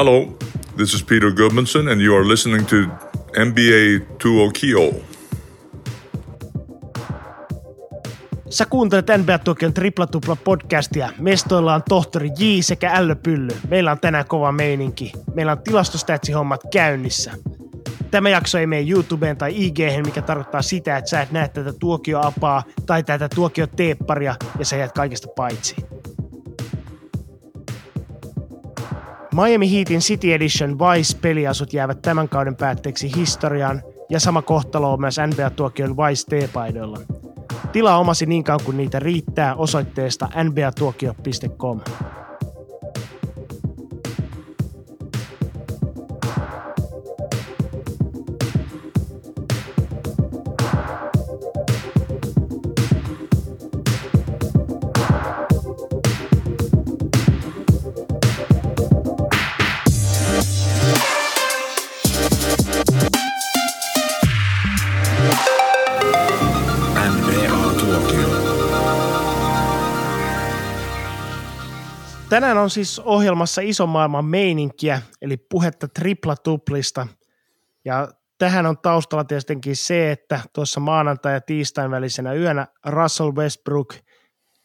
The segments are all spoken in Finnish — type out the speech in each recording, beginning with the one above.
Hello, this is Peter Gudmundsson, and you are listening to NBA 2 Sä kuuntelet NBA Tuokion triplatupla podcastia. Mestoilla on tohtori J sekä Ällö Pylly. Meillä on tänään kova meininki. Meillä on tilastostätsihommat käynnissä. Tämä jakso ei mene YouTubeen tai ig mikä tarkoittaa sitä, että sä et näe tätä tuokioapaa tai tätä tuokioteepparia ja sä jäät kaikesta paitsi. Miami Heatin City Edition Vice-peliasut jäävät tämän kauden päätteeksi historiaan ja sama kohtalo on myös NBA-tuokion Vice-teepaidoilla. Tilaa omasi niin kauan kuin niitä riittää osoitteesta nbatuokio.com. Tänään on siis ohjelmassa iso maailman meininkiä, eli puhetta tripla-tuplista. Ja tähän on taustalla tietenkin se, että tuossa maanantai- ja tiistain välisenä yönä Russell Westbrook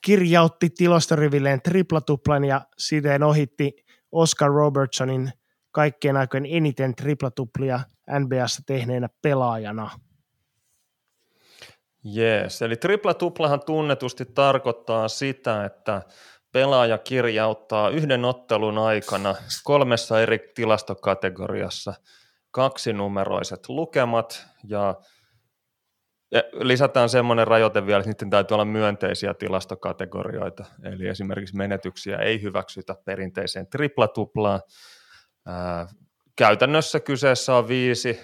kirjautti tilastorivilleen triplatuplan ja siten ohitti Oscar Robertsonin kaikkien aikojen eniten triplatuplia NBAssa tehneenä pelaajana. Jees, eli triplatuplahan tunnetusti tarkoittaa sitä, että pelaaja kirjauttaa yhden ottelun aikana kolmessa eri tilastokategoriassa. Kaksinumeroiset lukemat ja lisätään semmoinen rajoite vielä, että niiden täytyy olla myönteisiä tilastokategorioita, eli esimerkiksi menetyksiä ei hyväksytä perinteiseen triplatuplaan. käytännössä kyseessä on viisi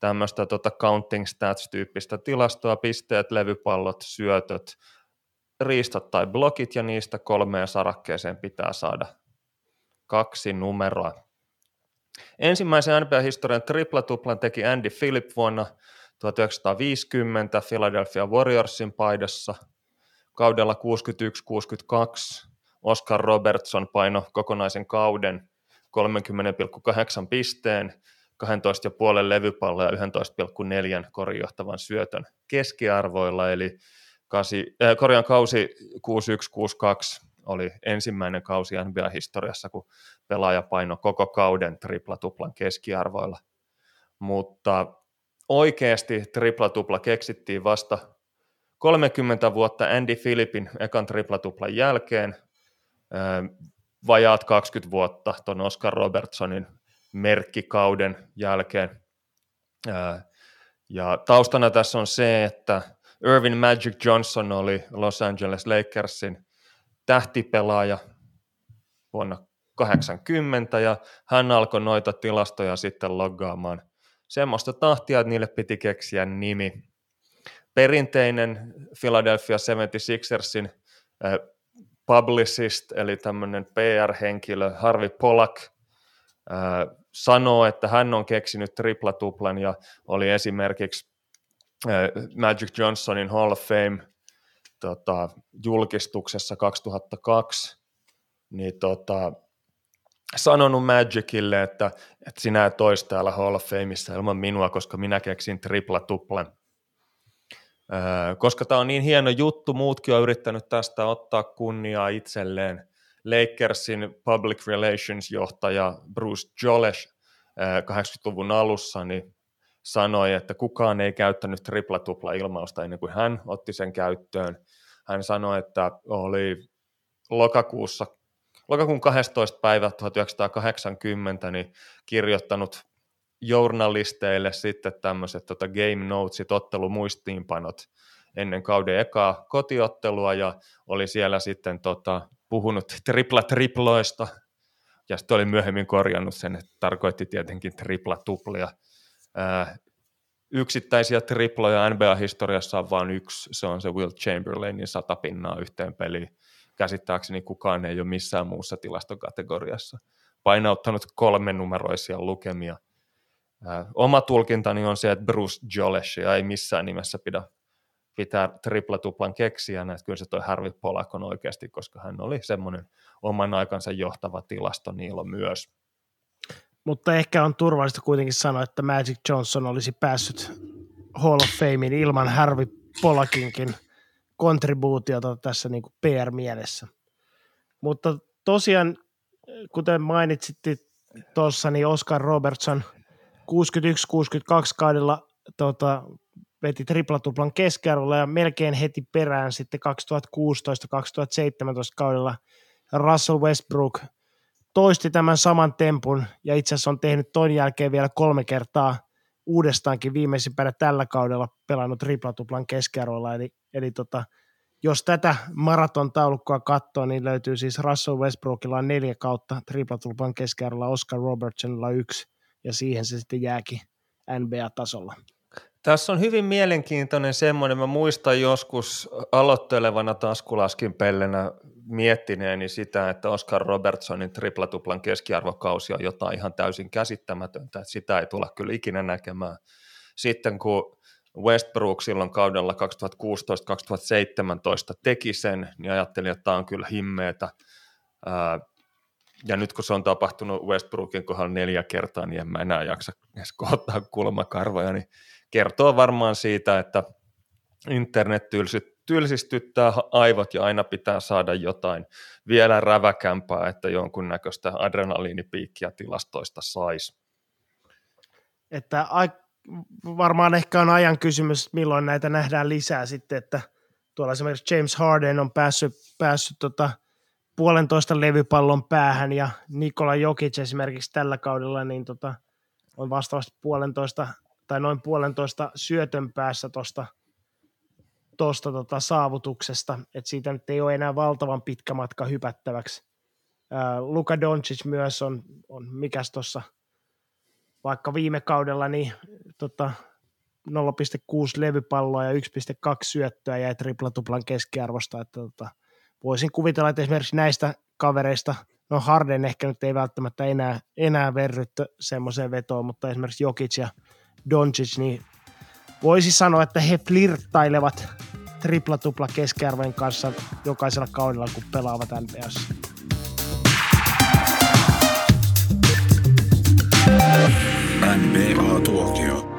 tämmöistä tota counting stats-tyyppistä tilastoa, pisteet, levypallot, syötöt, riistot tai blokit ja niistä kolmeen sarakkeeseen pitää saada kaksi numeroa. Ensimmäisen NBA-historian triplatuplan teki Andy Philip vuonna 1950 Philadelphia Warriorsin paidassa. Kaudella 61-62 Oscar Robertson paino kokonaisen kauden 30,8 pisteen, 12,5 levypalloa ja 11,4 korjohtavan syötön keskiarvoilla, eli kasi, äh, korjaan kausi 6162 oli ensimmäinen kausi NBA-historiassa, kun pelaaja paino koko kauden triplatuplan keskiarvoilla. Mutta oikeasti triplatupla keksittiin vasta 30 vuotta Andy Philipin ekan triplatuplan jälkeen, äh, vajaat 20 vuotta tuon Oscar Robertsonin merkkikauden jälkeen. Äh, ja taustana tässä on se, että Irvin Magic Johnson oli Los Angeles Lakersin tähtipelaaja vuonna 80 ja hän alkoi noita tilastoja sitten loggaamaan semmoista tahtia, että niille piti keksiä nimi. Perinteinen Philadelphia 76ersin äh, publicist, eli tämmöinen PR-henkilö Harvey Pollack, äh, sanoo, että hän on keksinyt triplatuplan ja oli esimerkiksi Magic Johnsonin Hall of Fame tota, julkistuksessa 2002, niin tota, sanonut Magicille, että, että sinä et olisi täällä Hall of Fameissa ilman minua, koska minä keksin tripla-tuplan. koska tämä on niin hieno juttu, muutkin on yrittänyt tästä ottaa kunniaa itselleen. Lakersin public relations johtaja Bruce Jolesh 80-luvun alussa, niin sanoi, että kukaan ei käyttänyt tripla-tupla-ilmausta ennen kuin hän otti sen käyttöön. Hän sanoi, että oli lokakuussa, lokakuun 12. päivä 1980 niin kirjoittanut journalisteille sitten tämmöiset tota game notesit, ottelumuistiinpanot ennen kauden ekaa kotiottelua ja oli siellä sitten tota, puhunut tripla-triploista ja sitten oli myöhemmin korjannut sen, että tarkoitti tietenkin tripla-tuplia yksittäisiä triploja NBA-historiassa on vain yksi, se on se Will Chamberlainin sata pinnaa yhteen peliin. Käsittääkseni kukaan ei ole missään muussa tilastokategoriassa painauttanut kolme numeroisia lukemia. oma tulkintani on se, että Bruce Joleshia ei missään nimessä pidä pitää triplatuplan keksijänä, että kyllä se toi Harvey Pollack on oikeasti, koska hän oli semmoinen oman aikansa johtava tilasto niillä myös. Mutta ehkä on turvallista kuitenkin sanoa, että Magic Johnson olisi päässyt Hall of Famein ilman Harvey Polakinkin kontribuutiota tässä niin PR-mielessä. Mutta tosiaan, kuten mainitsitte tuossa, niin Oscar Robertson 61-62 kaudella tota, veti triplatuplan keskiarvolla ja melkein heti perään sitten 2016-2017 kaudella Russell Westbrook toisti tämän saman tempun ja itse asiassa on tehnyt ton jälkeen vielä kolme kertaa uudestaankin viimeisimpänä tällä kaudella pelannut triplatuplan keskiarvolla. Eli, eli tota, jos tätä maraton taulukkoa katsoo, niin löytyy siis Russell Westbrookilla neljä kautta triplatuplan keskiarvolla, Oscar Robertsonilla yksi ja siihen se sitten jääkin NBA-tasolla. Tässä on hyvin mielenkiintoinen semmoinen, mä muistan joskus aloittelevana taskulaskin pellenä miettineeni sitä, että Oscar Robertsonin triplatuplan keskiarvokausi on jotain ihan täysin käsittämätöntä, että sitä ei tulla kyllä ikinä näkemään. Sitten kun Westbrook silloin kaudella 2016-2017 teki sen, niin ajattelin, että tämä on kyllä himmeetä. Ja nyt kun se on tapahtunut Westbrookin kohdalla neljä kertaa, niin en mä enää jaksa edes kohtaa kulmakarvoja, niin kertoo varmaan siitä, että internet tylsistyttää aivot ja aina pitää saada jotain vielä räväkämpää, että jonkunnäköistä adrenaliinipiikkiä tilastoista saisi. Että varmaan ehkä on ajan kysymys, milloin näitä nähdään lisää sitten, että tuolla esimerkiksi James Harden on päässyt, päässyt tota puolentoista levypallon päähän ja Nikola Jokic esimerkiksi tällä kaudella niin tota, on vastaavasti puolentoista tai noin puolentoista syötön päässä tuosta tosta tota saavutuksesta, että siitä nyt ei ole enää valtavan pitkä matka hypättäväksi. Luka Doncic myös on, on mikäs tuossa vaikka viime kaudella niin tota, 0,6 levypalloa ja 1,2 syöttöä jäi triplatuplan keskiarvosta, että tota, voisin kuvitella, että esimerkiksi näistä kavereista, no Harden ehkä nyt ei välttämättä enää, enää verrytty semmoiseen vetoon, mutta esimerkiksi Jokic ja Doncic, niin voisi sanoa, että he flirttailevat tripla-tupla keskiarvojen kanssa jokaisella kaudella, kun pelaavat NBAssa. NBA-tuokio.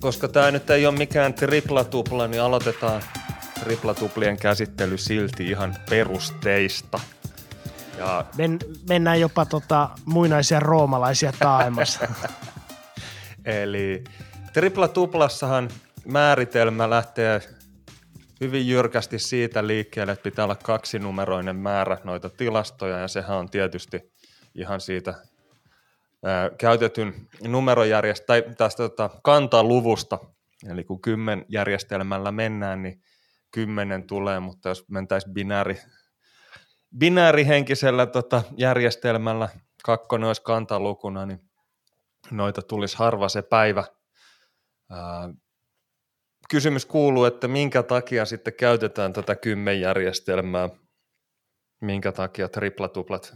Koska tämä nyt ei ole mikään tripla-tupla, niin aloitetaan tripla-tuplien käsittely silti ihan perusteista. Ja... Men, mennään jopa tota, muinaisia roomalaisia taaemassa. Eli tripla-tuplassahan määritelmä lähtee hyvin jyrkästi siitä liikkeelle, että pitää olla kaksinumeroinen määrä noita tilastoja, ja sehän on tietysti ihan siitä ää, käytetyn numerojärjestelmä, tai tästä tota, kantaluvusta, eli kun kymmen järjestelmällä mennään, niin kymmenen tulee, mutta jos mentäisiin binääri, binäärihenkisellä tota, järjestelmällä, kakkonen olisi kantalukuna, niin noita tulisi harva se päivä. Kysymys kuuluu, että minkä takia sitten käytetään tätä kymmenjärjestelmää, minkä takia triplatuplat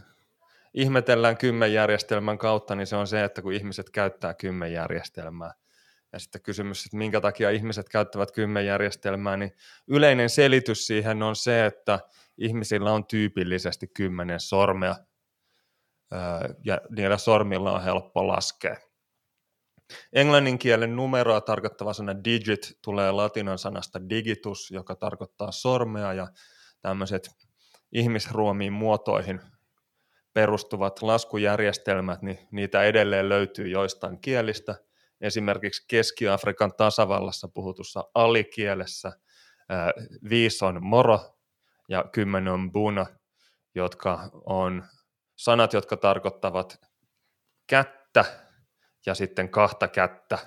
ihmetellään kymmenjärjestelmän kautta, niin se on se, että kun ihmiset käyttää kymmenjärjestelmää, ja sitten kysymys, että minkä takia ihmiset käyttävät kymmenjärjestelmää, niin yleinen selitys siihen on se, että ihmisillä on tyypillisesti kymmenen sormea, ja niillä sormilla on helppo laskea. Englannin kielen numeroa tarkoittava sana digit tulee latinan sanasta digitus, joka tarkoittaa sormea ja tämmöiset ihmisruomiin muotoihin perustuvat laskujärjestelmät, niin niitä edelleen löytyy joistain kielistä. Esimerkiksi Keski-Afrikan tasavallassa puhutussa alikielessä viisi on moro ja kymmenen on buna, jotka on sanat, jotka tarkoittavat kättä ja sitten kahta kättä.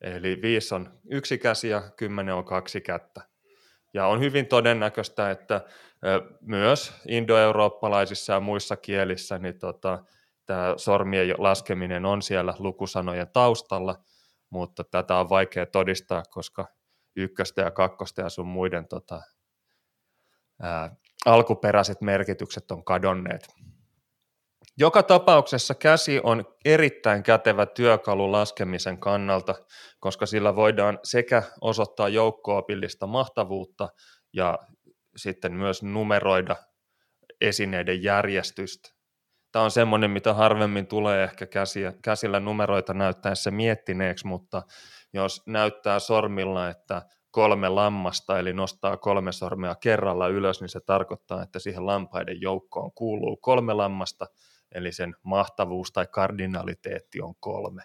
Eli viisi on yksi käsi ja kymmenen on kaksi kättä. Ja on hyvin todennäköistä, että myös indoeurooppalaisissa ja muissa kielissä niin tota, tämä sormien laskeminen on siellä lukusanojen taustalla, mutta tätä on vaikea todistaa, koska ykköstä ja kakkosta ja sun muiden tota, ää, alkuperäiset merkitykset on kadonneet. Joka tapauksessa käsi on erittäin kätevä työkalu laskemisen kannalta, koska sillä voidaan sekä osoittaa joukkoopillista mahtavuutta ja sitten myös numeroida esineiden järjestystä. tämä on semmoinen, mitä harvemmin tulee ehkä käsiä, käsillä numeroita näyttäessä miettineeksi, mutta jos näyttää sormilla, että kolme lammasta, eli nostaa kolme sormea kerralla ylös, niin se tarkoittaa, että siihen lampaiden joukkoon kuuluu kolme lammasta, eli sen mahtavuus tai kardinaliteetti on kolme.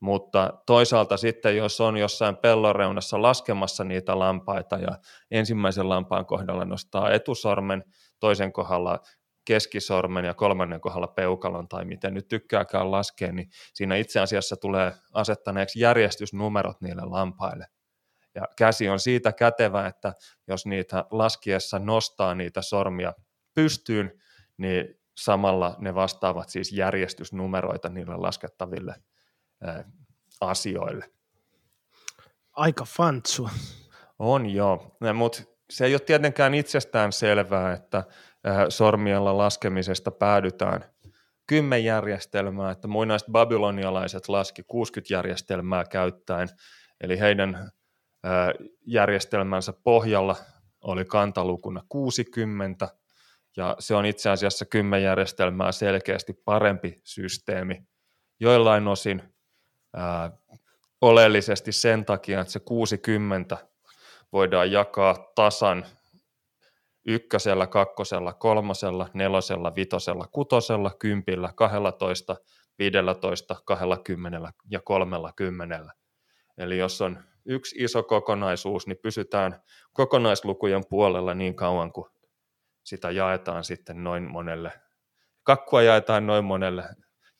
Mutta toisaalta sitten, jos on jossain pelloreunassa laskemassa niitä lampaita ja ensimmäisen lampaan kohdalla nostaa etusormen, toisen kohdalla keskisormen ja kolmannen kohdalla peukalon tai miten nyt tykkääkään laskea, niin siinä itse asiassa tulee asettaneeksi järjestysnumerot niille lampaille. Ja käsi on siitä kätevä, että jos niitä laskiessa nostaa niitä sormia pystyyn, niin samalla ne vastaavat siis järjestysnumeroita niille laskettaville asioille. Aika fantsua. On joo, mutta se ei ole tietenkään itsestään selvää, että sormiella laskemisesta päädytään kymmenjärjestelmää, että muinaiset babylonialaiset laski 60 järjestelmää käyttäen, eli heidän järjestelmänsä pohjalla oli kantalukuna 60, ja se on itse asiassa kymmenjärjestelmää selkeästi parempi systeemi joillain osin ää, oleellisesti sen takia, että se 60 voidaan jakaa tasan ykkösellä, kakkosella, kolmosella, nelosella, vitosella, kutosella, kympillä, kahdellatoista, viidellätoista, kahdellakymmenellä ja kolmella kymmenellä. Eli jos on yksi iso kokonaisuus, niin pysytään kokonaislukujen puolella niin kauan kuin sitä jaetaan sitten noin monelle, kakkua jaetaan noin monelle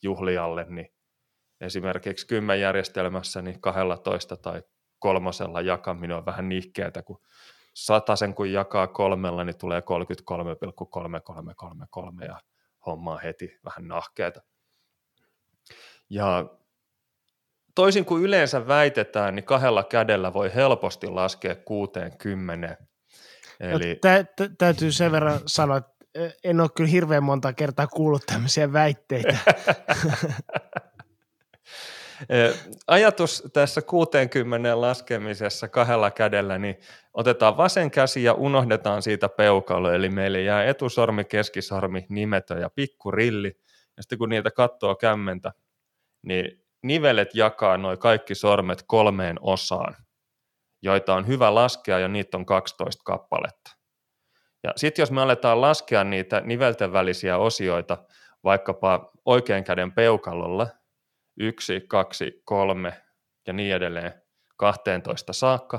juhlialle, niin esimerkiksi kymmenjärjestelmässä niin 12 tai kolmosella jakaminen on vähän nihkeätä, kun sen kun jakaa kolmella, niin tulee 33,3333 ja homma on heti vähän nahkeata. Ja toisin kuin yleensä väitetään, niin kahdella kädellä voi helposti laskea 60. Eli... Tä, tä, täytyy sen verran sanoa, että en ole kyllä hirveän monta kertaa kuullut tämmöisiä väitteitä. Ajatus tässä 60 laskemisessa kahdella kädellä, niin otetaan vasen käsi ja unohdetaan siitä peukalo, eli meille jää etusormi, keskisormi, nimetö ja pikkurilli. Ja sitten kun niitä katsoo kämmentä, niin nivelet jakaa noin kaikki sormet kolmeen osaan, joita on hyvä laskea ja niitä on 12 kappaletta. Ja sitten jos me aletaan laskea niitä nivelten välisiä osioita vaikkapa oikean käden peukalolla, yksi, kaksi, kolme ja niin edelleen 12 saakka.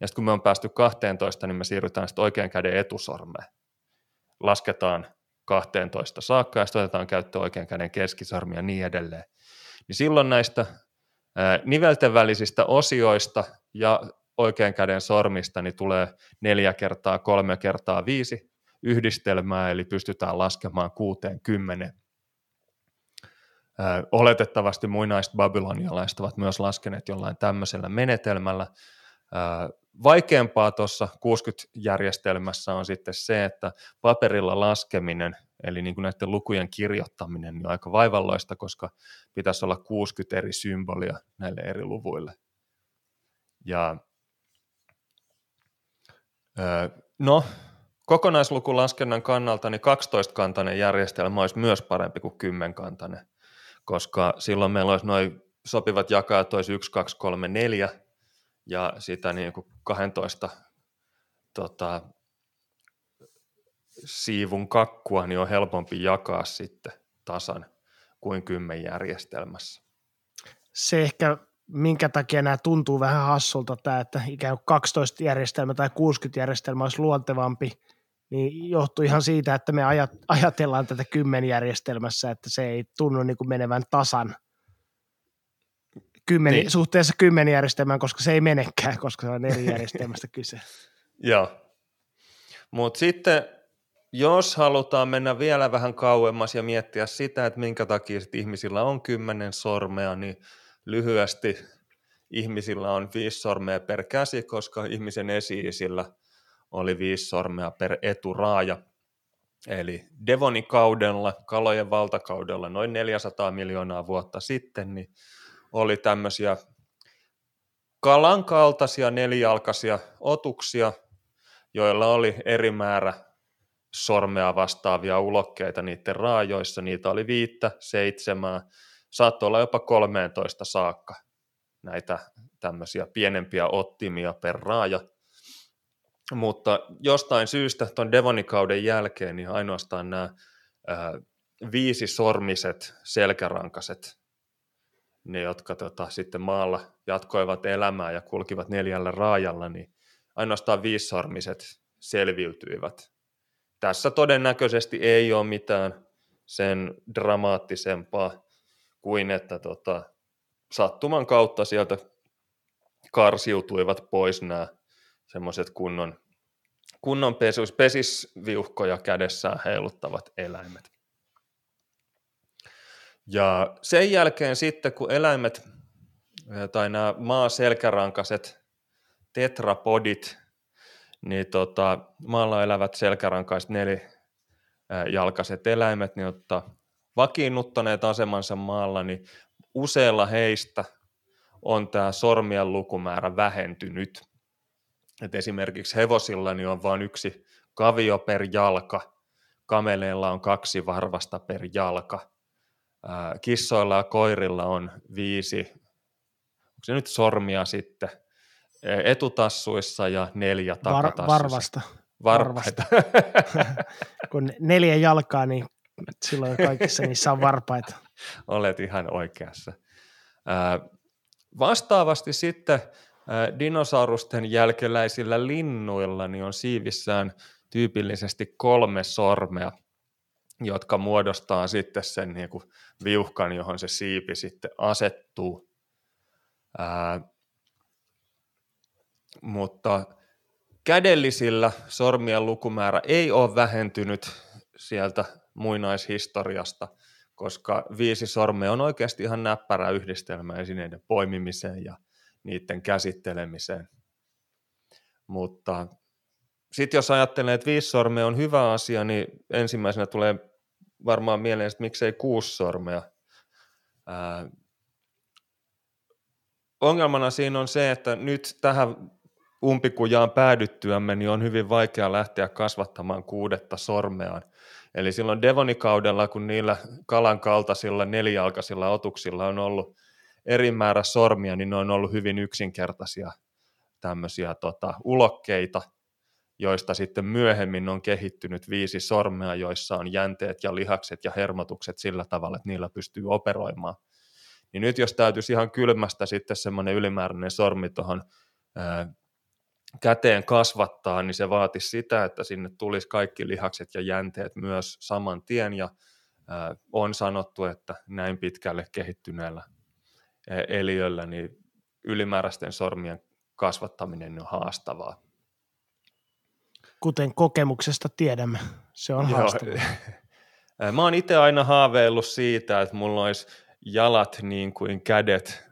Ja sitten kun me on päästy 12, niin me siirrytään sitten oikean käden etusormeen. Lasketaan 12 saakka ja sitten otetaan käyttöön oikean käden keskisormi ja niin edelleen. Niin silloin näistä nivelten välisistä osioista ja oikean käden sormista niin tulee neljä kertaa, kolme kertaa viisi yhdistelmää, eli pystytään laskemaan kuuteen kymmenen oletettavasti muinaiset babylonialaiset ovat myös laskeneet jollain tämmöisellä menetelmällä. Vaikeampaa tuossa 60-järjestelmässä on sitten se, että paperilla laskeminen, eli niin kuin näiden lukujen kirjoittaminen, niin on aika vaivalloista, koska pitäisi olla 60 eri symbolia näille eri luvuille. Ja no, kokonaislukulaskennan kannalta niin 12-kantainen järjestelmä olisi myös parempi kuin 10-kantainen koska silloin meillä olisi noin sopivat jakajat olisi 1, 2, 3, 4 ja sitä niin kuin 12 tota, siivun kakkua niin on helpompi jakaa sitten tasan kuin kymmenjärjestelmässä. Se ehkä, minkä takia nämä tuntuu vähän hassulta, tämä, että ikään kuin 12 järjestelmä tai 60 järjestelmä olisi luontevampi – niin johtuu ihan siitä, että me ajatellaan tätä kymmenjärjestelmässä, että se ei tunnu niin kuin menevän tasan kymmeni, niin. suhteessa kymmenjärjestelmään, koska se ei menekään, koska se on eri järjestelmästä kyse. Joo. Mutta sitten jos halutaan mennä vielä vähän kauemmas ja miettiä sitä, että minkä takia sit ihmisillä on kymmenen sormea, niin lyhyesti ihmisillä on viisi sormea per käsi, koska ihmisen esi-isillä – oli viisi sormea per eturaaja. Eli Devonin kaudella, kalojen valtakaudella, noin 400 miljoonaa vuotta sitten, niin oli tämmöisiä kalan kaltaisia nelijalkaisia otuksia, joilla oli eri määrä sormea vastaavia ulokkeita niiden raajoissa. Niitä oli viittä, seitsemää, saattoi olla jopa 13 saakka näitä tämmöisiä pienempiä ottimia per raaja. Mutta jostain syystä tuon Devonikauden jälkeen niin ainoastaan nämä viisi sormiset selkärankaset, ne jotka tota, sitten maalla jatkoivat elämää ja kulkivat neljällä raajalla, niin ainoastaan viissormiset selviytyivät. Tässä todennäköisesti ei ole mitään sen dramaattisempaa kuin että tota, sattuman kautta sieltä karsiutuivat pois nämä semmoiset kunnon, kunnon pesus, pesisviuhkoja kädessään heiluttavat eläimet. Ja sen jälkeen sitten, kun eläimet tai nämä maaselkärankaset tetrapodit, niin tota, maalla elävät selkärankaiset nelijalkaiset eläimet, niin ottaa vakiinnuttaneet asemansa maalla, niin useilla heistä on tämä sormien lukumäärä vähentynyt. Et esimerkiksi hevosilla niin on vain yksi kavio per jalka, kameleilla on kaksi varvasta per jalka, kissoilla ja koirilla on viisi, onko se nyt sormia sitten, etutassuissa ja neljä takatassuissa. Var, varvasta. Varpaita. Kun neljä jalkaa, niin silloin kaikissa niissä on varpaita. Olet ihan oikeassa. Vastaavasti sitten dinosaurusten jälkeläisillä linnuilla niin on siivissään tyypillisesti kolme sormea, jotka muodostaa sitten sen niin kuin viuhkan, johon se siipi sitten asettuu. Ää, mutta kädellisillä sormien lukumäärä ei ole vähentynyt sieltä muinaishistoriasta, koska viisi sormea on oikeasti ihan näppärä yhdistelmä esineiden poimimiseen ja niiden käsittelemiseen. Mutta sitten jos ajattelee, että viisi sormea on hyvä asia, niin ensimmäisenä tulee varmaan mieleen, että miksei kuusi sormea. Ää, ongelmana siinä on se, että nyt tähän umpikujaan päädyttyämme, niin on hyvin vaikea lähteä kasvattamaan kuudetta sormeaan. Eli silloin Devonikaudella, kun niillä kalan kaltaisilla nelijalkaisilla otuksilla on ollut eri määrä sormia, niin ne on ollut hyvin yksinkertaisia tämmöisiä tota, ulokkeita, joista sitten myöhemmin on kehittynyt viisi sormea, joissa on jänteet ja lihakset ja hermotukset sillä tavalla, että niillä pystyy operoimaan. Niin nyt jos täytyisi ihan kylmästä sitten semmoinen ylimääräinen sormi tuohon käteen kasvattaa, niin se vaatisi sitä, että sinne tulisi kaikki lihakset ja jänteet myös saman tien, ja on sanottu, että näin pitkälle kehittyneellä eliöllä niin ylimääräisten sormien kasvattaminen on haastavaa. Kuten kokemuksesta tiedämme, se on Joo. haastavaa. Mä oon itse aina haaveillut siitä, että mulla olisi jalat niin kuin kädet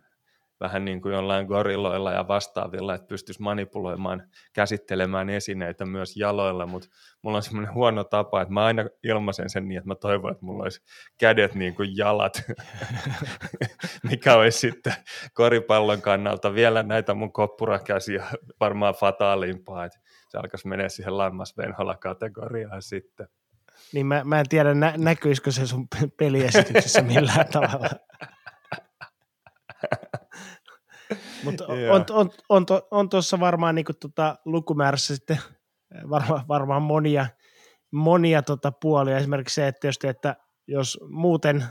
vähän niin kuin jollain gorilloilla ja vastaavilla, että pystyisi manipuloimaan, käsittelemään esineitä myös jaloilla, mutta mulla on semmoinen huono tapa, että mä aina ilmaisen sen niin, että mä toivon, että mulla olisi kädet niin kuin jalat, mikä olisi sitten koripallon kannalta vielä näitä mun koppurakäsiä varmaan fataalimpaa, että se alkaisi mennä siihen lammasvenhola-kategoriaan sitten. Niin mä, mä en tiedä, nä, näkyisikö se sun peliesityksessä millään tavalla. Mutta on, on, on, on, on tuossa varmaan niin kuin, tota, lukumäärässä sitten varma, varmaan monia, monia tota, puolia. Esimerkiksi se, että, jos, että jos muuten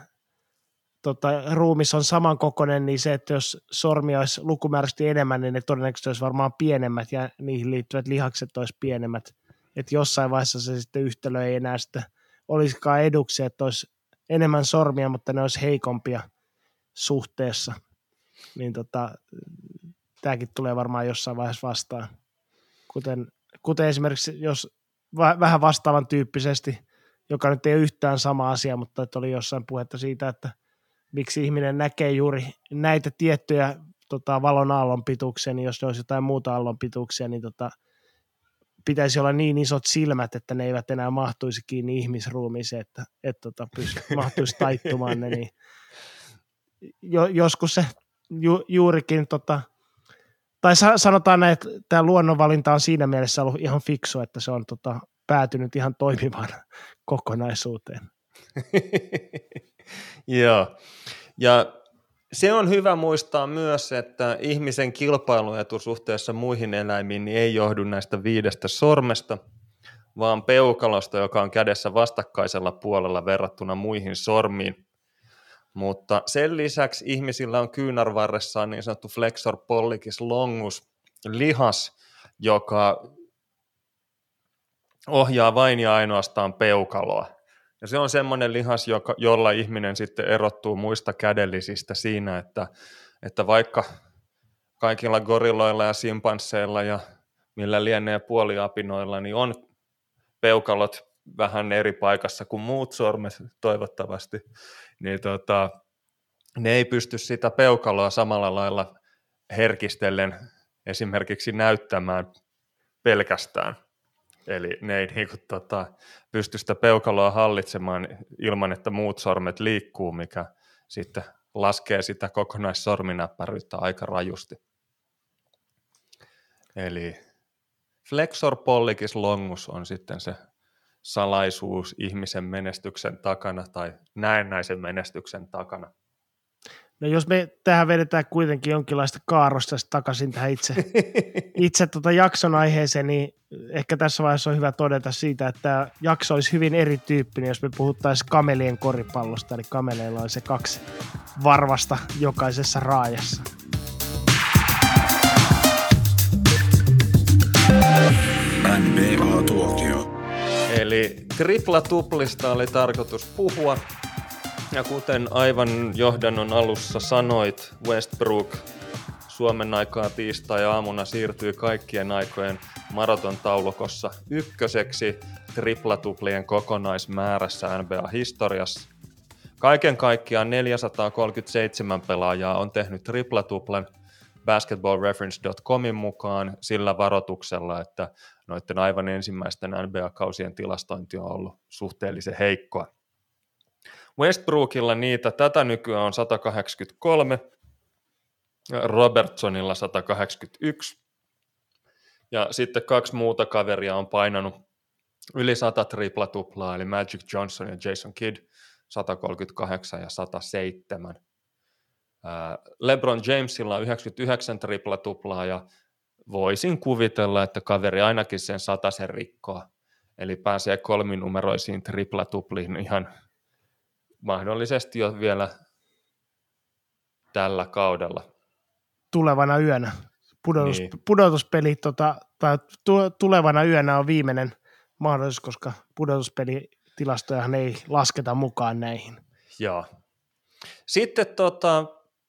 tota, ruumis on samankokoinen, niin se, että jos sormia olisi lukumääräisesti enemmän, niin ne todennäköisesti olisi varmaan pienemmät ja niihin liittyvät lihakset olisi pienemmät. Että jossain vaiheessa se sitten yhtälö ei enää sitten olisikaan eduksi, että olisi enemmän sormia, mutta ne olisi heikompia suhteessa niin tota, tämäkin tulee varmaan jossain vaiheessa vastaan. Kuten, kuten esimerkiksi, jos vähän vastaavan tyyppisesti, joka nyt ei ole yhtään sama asia, mutta että oli jossain puhetta siitä, että miksi ihminen näkee juuri näitä tiettyjä tota, valon aallon pituuksia, niin jos ne olisi jotain muuta aallon pituuksia, niin tota, pitäisi olla niin isot silmät, että ne eivät enää mahtuisi kiinni ihmisruumiiseen, että, että tota, pysty, mahtuisi taittumaan ne, niin jo, joskus se ju, juurikin, tota, tai sanotaan näin, että tämä luonnonvalinta on siinä mielessä ollut ihan fiksu, että se on tota, päätynyt ihan toimivaan kokonaisuuteen. Joo, ja se on hyvä muistaa myös, että ihmisen kilpailuetu suhteessa muihin eläimiin niin ei johdu näistä viidestä sormesta, vaan peukalosta, joka on kädessä vastakkaisella puolella verrattuna muihin sormiin. Mutta sen lisäksi ihmisillä on kyynärvarressaan niin sanottu flexor pollicis longus lihas, joka ohjaa vain ja ainoastaan peukaloa. Ja se on semmoinen lihas, joka, jolla ihminen sitten erottuu muista kädellisistä siinä, että, että vaikka kaikilla gorilloilla ja simpansseilla ja millä lienee puoliapinoilla, niin on peukalot vähän eri paikassa kuin muut sormet toivottavasti, niin tota, ne ei pysty sitä peukaloa samalla lailla herkistellen esimerkiksi näyttämään pelkästään. Eli ne ei niin kuin, tota, pysty sitä peukaloa hallitsemaan ilman, että muut sormet liikkuu, mikä sitten laskee sitä kokonaissorminäppäryyttä aika rajusti. Eli flexor pollicis longus on sitten se salaisuus ihmisen menestyksen takana tai näennäisen menestyksen takana. No jos me tähän vedetään kuitenkin jonkinlaista kaarosta takaisin tähän itse, itse tuota jakson aiheeseen, niin ehkä tässä vaiheessa on hyvä todeta siitä, että tämä jakso olisi hyvin erityyppinen, jos me puhuttaisiin kamelien koripallosta, eli kameleilla on se kaksi varvasta jokaisessa raajassa. NBA-tuokio. Eli tripla-tuplista oli tarkoitus puhua, ja kuten aivan johdannon alussa sanoit, Westbrook Suomen aikaa tiistai-aamuna siirtyi kaikkien aikojen maraton taulukossa ykköseksi triplatuplien kokonaismäärässä NBA-historiassa. Kaiken kaikkiaan 437 pelaajaa on tehnyt triplatuplen basketballreference.comin mukaan sillä varoituksella, että noiden aivan ensimmäisten NBA-kausien tilastointi on ollut suhteellisen heikkoa. Westbrookilla niitä tätä nykyään on 183, Robertsonilla 181, ja sitten kaksi muuta kaveria on painanut yli 100 tripla-tuplaa, eli Magic Johnson ja Jason Kidd 138 ja 107. LeBron Jamesilla on 99 tripla-tuplaa ja voisin kuvitella, että kaveri ainakin sen sen rikkoa. Eli pääsee kolminumeroisiin tripla-tupliin ihan mahdollisesti jo vielä tällä kaudella. Tulevana yönä. Pudotus, niin. Pudotuspeli tota, tai tu, tulevana yönä on viimeinen mahdollisuus, koska pudotuspelitilastojahan ei lasketa mukaan näihin. Joo. Sitten tota,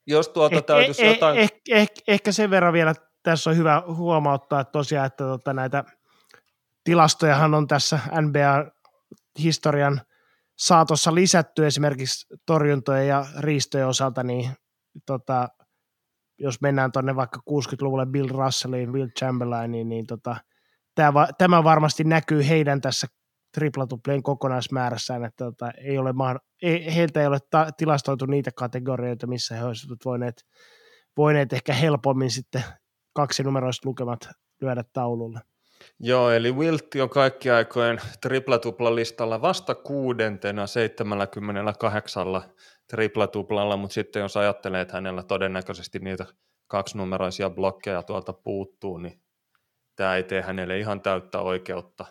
jos tuota eh, täytyisi eh, jotain... Eh, eh, ehkä sen verran vielä tässä on hyvä huomauttaa että tosiaan, että tota, näitä tilastojahan on tässä NBA-historian – saatossa lisätty esimerkiksi torjuntojen ja riistojen osalta, niin tota, jos mennään tuonne vaikka 60-luvulle Bill Russelliin, Bill Chamberlainiin, niin tota, tämä, varmasti näkyy heidän tässä triplatuplien kokonaismäärässään, että tota, ei ole ei, heiltä ei ole ta- tilastoitu niitä kategorioita, missä he olisivat voineet, voineet ehkä helpommin sitten kaksi numeroista lukemat lyödä taululle. Joo, eli Wiltti on kaikki aikojen triplatupla-listalla vasta kuudentena 78 triplatuplalla, mutta sitten jos ajattelee, että hänellä todennäköisesti niitä kaksinumeroisia blokkeja tuolta puuttuu, niin tämä ei tee hänelle ihan täyttä oikeutta.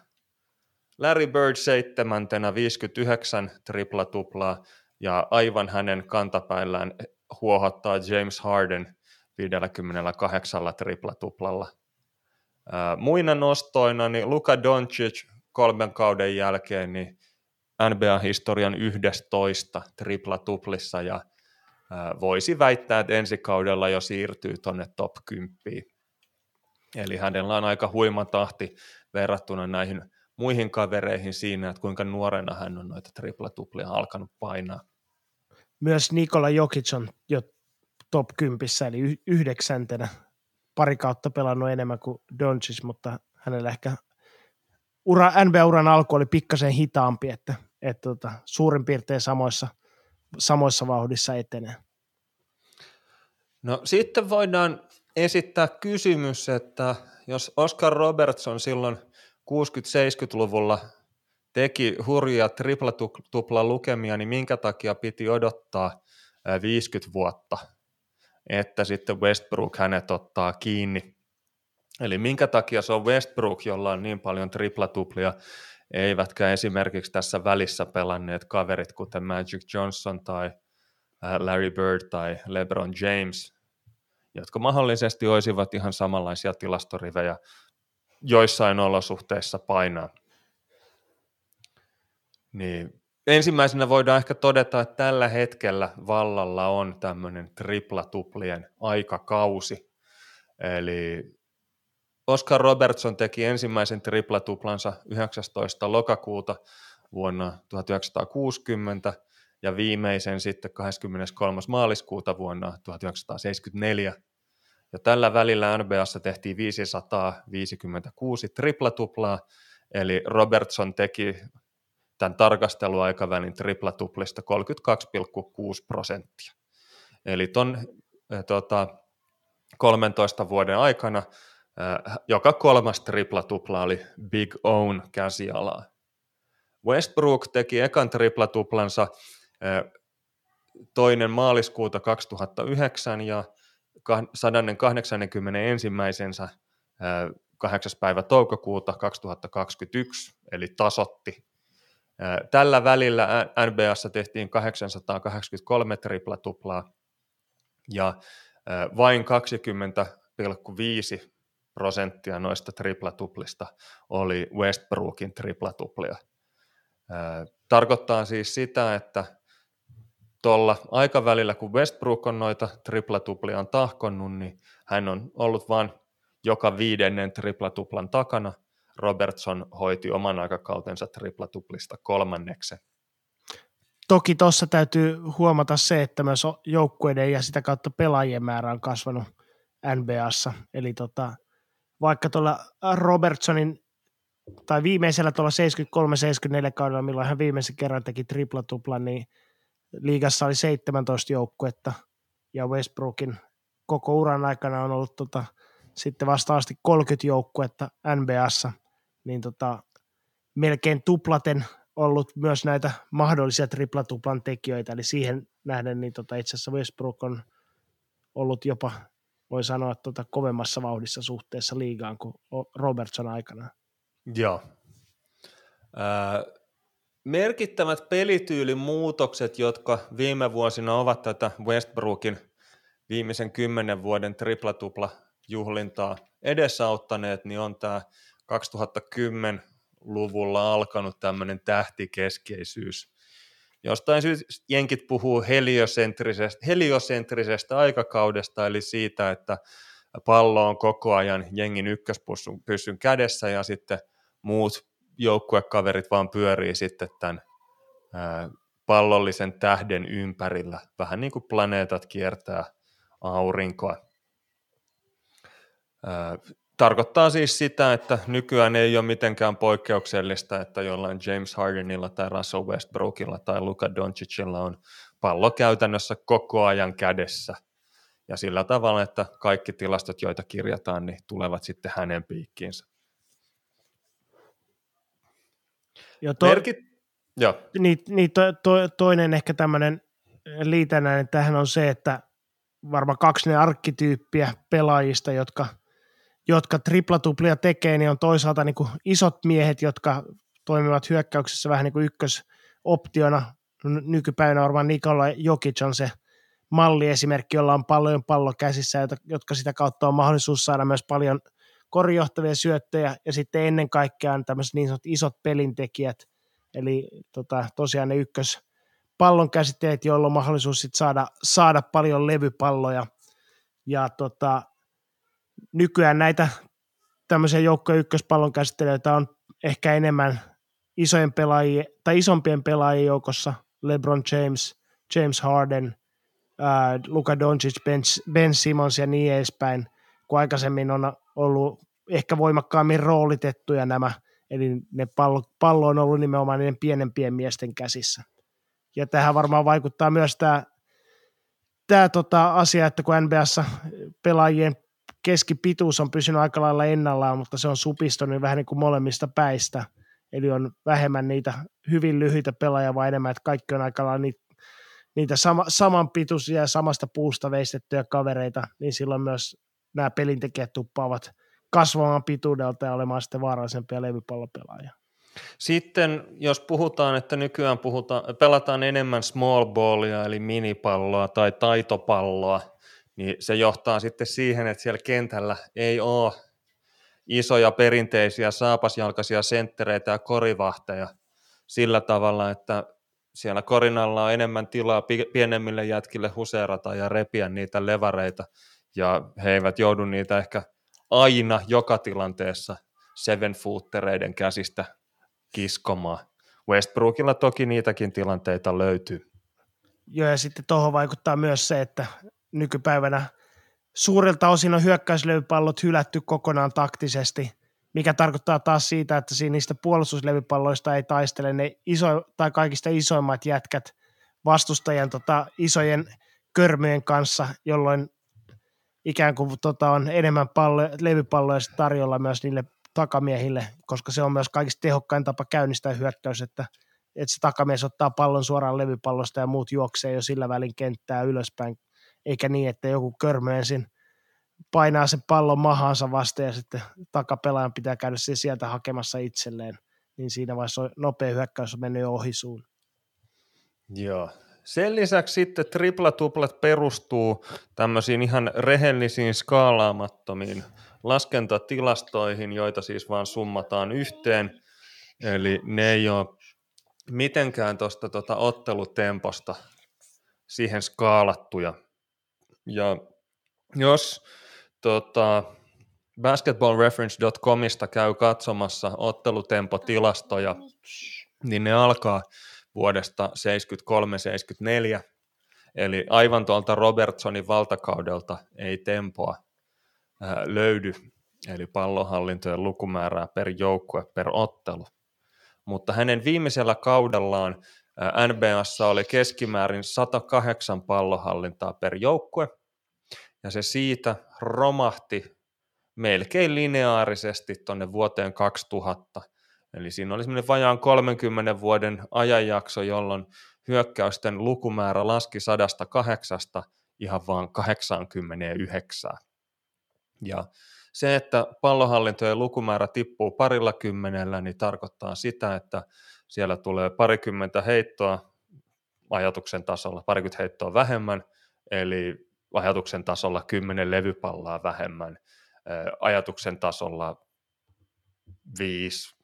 Larry Bird seitsemäntenä 59 triplatuplaa ja aivan hänen kantapäillään huohottaa James Harden 58 triplatuplalla – Muina nostoina niin Luka Doncic kolmen kauden jälkeen niin NBA-historian 11 tripla-tuplissa ja voisi väittää, että ensi kaudella jo siirtyy tuonne top 10. Eli hänellä on aika huima tahti verrattuna näihin muihin kavereihin siinä, että kuinka nuorena hän on noita tripla-tuplia alkanut painaa. Myös Nikola Jokic on jo top 10, eli yhdeksäntenä pari kautta pelannut enemmän kuin Doncic, mutta hänellä ehkä ura, NBA-uran alku oli pikkasen hitaampi, että, että tota, suurin piirtein samoissa, samoissa vauhdissa etenee. No sitten voidaan esittää kysymys, että jos Oscar Robertson silloin 60-70-luvulla teki hurjia tripla lukemia, niin minkä takia piti odottaa 50 vuotta, että sitten Westbrook hänet ottaa kiinni. Eli minkä takia se on Westbrook, jolla on niin paljon triplatuplia, eivätkä esimerkiksi tässä välissä pelanneet kaverit, kuten Magic Johnson tai Larry Bird tai LeBron James, jotka mahdollisesti olisivat ihan samanlaisia tilastorivejä joissain olosuhteissa painaa. Niin ensimmäisenä voidaan ehkä todeta, että tällä hetkellä vallalla on tämmöinen triplatuplien aikakausi. Eli Oscar Robertson teki ensimmäisen triplatuplansa 19. lokakuuta vuonna 1960 ja viimeisen sitten 23. maaliskuuta vuonna 1974. Ja tällä välillä NBAssa tehtiin 556 triplatuplaa, eli Robertson teki tämän tarkasteluaikavälin triplatuplista 32,6 prosenttia. Eli ton äh, tota, 13 vuoden aikana äh, joka kolmas triplatupla oli Big Own käsialaa. Westbrook teki ekan triplatuplansa äh, toinen maaliskuuta 2009 ja 181. 8. päivä toukokuuta 2021, eli tasotti Tällä välillä NBAssa tehtiin 883 triplatuplaa ja vain 20,5 prosenttia noista triplatuplista oli Westbrookin triplatuplia. Tarkoittaa siis sitä, että tuolla aikavälillä, kun Westbrook on noita triplatuplia on tahkonnut, niin hän on ollut vain joka viidennen triplatuplan takana – Robertson hoiti oman aikakautensa triplatuplista kolmanneksen. Toki tuossa täytyy huomata se, että myös joukkueiden ja sitä kautta pelaajien määrä on kasvanut NBAssa. Eli tota, vaikka tuolla Robertsonin tai viimeisellä tuolla 73-74 kaudella, milloin hän viimeisen kerran teki triplatuplan, niin liigassa oli 17 joukkuetta ja Westbrookin koko uran aikana on ollut tota, sitten vastaavasti 30 joukkuetta NBAssa – tota, melkein tuplaten ollut myös näitä mahdollisia triplatuplan tekijöitä, eli siihen nähden niin tota, itse asiassa Westbrook on ollut jopa, voi sanoa, tota, kovemmassa vauhdissa suhteessa liigaan kuin Robertson aikana. Joo. Äh, merkittävät pelityylin muutokset, jotka viime vuosina ovat tätä Westbrookin viimeisen kymmenen vuoden triplatupla juhlintaa edesauttaneet, niin on tämä 2010-luvulla alkanut tämmöinen tähtikeskeisyys. Jostain syystä jenkit puhuu heliosentrisestä, heliosentrisestä aikakaudesta, eli siitä, että pallo on koko ajan jengin ykköspyssyn kädessä ja sitten muut joukkuekaverit vaan pyörii sitten tämän pallollisen tähden ympärillä, vähän niin kuin planeetat kiertää aurinkoa. Tarkoittaa siis sitä, että nykyään ei ole mitenkään poikkeuksellista, että jollain James Hardenilla tai Russell Westbrookilla tai Luka Doncicilla on pallo käytännössä koko ajan kädessä. Ja sillä tavalla, että kaikki tilastot, joita kirjataan, niin tulevat sitten hänen piikkiinsä. Jo to, Merkit, jo. Niin, niin to, to, toinen ehkä tämmöinen liitännäinen tähän on se, että varmaan kaksi ne arkkityyppiä pelaajista, jotka – jotka triplatuplia tekee, niin on toisaalta niin kuin isot miehet, jotka toimivat hyökkäyksessä vähän niin kuin ykkösoptiona. Nykypäivänä varmaan Nikola Jokic on se malliesimerkki, jolla on paljon pallo käsissä, jotka sitä kautta on mahdollisuus saada myös paljon korjohtavia syöttöjä, ja sitten ennen kaikkea on tämmöiset niin sanotut isot pelintekijät, eli tota, tosiaan ne ykkös pallon käsitteet, joilla on mahdollisuus sit saada, saada paljon levypalloja, ja tota, nykyään näitä tämmöisiä joukkojen ykköspallon käsittelijöitä on ehkä enemmän isojen pelaajien, tai isompien pelaajien joukossa LeBron James, James Harden, ää, Luka Doncic, ben, ben Simmons ja niin edespäin, kun aikaisemmin on ollut ehkä voimakkaammin roolitettuja nämä, eli ne pallo, pallo on ollut nimenomaan niiden pienempien miesten käsissä. Ja tähän varmaan vaikuttaa myös tämä, tämä tota asia, että kun NBAssa pelaajien keskipituus on pysynyt aika lailla ennallaan, mutta se on supistunut vähän niin kuin molemmista päistä. Eli on vähemmän niitä hyvin lyhyitä pelaajia, vaan enemmän, että kaikki on aika lailla niitä, niitä sama, samanpituisia ja samasta puusta veistettyjä kavereita, niin silloin myös nämä pelintekijät tuppaavat kasvamaan pituudelta ja olemaan sitten vaarallisempia levypallopelaajia. Sitten jos puhutaan, että nykyään puhutaan, pelataan enemmän small ballia eli minipalloa tai taitopalloa, niin se johtaa sitten siihen, että siellä kentällä ei ole isoja perinteisiä saapasjalkaisia senttereitä ja korivahteja sillä tavalla, että siellä korinalla on enemmän tilaa pienemmille jätkille huseerata ja repiä niitä levareita, ja he eivät joudu niitä ehkä aina joka tilanteessa seven footereiden käsistä kiskomaan. Westbrookilla toki niitäkin tilanteita löytyy. Joo, ja sitten tuohon vaikuttaa myös se, että nykypäivänä. Suurilta osin on hyökkäyslevypallot hylätty kokonaan taktisesti, mikä tarkoittaa taas siitä, että siinä niistä puolustuslevypalloista ei taistele ne iso, tai kaikista isoimmat jätkät vastustajan tota, isojen körmyjen kanssa, jolloin ikään kuin tota, on enemmän pallo, levypalloja tarjolla myös niille takamiehille, koska se on myös kaikista tehokkain tapa käynnistää hyökkäys, että, että se takamies ottaa pallon suoraan levypallosta ja muut juoksee jo sillä välin kenttää ylöspäin, eikä niin, että joku körmö ensin painaa sen pallon mahansa vasta ja sitten takapelaajan pitää käydä se sieltä hakemassa itselleen, niin siinä vaiheessa nopea hyökkäys on mennyt jo ohi suun. Joo, sen lisäksi sitten triplatuplat perustuu tämmöisiin ihan rehellisiin skaalaamattomiin laskentatilastoihin, joita siis vaan summataan yhteen. Eli ne ei ole mitenkään tuosta tota ottelutemposta siihen skaalattuja. Ja jos tota, basketballreference.comista käy katsomassa ottelutempotilastoja, niin ne alkaa vuodesta 73-74, eli aivan tuolta Robertsonin valtakaudelta ei tempoa ää, löydy, eli pallonhallintojen lukumäärää per joukkue per ottelu. Mutta hänen viimeisellä kaudellaan NBAssa oli keskimäärin 108 pallohallintaa per joukkue, ja se siitä romahti melkein lineaarisesti tuonne vuoteen 2000, Eli siinä oli semmoinen vajaan 30 vuoden ajanjakso, jolloin hyökkäysten lukumäärä laski 108 ihan vaan 89. Ja se, että pallohallintojen lukumäärä tippuu parilla kymmenellä, niin tarkoittaa sitä, että siellä tulee parikymmentä heittoa ajatuksen tasolla, parikymmentä heittoa vähemmän, eli ajatuksen tasolla kymmenen levypallaa vähemmän, ajatuksen tasolla viisi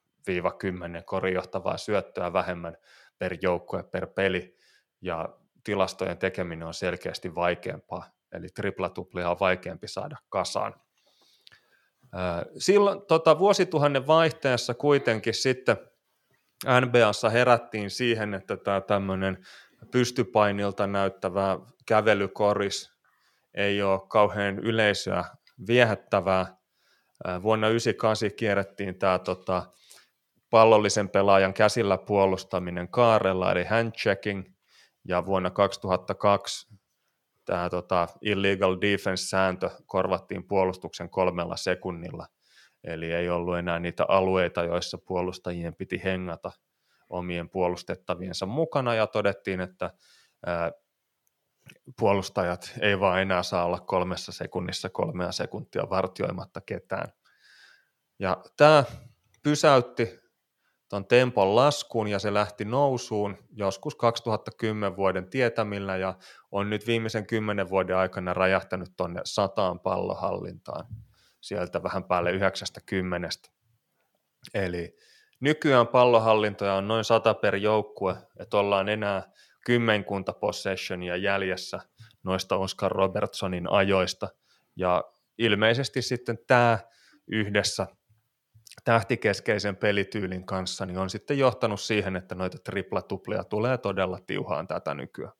10 korijohtavaa syöttöä vähemmän per joukkue per peli, ja tilastojen tekeminen on selkeästi vaikeampaa, eli triplatuplia on vaikeampi saada kasaan. Silloin tota, vuosituhannen vaihteessa kuitenkin sitten NBAssa herättiin siihen, että tämä tämmöinen pystypainilta näyttävä kävelykoris ei ole kauhean yleisöä viehättävää. Vuonna 1998 kierrettiin tämä tota, pallollisen pelaajan käsillä puolustaminen kaarella, eli handchecking, ja vuonna 2002 tämä tota, illegal defense-sääntö korvattiin puolustuksen kolmella sekunnilla, eli ei ollut enää niitä alueita, joissa puolustajien piti hengata omien puolustettaviensa mukana, ja todettiin, että ää, puolustajat ei vaan enää saa olla kolmessa sekunnissa kolmea sekuntia vartioimatta ketään. Ja tämä pysäytti tuon tempon laskuun ja se lähti nousuun joskus 2010 vuoden tietämillä ja on nyt viimeisen kymmenen vuoden aikana räjähtänyt tuonne sataan pallohallintaan sieltä vähän päälle 90. Eli nykyään pallohallintoja on noin 100 per joukkue, että ollaan enää kymmenkunta possessionia jäljessä noista Oscar Robertsonin ajoista ja ilmeisesti sitten tämä yhdessä – tähtikeskeisen pelityylin kanssa, niin on sitten johtanut siihen, että noita triplatuplia tulee todella tiuhaan tätä nykyään.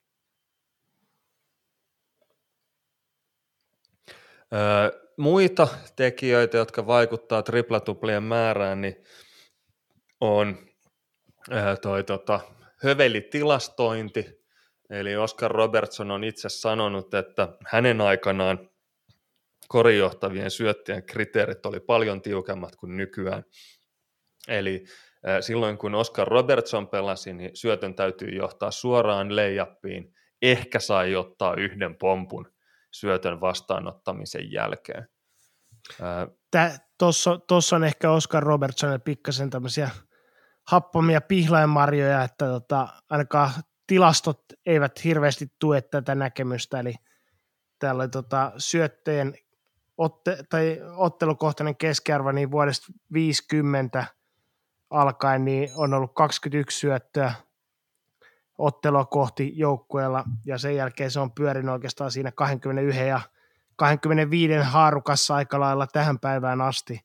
Öö, muita tekijöitä, jotka vaikuttaa triplatuplien määrään, niin on öö, toi tota, hövelitilastointi, eli Oscar Robertson on itse sanonut, että hänen aikanaan korijohtavien syöttien kriteerit oli paljon tiukemmat kuin nykyään. Eli silloin kun Oscar Robertson pelasi, niin syötön täytyy johtaa suoraan leijappiin, ehkä sai ottaa yhden pompun syötön vastaanottamisen jälkeen. Tuossa on ehkä Oscar Robertsonille pikkasen tämmöisiä happamia pihlainmarjoja, että tota, ainakaan tilastot eivät hirveästi tue tätä näkemystä, eli täällä oli tota, syötteen otte, tai ottelukohtainen keskiarvo niin vuodesta 50 alkaen niin on ollut 21 syöttöä ottelua kohti joukkueella, ja sen jälkeen se on pyörinyt oikeastaan siinä 21 ja 25 haarukassa aika lailla tähän päivään asti.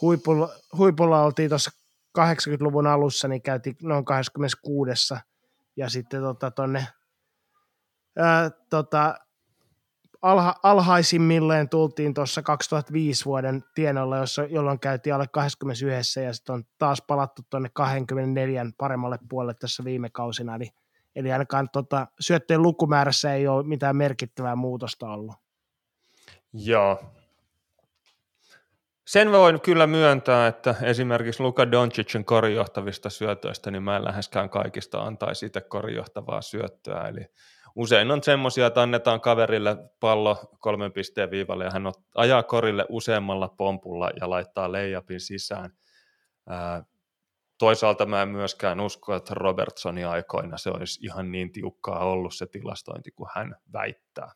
Huipulla, huipulla oltiin tuossa 80-luvun alussa, niin käytiin noin 26. Ja sitten tota, tonne, tota, alha, alhaisimmilleen tultiin tuossa 2005 vuoden tienolla, jossa, jolloin käytiin alle 21 ja sitten on taas palattu tuonne 24 paremmalle puolelle tässä viime kausina. Eli, eli ainakaan tota, syötteen lukumäärässä ei ole mitään merkittävää muutosta ollut. Joo. Sen voin kyllä myöntää, että esimerkiksi Luka Doncicin korijohtavista syötöistä, niin mä en läheskään kaikista antaisi itse korijohtavaa syöttöä. Eli usein on semmoisia, että annetaan kaverille pallo kolmen pisteen viivalle ja hän ajaa korille useammalla pompulla ja laittaa leijapin sisään. toisaalta mä en myöskään usko, että Robertsonin aikoina se olisi ihan niin tiukkaa ollut se tilastointi kuin hän väittää.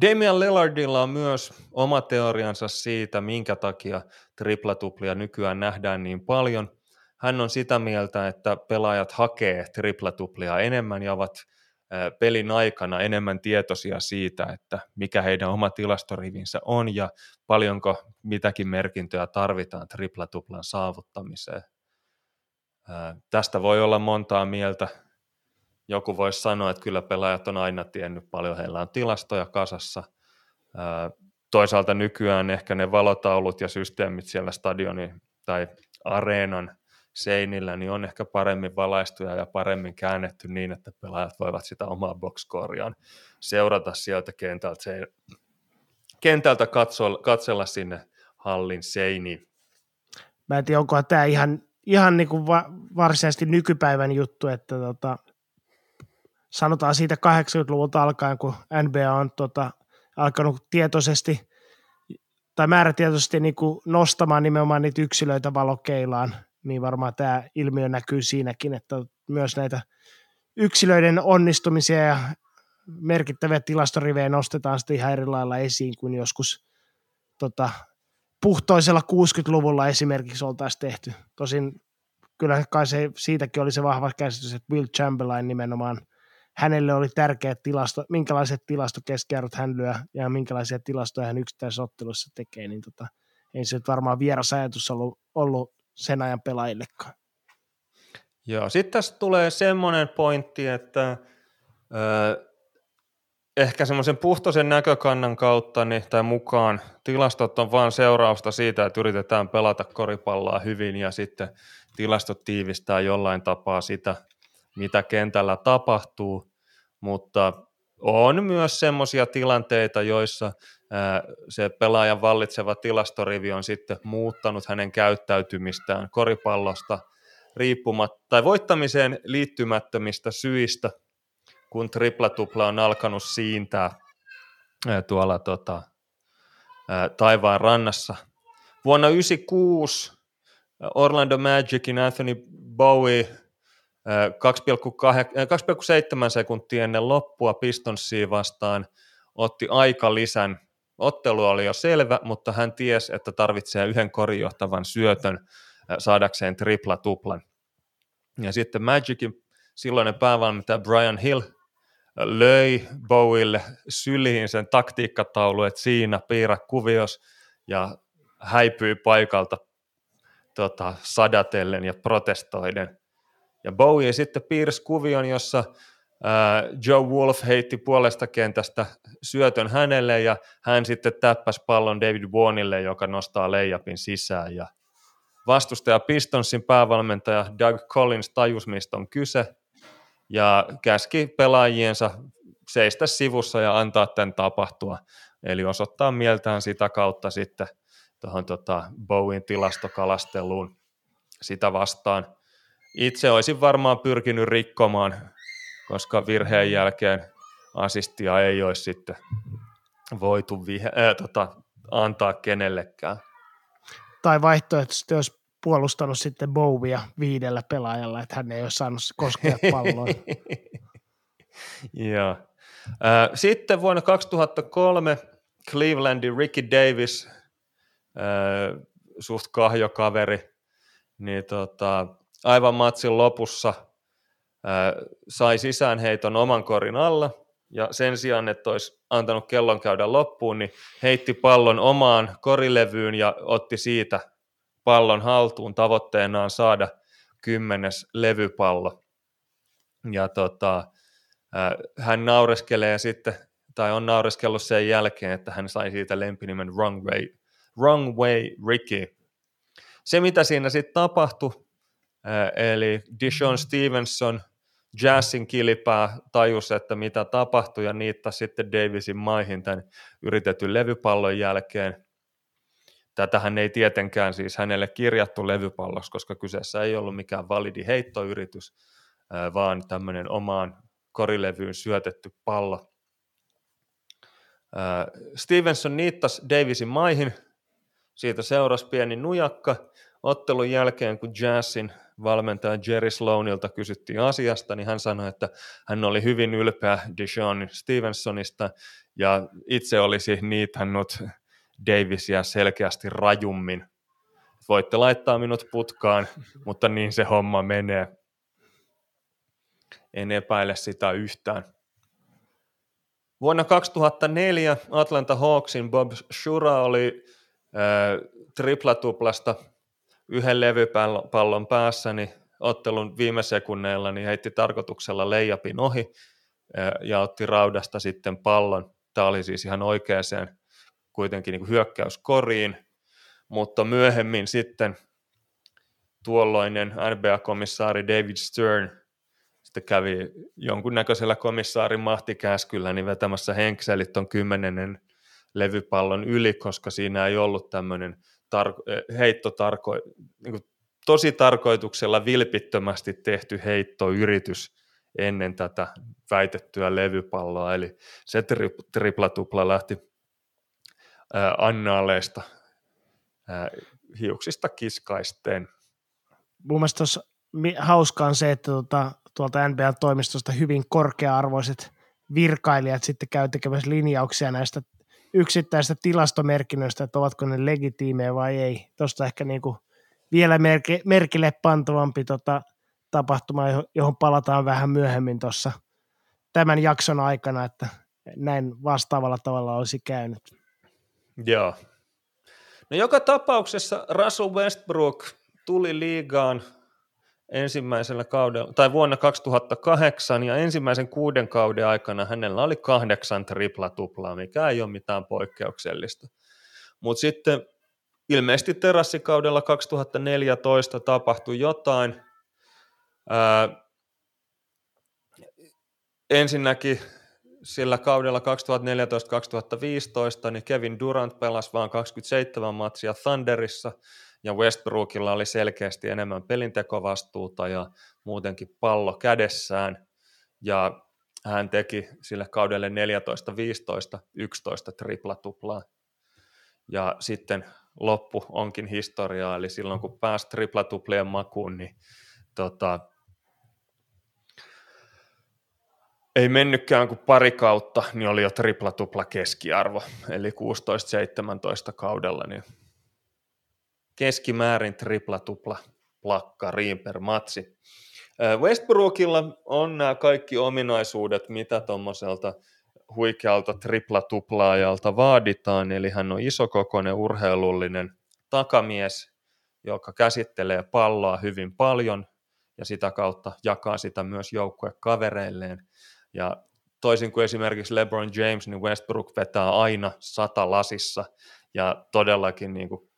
Damian Lillardilla on myös oma teoriansa siitä, minkä takia triplatuplia nykyään nähdään niin paljon. Hän on sitä mieltä, että pelaajat hakee triplatuplia enemmän ja ovat pelin aikana enemmän tietoisia siitä, että mikä heidän oma tilastorivinsä on ja paljonko mitäkin merkintöjä tarvitaan triplatuplan saavuttamiseen. Tästä voi olla montaa mieltä joku voisi sanoa, että kyllä pelaajat on aina tiennyt paljon, heillä on tilastoja kasassa. Toisaalta nykyään ehkä ne valotaulut ja systeemit siellä stadionin tai areenan seinillä niin on ehkä paremmin valaistuja ja paremmin käännetty niin, että pelaajat voivat sitä omaa boxscoreaan seurata sieltä kentältä, se, kentältä katsoa, katsella sinne hallin seiniin. Mä en tiedä, onko tämä ihan, ihan niin kuin va- varsinaisesti nykypäivän juttu, että tota, sanotaan siitä 80-luvulta alkaen, kun NBA on tota, alkanut tietoisesti tai määrätietoisesti niin kuin nostamaan nimenomaan niitä yksilöitä valokeilaan, niin varmaan tämä ilmiö näkyy siinäkin, että myös näitä yksilöiden onnistumisia ja merkittäviä tilastorivejä nostetaan sitten ihan eri lailla esiin kuin joskus tota, puhtoisella 60-luvulla esimerkiksi oltaisiin tehty. Tosin kyllä kai se, siitäkin oli se vahva käsitys, että Will Chamberlain nimenomaan – hänelle oli tärkeä tilasto, minkälaiset tilastokeskiarvot hän lyö ja minkälaisia tilastoja hän yksittäisessä ottelussa tekee, niin tota, ei se nyt varmaan vieras ajatus ollut, ollut sen ajan pelaajillekaan. Joo, sitten tässä tulee semmoinen pointti, että ö, ehkä semmoisen puhtoisen näkökannan kautta niin, tai mukaan tilastot on vain seurausta siitä, että yritetään pelata koripalloa hyvin ja sitten tilastot tiivistää jollain tapaa sitä, mitä kentällä tapahtuu, mutta on myös semmoisia tilanteita, joissa se pelaajan vallitseva tilastorivi on sitten muuttanut hänen käyttäytymistään koripallosta riippumatta tai voittamiseen liittymättömistä syistä, kun triplatupla on alkanut siintää tuolla tota, taivaan rannassa. Vuonna 1996 Orlando Magicin Anthony Bowie 2,7 sekuntia ennen loppua Pistonsia vastaan otti aika lisän. Ottelu oli jo selvä, mutta hän tiesi, että tarvitsee yhden korijohtavan syötön saadakseen tripla-tuplan. Ja sitten Magicin silloinen päävalmentaja Brian Hill löi Bowille syliin sen taktiikkataulu, että siinä piirrä kuvios ja häipyi paikalta tota, sadatellen ja protestoiden. Ja Bowie sitten piirsi kuvion, jossa Joe Wolf heitti puolesta kentästä syötön hänelle ja hän sitten täppäsi pallon David Warnille, joka nostaa leijapin sisään ja vastustaja Pistonsin päävalmentaja Doug Collins tajus, mistä on kyse ja käski pelaajiensa seistä sivussa ja antaa tämän tapahtua. Eli osoittaa mieltään sitä kautta sitten tuohon tota Bowen tilastokalasteluun sitä vastaan. Itse olisin varmaan pyrkinyt rikkomaan, koska virheen jälkeen asistia ei olisi sitten voitu vihe, äh, tota, antaa kenellekään. Tai vaihtoehtoisesti olisi puolustanut sitten Bowia viidellä pelaajalla, että hän ei ole saanut koskea palloa. Joo. Sitten vuonna 2003 Clevelandin Ricky Davis, suht kahjokaveri, niin tota, aivan matsin lopussa sai sisäänheiton oman korin alla, ja sen sijaan, että olisi antanut kellon käydä loppuun, niin heitti pallon omaan korilevyyn ja otti siitä pallon haltuun tavoitteenaan saada kymmenes levypallo. Ja tota, hän naureskelee sitten, tai on naureskellut sen jälkeen, että hän sai siitä lempinimen Wrong Way, Wrong Way Ricky. Se, mitä siinä sitten tapahtui, eli Dishon Stevenson, Jazzin kilipää tajus, että mitä tapahtui, ja niitä sitten Davisin maihin tämän yritetyn levypallon jälkeen. Tätähän ei tietenkään siis hänelle kirjattu levypalloksi, koska kyseessä ei ollut mikään validi heittoyritys, vaan tämmöinen omaan korilevyyn syötetty pallo. Stevenson niittasi Davisin maihin, siitä seurasi pieni nujakka. Ottelun jälkeen, kun Jazzin valmentaja Jerry Sloanilta kysyttiin asiasta, niin hän sanoi, että hän oli hyvin ylpeä Deshaun Stevensonista ja itse olisi niitannut Davisia selkeästi rajummin. Voitte laittaa minut putkaan, mutta niin se homma menee. En epäile sitä yhtään. Vuonna 2004 Atlanta Hawksin Bob Shura oli äh, triplatuplasta yhden levypallon päässä, niin ottelun viime sekunneilla niin heitti tarkoituksella leijapin ohi ja otti raudasta sitten pallon. Tämä oli siis ihan oikeaan kuitenkin niin hyökkäyskoriin, mutta myöhemmin sitten tuolloinen NBA-komissaari David Stern sitten kävi jonkunnäköisellä komissaarin mahtikäskyllä niin vetämässä henkselit on kymmenennen levypallon yli, koska siinä ei ollut tämmöinen tar- heitto tarko- niin kuin tosi tarkoituksella vilpittömästi tehty heittoyritys ennen tätä väitettyä levypalloa, eli se tri- triplatupla lähti ää, annaaleista ää, hiuksista kiskaisten. Mun mielestä hauskaa on se, että tuota, tuolta NBA-toimistosta hyvin korkea-arvoiset virkailijat sitten käy tekemässä linjauksia näistä yksittäisistä tilastomerkinnöistä, että ovatko ne legitiimejä vai ei. Tuosta ehkä niin kuin vielä merki, merkille pantavampi tota, tapahtuma, johon palataan vähän myöhemmin tuossa tämän jakson aikana, että näin vastaavalla tavalla olisi käynyt. Joo. No joka tapauksessa Russell Westbrook tuli liigaan ensimmäisellä kaudella, tai vuonna 2008 ja ensimmäisen kuuden kauden aikana hänellä oli kahdeksan tripla-tuplaa, mikä ei ole mitään poikkeuksellista. Mutta sitten ilmeisesti terassikaudella 2014 tapahtui jotain. Ää, ensinnäkin sillä kaudella 2014-2015 niin Kevin Durant pelasi vain 27 matsia Thunderissa – ja Westbrookilla oli selkeästi enemmän pelintekovastuuta ja muutenkin pallo kädessään, ja hän teki sille kaudelle 14, 15, 11 triplatuplaa. Ja sitten loppu onkin historiaa, eli silloin kun pääsi triplatuplien makuun, niin tota, ei mennytkään kuin pari kautta, niin oli jo triplatupla keskiarvo, eli 16-17 kaudella, niin keskimäärin tripla-tupla plakkariin per matsi. Westbrookilla on nämä kaikki ominaisuudet, mitä tuommoiselta huikealta tripla-tuplaajalta vaaditaan, eli hän on isokokoinen urheilullinen takamies, joka käsittelee palloa hyvin paljon ja sitä kautta jakaa sitä myös joukkuekavereilleen. Ja toisin kuin esimerkiksi LeBron James, niin Westbrook vetää aina sata lasissa ja todellakin niin kuin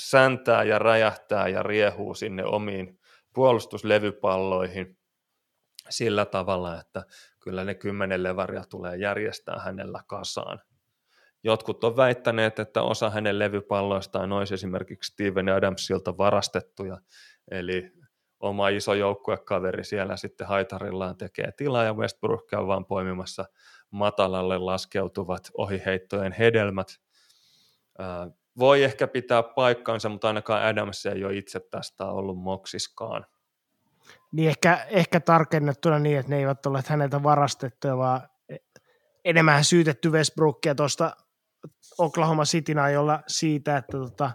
säntää ja räjähtää ja riehuu sinne omiin puolustuslevypalloihin. sillä tavalla, että kyllä ne kymmenen levaria tulee järjestää hänellä kasaan. Jotkut on väittäneet, että osa hänen levypalloistaan olisi esimerkiksi Steven Adamsilta varastettuja, eli oma iso joukkuekaveri siellä sitten haitarillaan tekee tilaa ja Westbrook käy vaan poimimassa matalalle laskeutuvat ohiheittojen hedelmät. Voi ehkä pitää paikkansa, mutta ainakaan Adams ei ole itse tästä ollut moksiskaan. Niin ehkä, ehkä tarkennettuna niin, että ne eivät ole häneltä varastettuja, vaan enemmän syytetty Westbrookia tuosta Oklahoma Cityn ajolla siitä, että tota,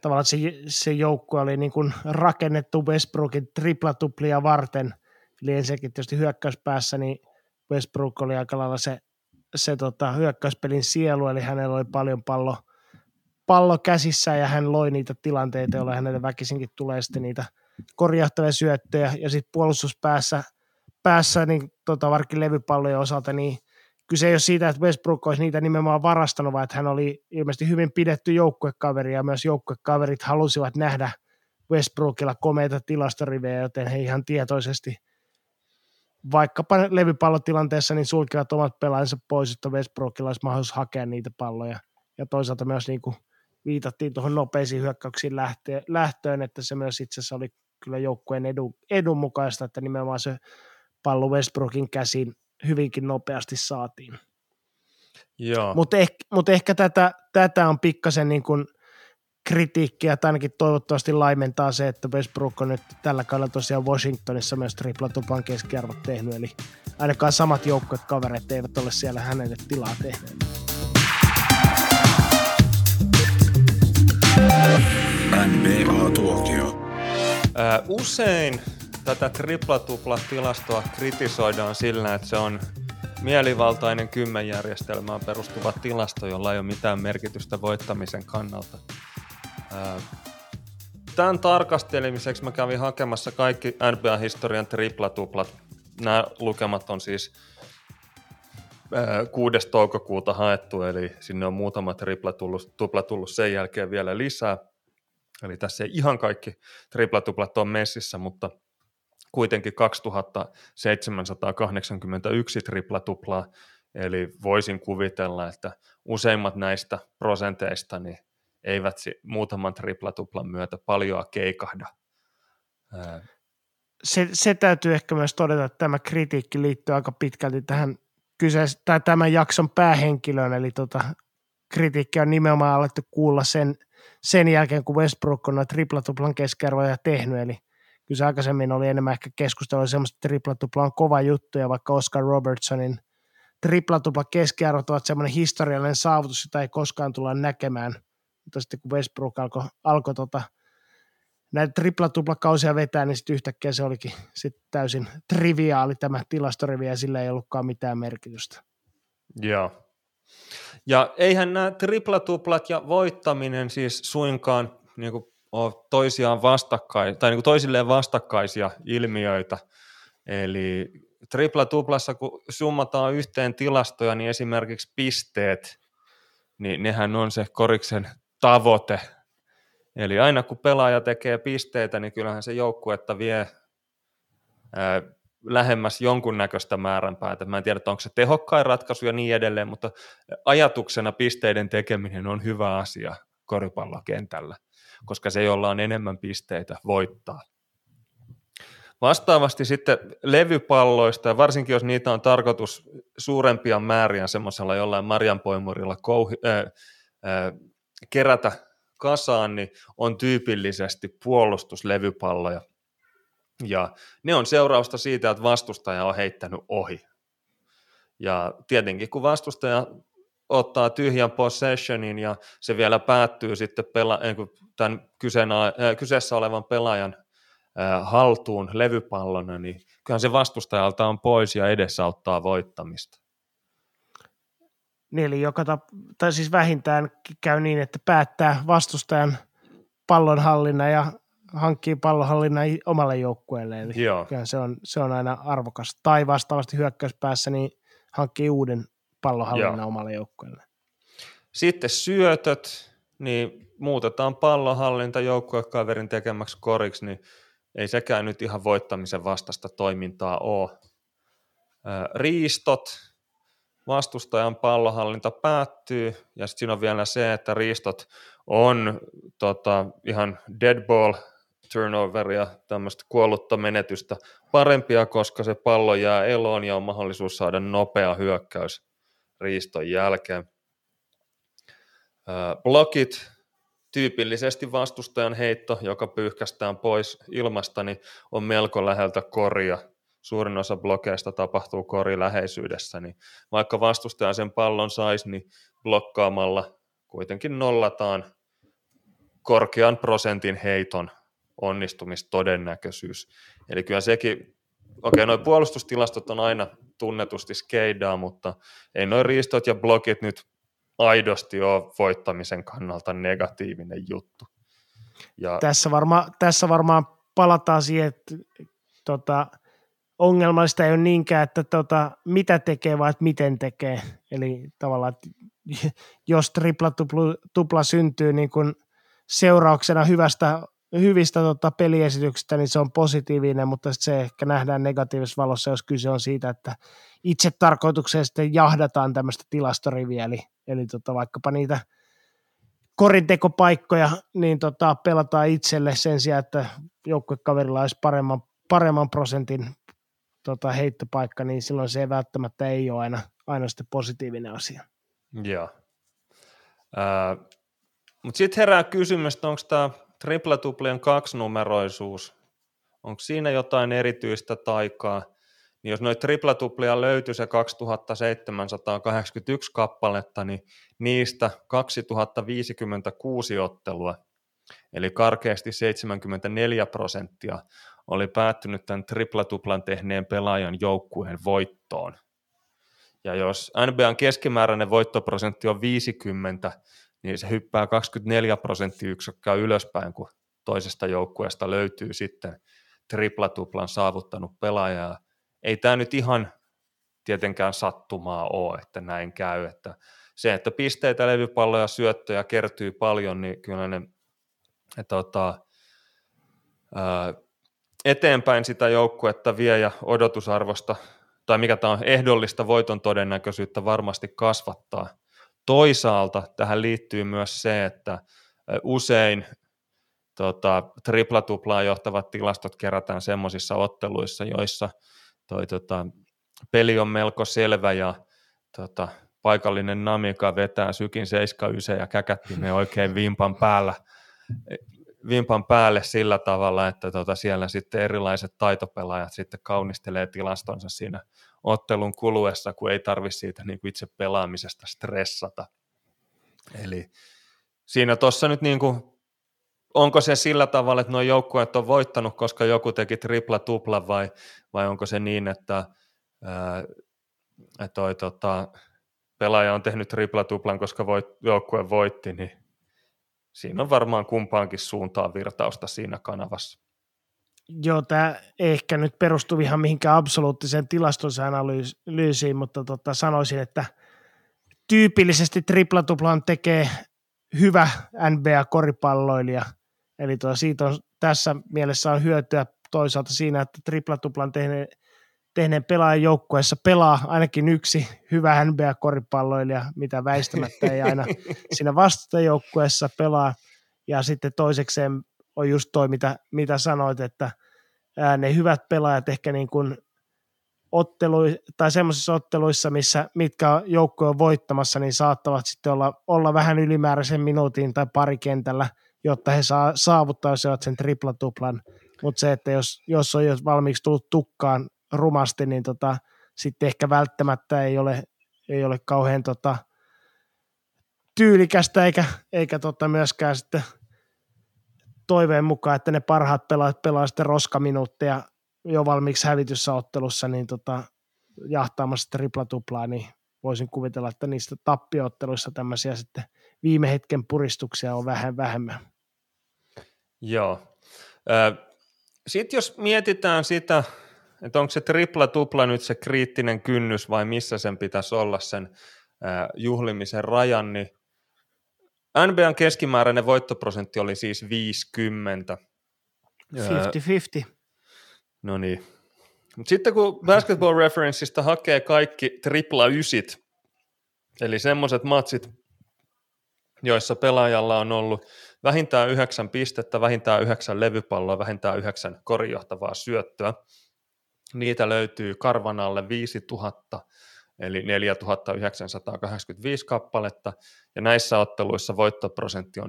tavallaan se, se joukkue oli niin kuin rakennettu Westbrookin triplatuplia varten. Eli ensinnäkin tietysti hyökkäyspäässä, niin Westbrook oli aika lailla se, se tota, hyökkäyspelin sielu, eli hänellä oli paljon pallo, pallo käsissä ja hän loi niitä tilanteita, joilla hänelle väkisinkin tulee sitten niitä korjahtavia syöttöjä. Ja sitten puolustuspäässä päässä, niin tota, varkin levypallojen osalta, niin kyse ei ole siitä, että Westbrook olisi niitä nimenomaan varastanut, vaan että hän oli ilmeisesti hyvin pidetty joukkuekaveri ja myös joukkuekaverit halusivat nähdä Westbrookilla komeita tilastorivejä, joten he ihan tietoisesti vaikkapa levypallotilanteessa niin sulkivat omat pelaajansa pois, että Westbrookilla olisi mahdollisuus hakea niitä palloja. Ja toisaalta myös niin kuin viitattiin tuohon nopeisiin hyökkäyksiin lähtöön, että se myös itse asiassa oli kyllä joukkueen edun, edun mukaista, että nimenomaan se pallo Westbrookin käsiin hyvinkin nopeasti saatiin. Mutta ehkä, mut ehkä tätä, tätä on pikkasen niin kuin kritiikkiä, tai ainakin toivottavasti laimentaa se, että Westbrook on nyt tällä kaudella tosiaan Washingtonissa myös triplatuplan keskiarvot tehnyt, eli ainakaan samat joukkueet kavereet eivät ole siellä hänelle tilaa tehneet. NBA-tuokio. usein tätä triplatupla-tilastoa kritisoidaan sillä, että se on mielivaltainen kymmenjärjestelmään perustuva tilasto, jolla ei ole mitään merkitystä voittamisen kannalta. Tämän tarkastelemiseksi mä kävin hakemassa kaikki NBA-historian triplatuplat. Nämä lukemat on siis 6. toukokuuta haettu, eli sinne on muutama tripla tullut, tupla tullut sen jälkeen vielä lisää. Eli tässä ei ihan kaikki triplatuplat ole messissä, mutta kuitenkin 2781 triplatuplaa, eli voisin kuvitella, että useimmat näistä prosenteista niin eivät muutaman triplatuplan myötä paljoa keikahda. Se, se täytyy ehkä myös todeta, että tämä kritiikki liittyy aika pitkälti tähän kyseessä, tai tämän jakson päähenkilöön, eli tota, kritiikki on nimenomaan alettu kuulla sen, sen jälkeen, kun Westbrook on noita triplatuplan keskiarvoja tehnyt, eli kyllä se aikaisemmin oli enemmän ehkä keskustelua semmoista, että on kova juttu, ja vaikka Oscar Robertsonin triplatupla keskiarvot ovat semmoinen historiallinen saavutus, jota ei koskaan tulla näkemään, mutta sitten kun Westbrook alkoi alko tota, näitä tripla-tupla-kausia vetää, niin sitten yhtäkkiä se olikin sit täysin triviaali tämä tilastorivi ja sillä ei ollutkaan mitään merkitystä. Joo. Ja eihän nämä triplatuplat ja voittaminen siis suinkaan niin kuin, ole toisiaan vastakkain, tai niin kuin toisilleen vastakkaisia ilmiöitä. Eli tripla-tuplassa, kun summataan yhteen tilastoja, niin esimerkiksi pisteet, niin nehän on se koriksen tavoite. Eli aina kun pelaaja tekee pisteitä, niin kyllähän se joukkuetta vie ää, lähemmäs jonkunnäköistä määränpäätä. Mä en tiedä, onko se tehokkain ratkaisu ja niin edelleen, mutta ajatuksena pisteiden tekeminen on hyvä asia koripallokentällä, koska se, jolla on enemmän pisteitä, voittaa. Vastaavasti sitten levypalloista, varsinkin jos niitä on tarkoitus suurempia määriä semmoisella jollain marjanpoimurilla kouhi, äh, äh, kerätä kasaan, niin on tyypillisesti puolustuslevypalloja. Ja ne on seurausta siitä, että vastustaja on heittänyt ohi. Ja tietenkin kun vastustaja ottaa tyhjän possessionin ja se vielä päättyy sitten pela- tämän kyseessä olevan pelaajan haltuun levypallona, niin kyllähän se vastustajalta on pois ja edesauttaa voittamista. Niin, eli joka tap- tai siis vähintään käy niin, että päättää vastustajan pallonhallinnan ja hankkii pallonhallinnan omalle joukkueelle. Eli Joo. se on, se on aina arvokas. Tai vastaavasti hyökkäyspäässä niin hankkii uuden pallonhallinnan Joo. omalle joukkueelle. Sitten syötöt, niin muutetaan pallonhallinta joukkuekaverin tekemäksi koriksi, niin ei sekään nyt ihan voittamisen vastasta toimintaa ole. riistot, vastustajan pallohallinta päättyy, ja sitten siinä on vielä se, että riistot on tota, ihan dead ball turnoveria, tämmöistä kuollutta menetystä parempia, koska se pallo jää eloon ja on mahdollisuus saada nopea hyökkäys riiston jälkeen. Blokit, tyypillisesti vastustajan heitto, joka pyyhkästään pois ilmasta, niin on melko läheltä koria. Suurin osa blokeista tapahtuu kori läheisyydessä, niin vaikka vastustaja sen pallon saisi, niin blokkaamalla kuitenkin nollataan korkean prosentin heiton onnistumistodennäköisyys. Eli kyllä sekin, okei, okay, noin puolustustilastot on aina tunnetusti skeidaa, mutta ei noin riistot ja blokit nyt aidosti ole voittamisen kannalta negatiivinen juttu. Ja... Tässä, varma, tässä varmaan palataan siihen, että tota, ongelmallista ei ole niinkään, että tota, mitä tekee, vaan että miten tekee. Eli tavallaan, että jos tripla tupla, tupla syntyy niin kuin seurauksena hyvästä hyvistä tota, peliesityksistä, niin se on positiivinen, mutta se ehkä nähdään negatiivisessa valossa, jos kyse on siitä, että itse tarkoitukseen jahdataan tämmöistä tilastoriviä, eli, eli tota, vaikkapa niitä korintekopaikkoja, niin tota, pelataan itselle sen sijaan, että joukkuekaverilla olisi paremman, paremman prosentin tota, heittopaikka, niin silloin se ei välttämättä ei ole aina, aina sitten positiivinen asia. Joo. Äh, mutta sitten herää kysymys, että onko tämä triplatuplien kaksinumeroisuus, onko siinä jotain erityistä taikaa, niin jos noita triplatuplia löytyy se 2781 kappaletta, niin niistä 2056 ottelua, eli karkeasti 74 prosenttia, oli päättynyt tämän triplatuplan tehneen pelaajan joukkueen voittoon. Ja jos NBAn keskimääräinen voittoprosentti on 50, niin se hyppää 24 prosenttiyksikköä ylöspäin, kun toisesta joukkueesta löytyy sitten triplatuplan saavuttanut pelaaja. Ei tämä nyt ihan tietenkään sattumaa ole, että näin käy. Että se, että pisteitä, levypalloja, syöttöjä kertyy paljon, niin kyllä ne tota, ää, eteenpäin sitä joukkuetta vie ja odotusarvosta, tai mikä tämä on, ehdollista voiton todennäköisyyttä varmasti kasvattaa – Toisaalta tähän liittyy myös se, että usein tota, triplatuplaan johtavat tilastot kerätään semmoisissa otteluissa, joissa toi, tota, peli on melko selvä ja tota, paikallinen Namika vetää sykin 79 ja käkättimeen oikein vimpan päällä, vimpan päälle sillä tavalla, että tota, siellä sitten erilaiset taitopelaajat sitten kaunistelee tilastonsa siinä ottelun kuluessa, kun ei tarvitse siitä niin kuin itse pelaamisesta stressata. Eli siinä tuossa nyt niin kuin, onko se sillä tavalla, että nuo joukkueet on voittanut, koska joku teki tripla tupla vai, vai onko se niin, että ää, toi, tota, pelaaja on tehnyt tripla tuplan, koska voit, joukkue voitti, niin siinä on varmaan kumpaankin suuntaan virtausta siinä kanavassa. Joo, tämä ehkä nyt perustu ihan mihinkään absoluuttiseen tilastosanalyysiin, mutta tota, sanoisin, että tyypillisesti triplatuplan tekee hyvä NBA-koripalloilija. Eli tuo, siitä on tässä mielessä on hyötyä toisaalta siinä, että triplatuplan tehneen, tehneen pelaajan joukkueessa pelaa ainakin yksi hyvä NBA-koripalloilija, mitä väistämättä ei aina siinä vastustajoukkueessa pelaa. Ja sitten toisekseen on just toi, mitä, mitä sanoit, että ne hyvät pelaajat ehkä niin kuin ottelu, tai semmoisissa otteluissa, missä mitkä joukko on voittamassa, niin saattavat sitten olla, olla vähän ylimääräisen minuutin tai pari kentällä, jotta he saa, saavuttaisivat sen triplatuplan. Mutta se, että jos, jos on jo valmiiksi tullut tukkaan rumasti, niin tota, sitten ehkä välttämättä ei ole, ei ole kauhean tota, tyylikästä eikä, eikä tota myöskään sitten toiveen mukaan, että ne parhaat pelaajat pelaa sitten roskaminuutteja jo valmiiksi hävityssä ottelussa, niin tota, jahtaamassa tripla-tuplaa, niin voisin kuvitella, että niistä tappiootteluissa tämmöisiä sitten viime hetken puristuksia on vähän vähemmän. Joo. Sitten jos mietitään sitä, että onko se tripla-tupla nyt se kriittinen kynnys vai missä sen pitäisi olla sen juhlimisen rajan, niin NBAn keskimääräinen voittoprosentti oli siis 50. 50-50. No niin, Sitten kun Basketball Referenceista hakee kaikki tripla ysit, eli semmoiset matsit, joissa pelaajalla on ollut vähintään yhdeksän pistettä, vähintään yhdeksän levypalloa, vähintään yhdeksän korijohtavaa syöttöä. Niitä löytyy karvan alle 5000, eli 4985 kappaletta, ja näissä otteluissa voittoprosentti on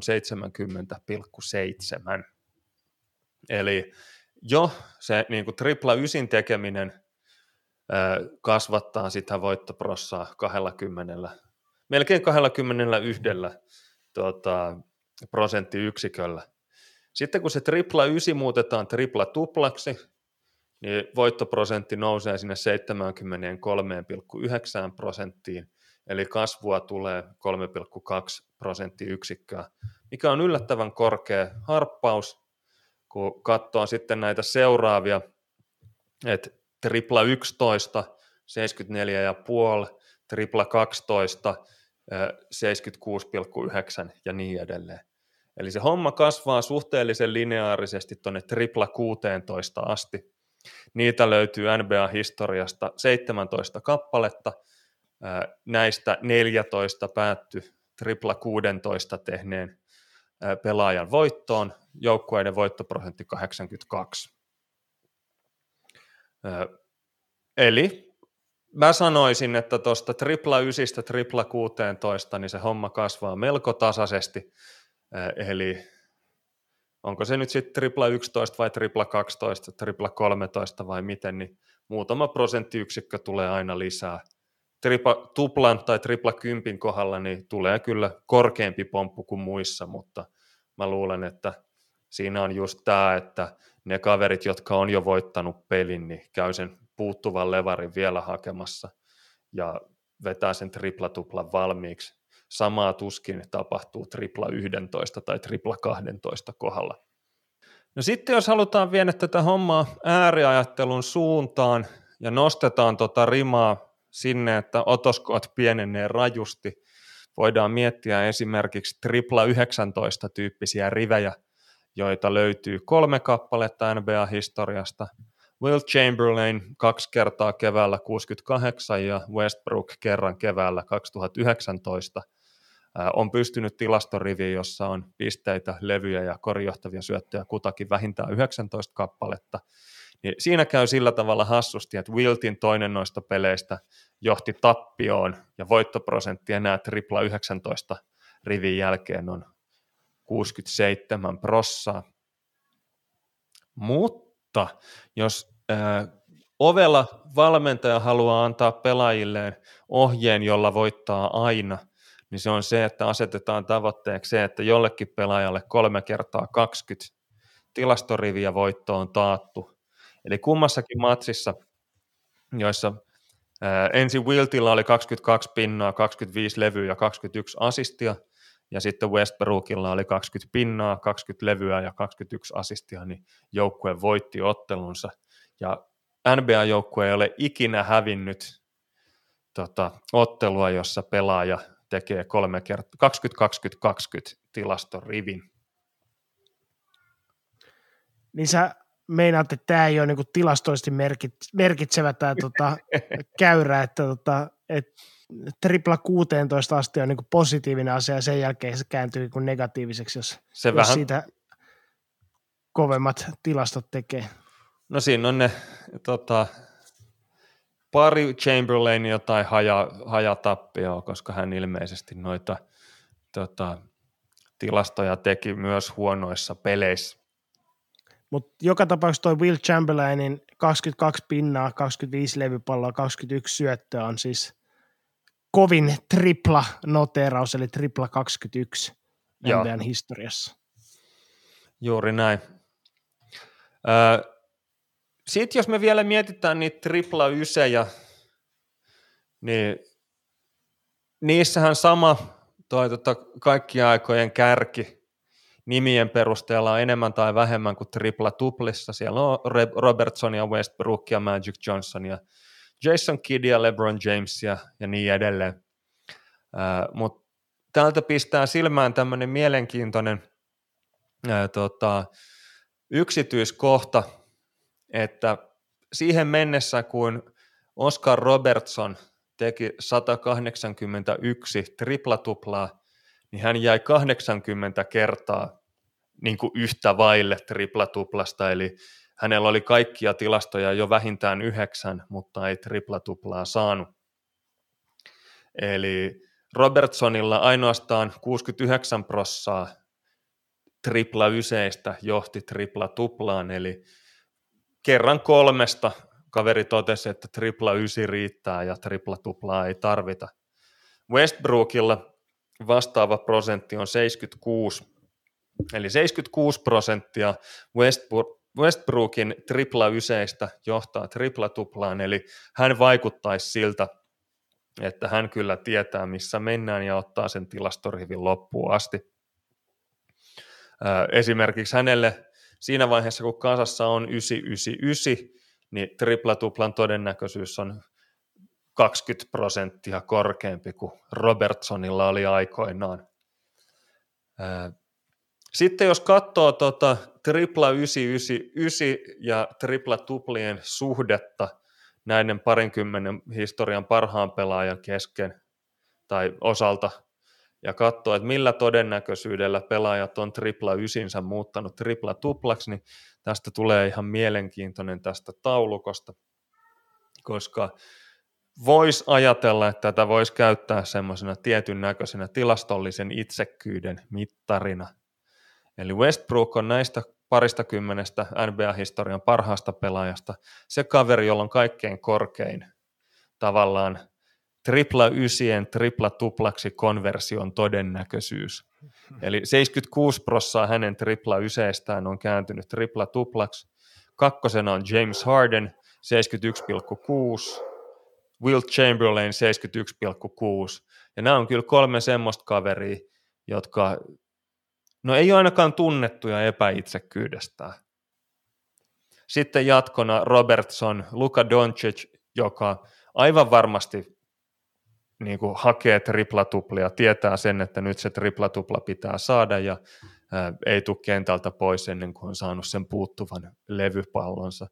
70,7. Eli jo se niin kuin tripla ysin tekeminen kasvattaa sitä voittoprossaa 20, melkein 21 tuota, prosenttiyksiköllä. Sitten kun se tripla ysi muutetaan tripla tuplaksi, niin voittoprosentti nousee sinne 73,9 prosenttiin, eli kasvua tulee 3,2 prosenttiyksikköä, mikä on yllättävän korkea harppaus, kun katsoo sitten näitä seuraavia, että tripla 11, 74,5, tripla 12, 76,9 ja niin edelleen. Eli se homma kasvaa suhteellisen lineaarisesti tuonne tripla 16 asti. Niitä löytyy NBA-historiasta 17 kappaletta, näistä 14 päätty tripla 16 tehneen pelaajan voittoon, joukkueiden voittoprosentti 82. Eli mä sanoisin, että tuosta tripla 9 tripla 16, niin se homma kasvaa melko tasaisesti, eli onko se nyt sitten tripla 11 vai tripla 12, tripla 13 vai miten, niin muutama prosenttiyksikkö tulee aina lisää. Tripla, tuplan tai tripla kympin kohdalla niin tulee kyllä korkeampi pomppu kuin muissa, mutta mä luulen, että siinä on just tämä, että ne kaverit, jotka on jo voittanut pelin, niin käy sen puuttuvan levarin vielä hakemassa ja vetää sen tripla-tuplan valmiiksi. Samaa tuskin tapahtuu tripla 11 tai tripla 12 kohdalla. No sitten jos halutaan viedä tätä hommaa ääriajattelun suuntaan ja nostetaan tota rimaa sinne, että otoskoot pienenee rajusti, voidaan miettiä esimerkiksi tripla 19 tyyppisiä rivejä, joita löytyy kolme kappaletta NBA-historiasta. Will Chamberlain kaksi kertaa keväällä 68 ja Westbrook kerran keväällä 2019 on pystynyt tilastoriviin, jossa on pisteitä, levyjä ja korjohtavia syöttöjä kutakin vähintään 19 kappaletta. Niin siinä käy sillä tavalla hassusti, että Wiltin toinen noista peleistä johti tappioon ja voittoprosentti enää tripla 19 rivin jälkeen on 67 prossaa. Mutta jos äh, ovella valmentaja haluaa antaa pelaajilleen ohjeen, jolla voittaa aina, niin se on se, että asetetaan tavoitteeksi se, että jollekin pelaajalle kolme kertaa 20 tilastoriviä voitto on taattu. Eli kummassakin matsissa, joissa ää, ensin Wiltillä oli 22 pinnaa, 25 levyä ja 21 asistia, ja sitten Westbrookilla oli 20 pinnaa, 20 levyä ja 21 asistia, niin joukkue voitti ottelunsa. Ja NBA-joukkue ei ole ikinä hävinnyt tota, ottelua, jossa pelaaja tekee kolme kertaa 20-20-20 tilastorivin. Niin sä meinaat, että tämä ei ole niinku tilastoisesti merkitsevä tämä tota, käyrä, että tota, et tripla 16 asti on niinku positiivinen asia ja sen jälkeen se kääntyy niinku negatiiviseksi, jos, se jos vähän... siitä kovemmat tilastot tekee. No siinä on ne tota, pari Chamberlainia tai haja, hajatappioa, koska hän ilmeisesti noita tota, tilastoja teki myös huonoissa peleissä. Mutta joka tapauksessa toi Will Chamberlainin 22 pinnaa, 25 levypalloa, 21 syöttöä on siis kovin tripla noteraus, eli tripla 21 NBAn historiassa. Juuri näin. Öö, sitten jos me vielä mietitään niitä tripla ysejä, niin niissähän sama toi tota, kaikkien aikojen kärki nimien perusteella on enemmän tai vähemmän kuin tripla tuplissa. Siellä on Robertson ja Westbrook ja Magic Johnson ja Jason Kidd ja LeBron James ja, niin edelleen. Äh, Mutta täältä pistää silmään tämmöinen mielenkiintoinen ää, tota, yksityiskohta, että siihen mennessä, kun Oscar Robertson teki 181 triplatuplaa, niin hän jäi 80 kertaa niin kuin yhtä vaille triplatuplasta, eli hänellä oli kaikkia tilastoja jo vähintään yhdeksän, mutta ei triplatuplaa saanut. Eli Robertsonilla ainoastaan 69 prossaa tripla yseistä johti tripla tuplaan, eli kerran kolmesta kaveri totesi, että tripla ysi riittää ja tripla tuplaa ei tarvita. Westbrookilla vastaava prosentti on 76, eli 76 prosenttia Westbrook, Westbrookin tripla yseistä johtaa tripla tuplaan, eli hän vaikuttaisi siltä, että hän kyllä tietää, missä mennään ja ottaa sen tilastorivin loppuun asti. Esimerkiksi hänelle siinä vaiheessa, kun kasassa on 999, niin triplatuplan todennäköisyys on 20 prosenttia korkeampi kuin Robertsonilla oli aikoinaan. Sitten jos katsoo tuota tripla 999 ja tripla tuplien suhdetta näiden parinkymmenen historian parhaan pelaajan kesken tai osalta ja katsoo, että millä todennäköisyydellä pelaajat on tripla ysinsä muuttanut tripla tuplaksi, niin tästä tulee ihan mielenkiintoinen tästä taulukosta, koska voisi ajatella, että tätä voisi käyttää semmoisena tietyn näköisenä tilastollisen itsekkyyden mittarina. Eli Westbrook on näistä parista kymmenestä NBA-historian parhaasta pelaajasta se kaveri, jolla on kaikkein korkein tavallaan tripla ysien tripla tuplaksi konversion todennäköisyys. Eli 76 prossaa hänen tripla yseestään on kääntynyt tripla tuplaksi. Kakkosena on James Harden 71,6, Will Chamberlain 71,6. Ja nämä on kyllä kolme semmoista kaveria, jotka no ei ole ainakaan tunnettuja epäitsekkyydestään. Sitten jatkona Robertson, Luka Doncic, joka aivan varmasti niin kuin hakee triplatuplia, tietää sen, että nyt se triplatupla pitää saada ja ää, ei tule kentältä pois ennen kuin on saanut sen puuttuvan levypallonsa.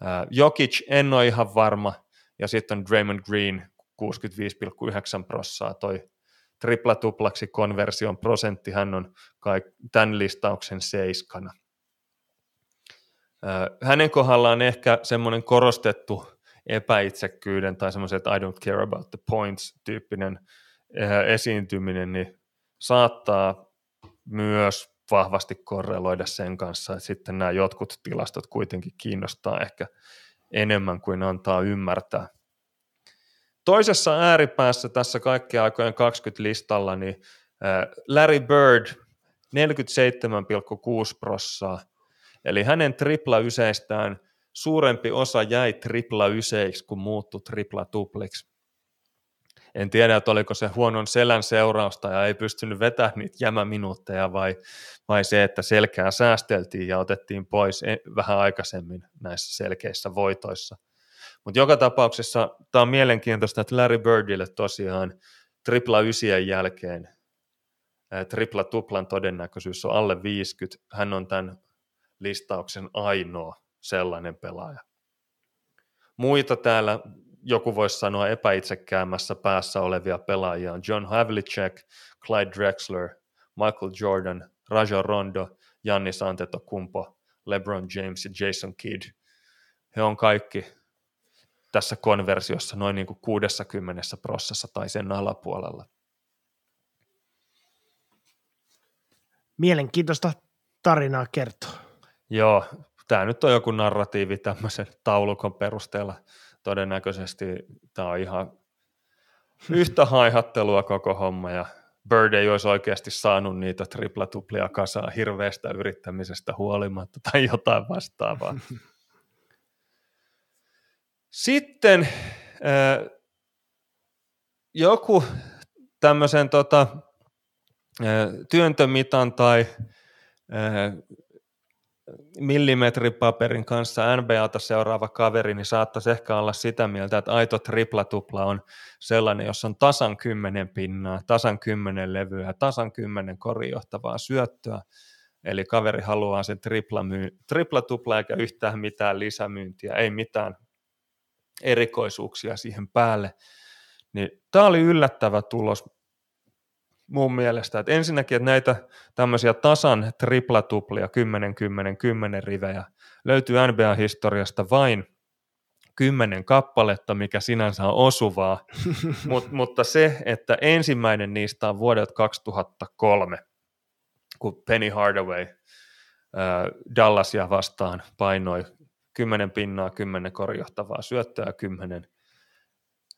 Ää, Jokic en ole ihan varma, ja sitten on Draymond Green 65,9 prossaa toi tripla-tuplaksi konversion prosentti, hän on kai tämän listauksen seiskana. Hänen kohdallaan ehkä semmoinen korostettu epäitsekkyyden tai semmoisen, että I don't care about the points tyyppinen esiintyminen, niin saattaa myös vahvasti korreloida sen kanssa, että sitten nämä jotkut tilastot kuitenkin kiinnostaa ehkä enemmän kuin antaa ymmärtää. Toisessa ääripäässä tässä kaikkien aikojen 20-listalla, niin Larry Bird 47,6 prossaa, eli hänen tripla yseistään suurempi osa jäi tripla yseiksi, kun muuttui tripla tupliksi. En tiedä, että oliko se huonon selän seurausta ja ei pystynyt vetämään niitä jämäminuutteja vai, vai se, että selkää säästeltiin ja otettiin pois e, vähän aikaisemmin näissä selkeissä voitoissa – mutta joka tapauksessa tämä on mielenkiintoista, että Larry Birdille tosiaan tripla ysien jälkeen tripla tuplan todennäköisyys on alle 50. Hän on tämän listauksen ainoa sellainen pelaaja. Muita täällä joku voisi sanoa epäitsekkäämässä päässä olevia pelaajia on John Havlicek, Clyde Drexler, Michael Jordan, Raja Rondo, Jannis Antetokounmpo, LeBron James ja Jason Kidd. He on kaikki tässä konversiossa noin niin kuin 60 prosessa tai sen alapuolella. Mielenkiintoista tarinaa kertoa. Joo, tämä nyt on joku narratiivi tämmöisen taulukon perusteella. Todennäköisesti tämä on ihan yhtä haihattelua koko homma ja Bird ei olisi oikeasti saanut niitä triplatuplia kasaan hirveästä yrittämisestä huolimatta tai jotain vastaavaa. Sitten äh, joku tämmöisen tota, äh, työntömitan tai äh, millimetripaperin kanssa NBAta seuraava kaveri, niin saattaisi ehkä olla sitä mieltä, että aito triplatupla on sellainen, jossa on tasan kymmenen pinnaa, tasan kymmenen levyä, tasan kymmenen korijohtavaa syöttöä, Eli kaveri haluaa sen tripla, myy- tripla tupla eikä yhtään mitään lisämyyntiä, ei mitään erikoisuuksia siihen päälle. Niin tämä oli yllättävä tulos mun mielestä, että ensinnäkin, että näitä tämmöisiä tasan triplatuplia, 10, 10, 10 rivejä, löytyy NBA-historiasta vain kymmenen kappaletta, mikä sinänsä on osuvaa, Mut, mutta se, että ensimmäinen niistä on vuodelta 2003, kun Penny Hardaway äh, Dallasia vastaan painoi 10 pinnaa, 10 korjohtavaa syöttöä, 10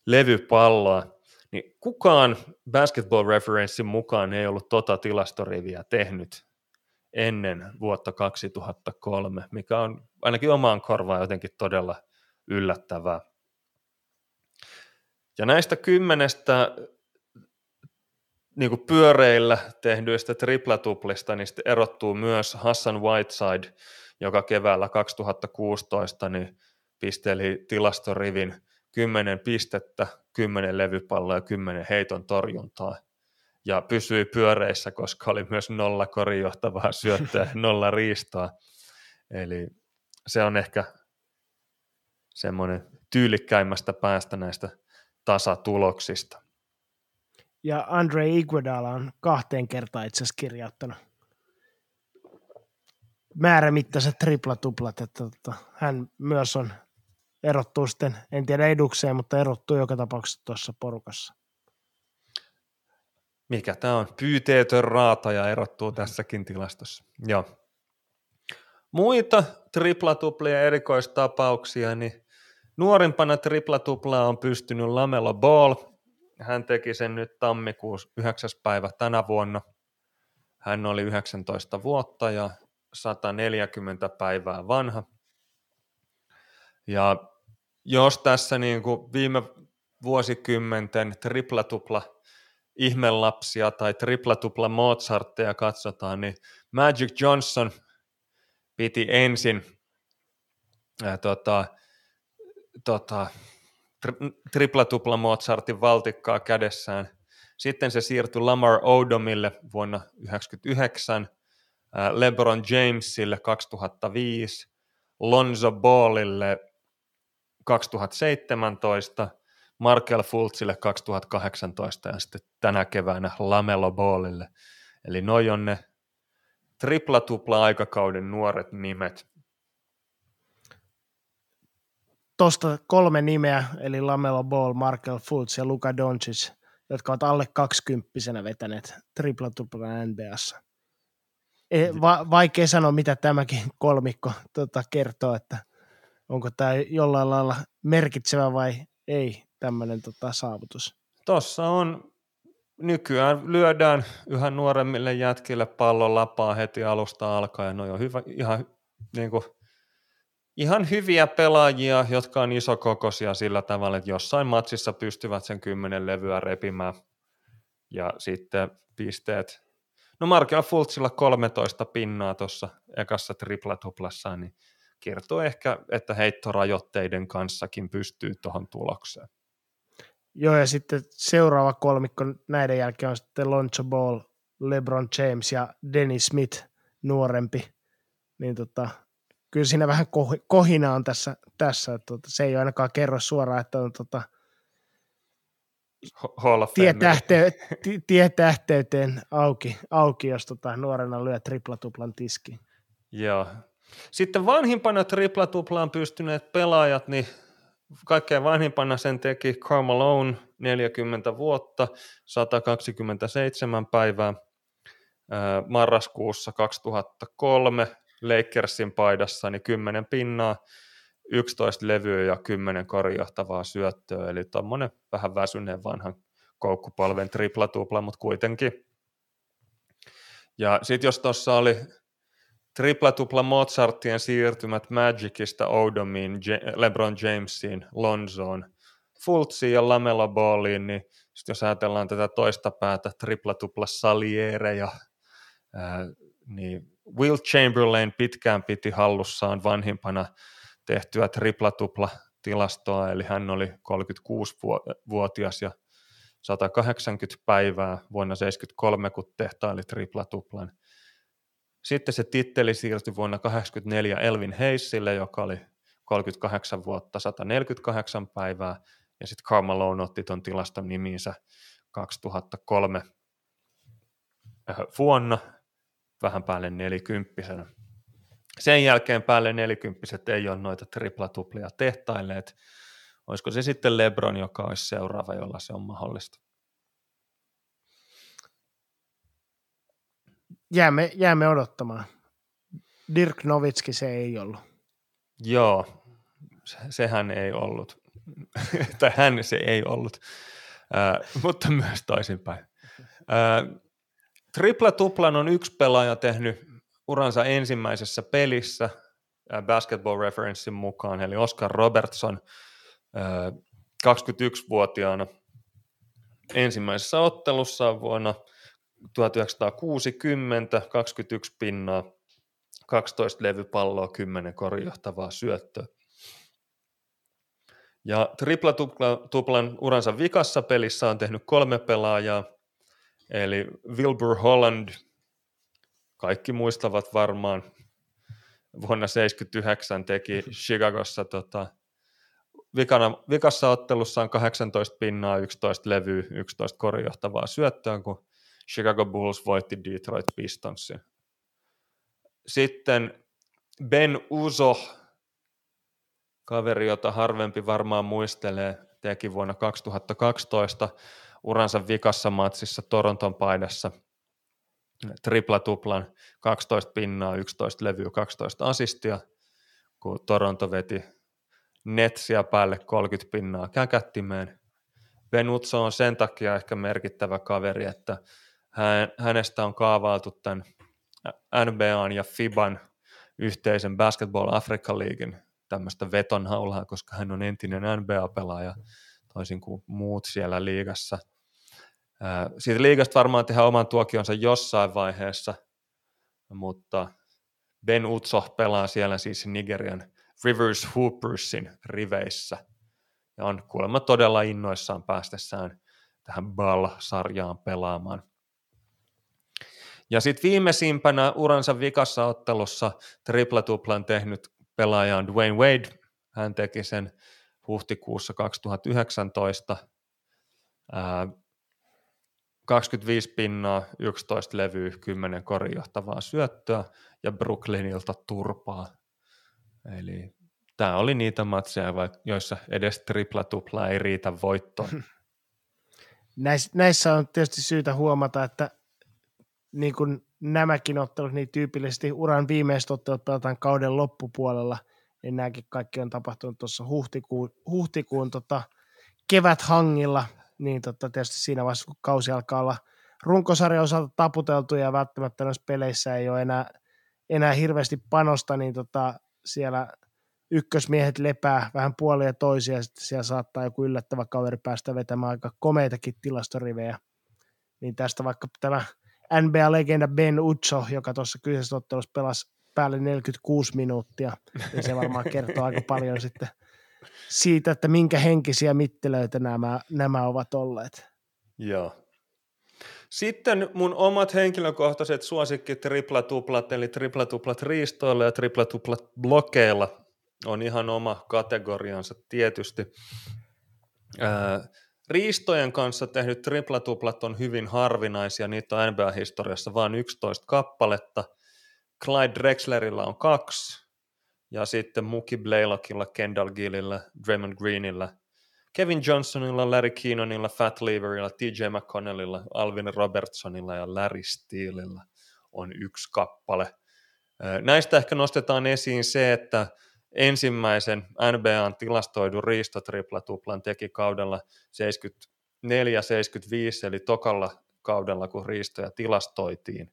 levypalloa, niin kukaan Basketball Referencein mukaan ei ollut tota tilastoriviä tehnyt ennen vuotta 2003, mikä on ainakin omaan korvaan jotenkin todella yllättävää. Ja näistä kymmenestä niin kuin pyöreillä tehdyistä triplatuplista, niin erottuu myös Hassan Whiteside, joka keväällä 2016 niin pisteli tilastorivin 10 pistettä, 10 levypalloa ja 10 heiton torjuntaa. Ja pysyi pyöreissä, koska oli myös nolla korijohtavaa syöttöä, nolla riistoa. Eli se on ehkä semmoinen tyylikkäimmästä päästä näistä tasatuloksista. Ja Andre Iguodala on kahteen kertaan itse asiassa kirjoittanut määrämittaiset triplatuplat, että että hän myös on erottuu sitten, en tiedä edukseen, mutta erottuu joka tapauksessa tuossa porukassa. Mikä tämä on? Pyyteetön raata ja erottuu tässäkin tilastossa. Joo. Muita triplatuplia erikoistapauksia, niin nuorimpana triplatuplaa on pystynyt Lamelo Ball. Hän teki sen nyt tammikuussa 9. päivä tänä vuonna. Hän oli 19 vuotta ja 140 päivää vanha. Ja jos tässä niin kuin viime vuosikymmenten triplatupla ihmelapsia tai triplatupla Mozartteja katsotaan, niin Magic Johnson piti ensin ää, tota, tota, tri- triplatupla Mozartin valtikkaa kädessään. Sitten se siirtyi Lamar Odomille vuonna 1999, LeBron Jamesille 2005, Lonzo Ballille 2017, Markel Fultzille 2018 ja sitten tänä keväänä Lamelo Ballille. Eli noi on ne tripla-tupla aikakauden nuoret nimet. Tuosta kolme nimeä, eli Lamelo Ball, Markel Fultz ja Luka Doncic, jotka ovat alle kaksikymppisenä vetäneet tripla-tupla NBAssa. E, va- vaikea sanoa, mitä tämäkin kolmikko tota, kertoo, että – onko tämä jollain lailla merkitsevä vai ei tämmöinen tota, saavutus? Tuossa on nykyään lyödään yhä nuoremmille jätkille pallon lapaa heti alusta alkaen. Ne on hyvä, ihan, niin kuin, ihan hyviä pelaajia, jotka on isokokoisia sillä tavalla, että jossain matsissa pystyvät sen kymmenen levyä repimään. Ja sitten pisteet. No Markel Fultzilla 13 pinnaa tuossa ekassa triplatuplassaan, niin kertoo ehkä, että heittorajoitteiden kanssakin pystyy tuohon tulokseen. Joo, ja sitten seuraava kolmikko näiden jälkeen on sitten Lonzo Ball, LeBron James ja Dennis Smith, nuorempi. Niin tota, kyllä siinä vähän kohina on tässä, tässä että tota, se ei ainakaan kerro suoraan, että on tota, tietähteyteen auki, auki, jos tota, nuorena lyö triplatuplan tiskiin. Joo, sitten vanhimpana triplatuplaan pystyneet pelaajat, niin kaikkein vanhimpana sen teki Carmelo 40 vuotta, 127 päivää marraskuussa 2003 Lakersin paidassa, niin 10 pinnaa, 11 levyä ja 10 korjahtavaa syöttöä, eli tuommoinen vähän väsyneen vanhan koukkupalven triplatupla, mutta kuitenkin. Ja sitten jos tuossa oli tripla-tupla Mozartien siirtymät Magicista Odomiin, LeBron Jamesiin, Lonzoon, Fultsiin ja Lamelo Balliin, niin sit jos ajatellaan tätä toista päätä, tripla-tupla Saliereja, ää, niin Will Chamberlain pitkään piti hallussaan vanhimpana tehtyä tripla-tupla tilastoa, eli hän oli 36-vuotias ja 180 päivää vuonna 1973, kun tehtaili tripla-tuplan Sitten se titteli siirtyi vuonna 1984 Elvin Heissille, joka oli 38 vuotta, 148 päivää, ja sitten Karl Malone otti tuon tilaston nimiinsä 2003 äh, vuonna, vähän päälle nelikymppisenä. Sen jälkeen päälle nelikymppiset ei ole noita triplatuplia tehtailleet. Olisiko se sitten Lebron, joka olisi seuraava, jolla se on mahdollista? Jäämme, jäämme odottamaan. Dirk Novitski se ei ollut. Joo, sehän ei ollut. tai hän se ei ollut, äh, mutta myös toisinpäin. Äh, Tripla Tuplan on yksi pelaaja tehnyt uransa ensimmäisessä pelissä äh, Basketball Referencein mukaan, eli Oscar Robertson äh, 21-vuotiaana ensimmäisessä ottelussa vuonna 1960, 21 pinnaa, 12 levypalloa, 10 korjohtavaa syöttöä. Ja tripla-tuplan uransa vikassa pelissä on tehnyt kolme pelaajaa, eli Wilbur Holland, kaikki muistavat varmaan, vuonna 1979 teki Chicagossa tota, vikana, vikassa ottelussaan 18 pinnaa, 11 levyä, 11 korjohtavaa syöttöä, kun Chicago Bulls voitti Detroit Pistonsin. Sitten Ben Uzo, kaveri, jota harvempi varmaan muistelee, teki vuonna 2012 uransa vikassa matsissa Toronton paidassa tripla-tuplan 12 pinnaa, 11 levyä, 12 asistia, kun Toronto veti Netsia päälle 30 pinnaa käkättimeen. Benutso on sen takia ehkä merkittävä kaveri, että hän, hänestä on kaavailtu tämän NBAn ja FIBAn yhteisen Basketball Africa Leaguein tämmöistä vetonhaulaa, koska hän on entinen NBA-pelaaja, toisin kuin muut siellä liigassa. Siitä liigasta varmaan tehdään oman tuokionsa jossain vaiheessa, mutta Ben Utso pelaa siellä siis Nigerian Rivers Hoopersin riveissä ja on kuulemma todella innoissaan päästessään tähän Ball-sarjaan pelaamaan. Ja sitten viimeisimpänä uransa vikassa ottelussa triplatuplan tehnyt pelaaja on Dwayne Wade. Hän teki sen huhtikuussa 2019. Ää, 25 pinnaa, 11 levyä, 10 korjohtavaa syöttöä ja Brooklynilta turpaa. Eli tämä oli niitä matseja, joissa edes tripla-tupla ei riitä voittoon. Näissä on tietysti syytä huomata, että niin kuin nämäkin ottelut niin tyypillisesti uran viimeiset ottelut pelataan kauden loppupuolella, niin nämäkin kaikki on tapahtunut tuossa huhtikuun, huhtikuun tota, keväthangilla, niin tota, tietysti siinä vaiheessa, kun kausi alkaa olla runkosarjan osalta taputeltu ja välttämättä noissa peleissä ei ole enää, enää hirveästi panosta, niin tota, siellä ykkösmiehet lepää vähän puolia toisia, ja sitten siellä saattaa joku yllättävä kaveri päästä vetämään aika komeitakin tilastorivejä. Niin tästä vaikka tämä NBA-legenda Ben Ucho, joka tuossa kyseisessä ottelussa pelasi päälle 46 minuuttia, niin se varmaan kertoo aika paljon sitten siitä, että minkä henkisiä mittelöitä nämä, nämä ovat olleet. Joo. Sitten mun omat henkilökohtaiset suosikki triplatuplat, eli triplatuplat riistoilla ja triplatuplat blokeilla on ihan oma kategoriansa tietysti. Riistojen kanssa tehdyt triplatuplat on hyvin harvinaisia, niitä on NBA-historiassa vain 11 kappaletta. Clyde Drexlerilla on kaksi, ja sitten Muki Blaylockilla, Kendall Gillillä, Draymond Greenillä, Kevin Johnsonilla, Larry Keenanilla, Fat Leverilla, TJ McConnellilla, Alvin Robertsonilla ja Larry Steelillä on yksi kappale. Näistä ehkä nostetaan esiin se, että ensimmäisen NBAn tilastoidun riistotriplatuplan teki kaudella 74-75, eli tokalla kaudella, kun riistoja tilastoitiin.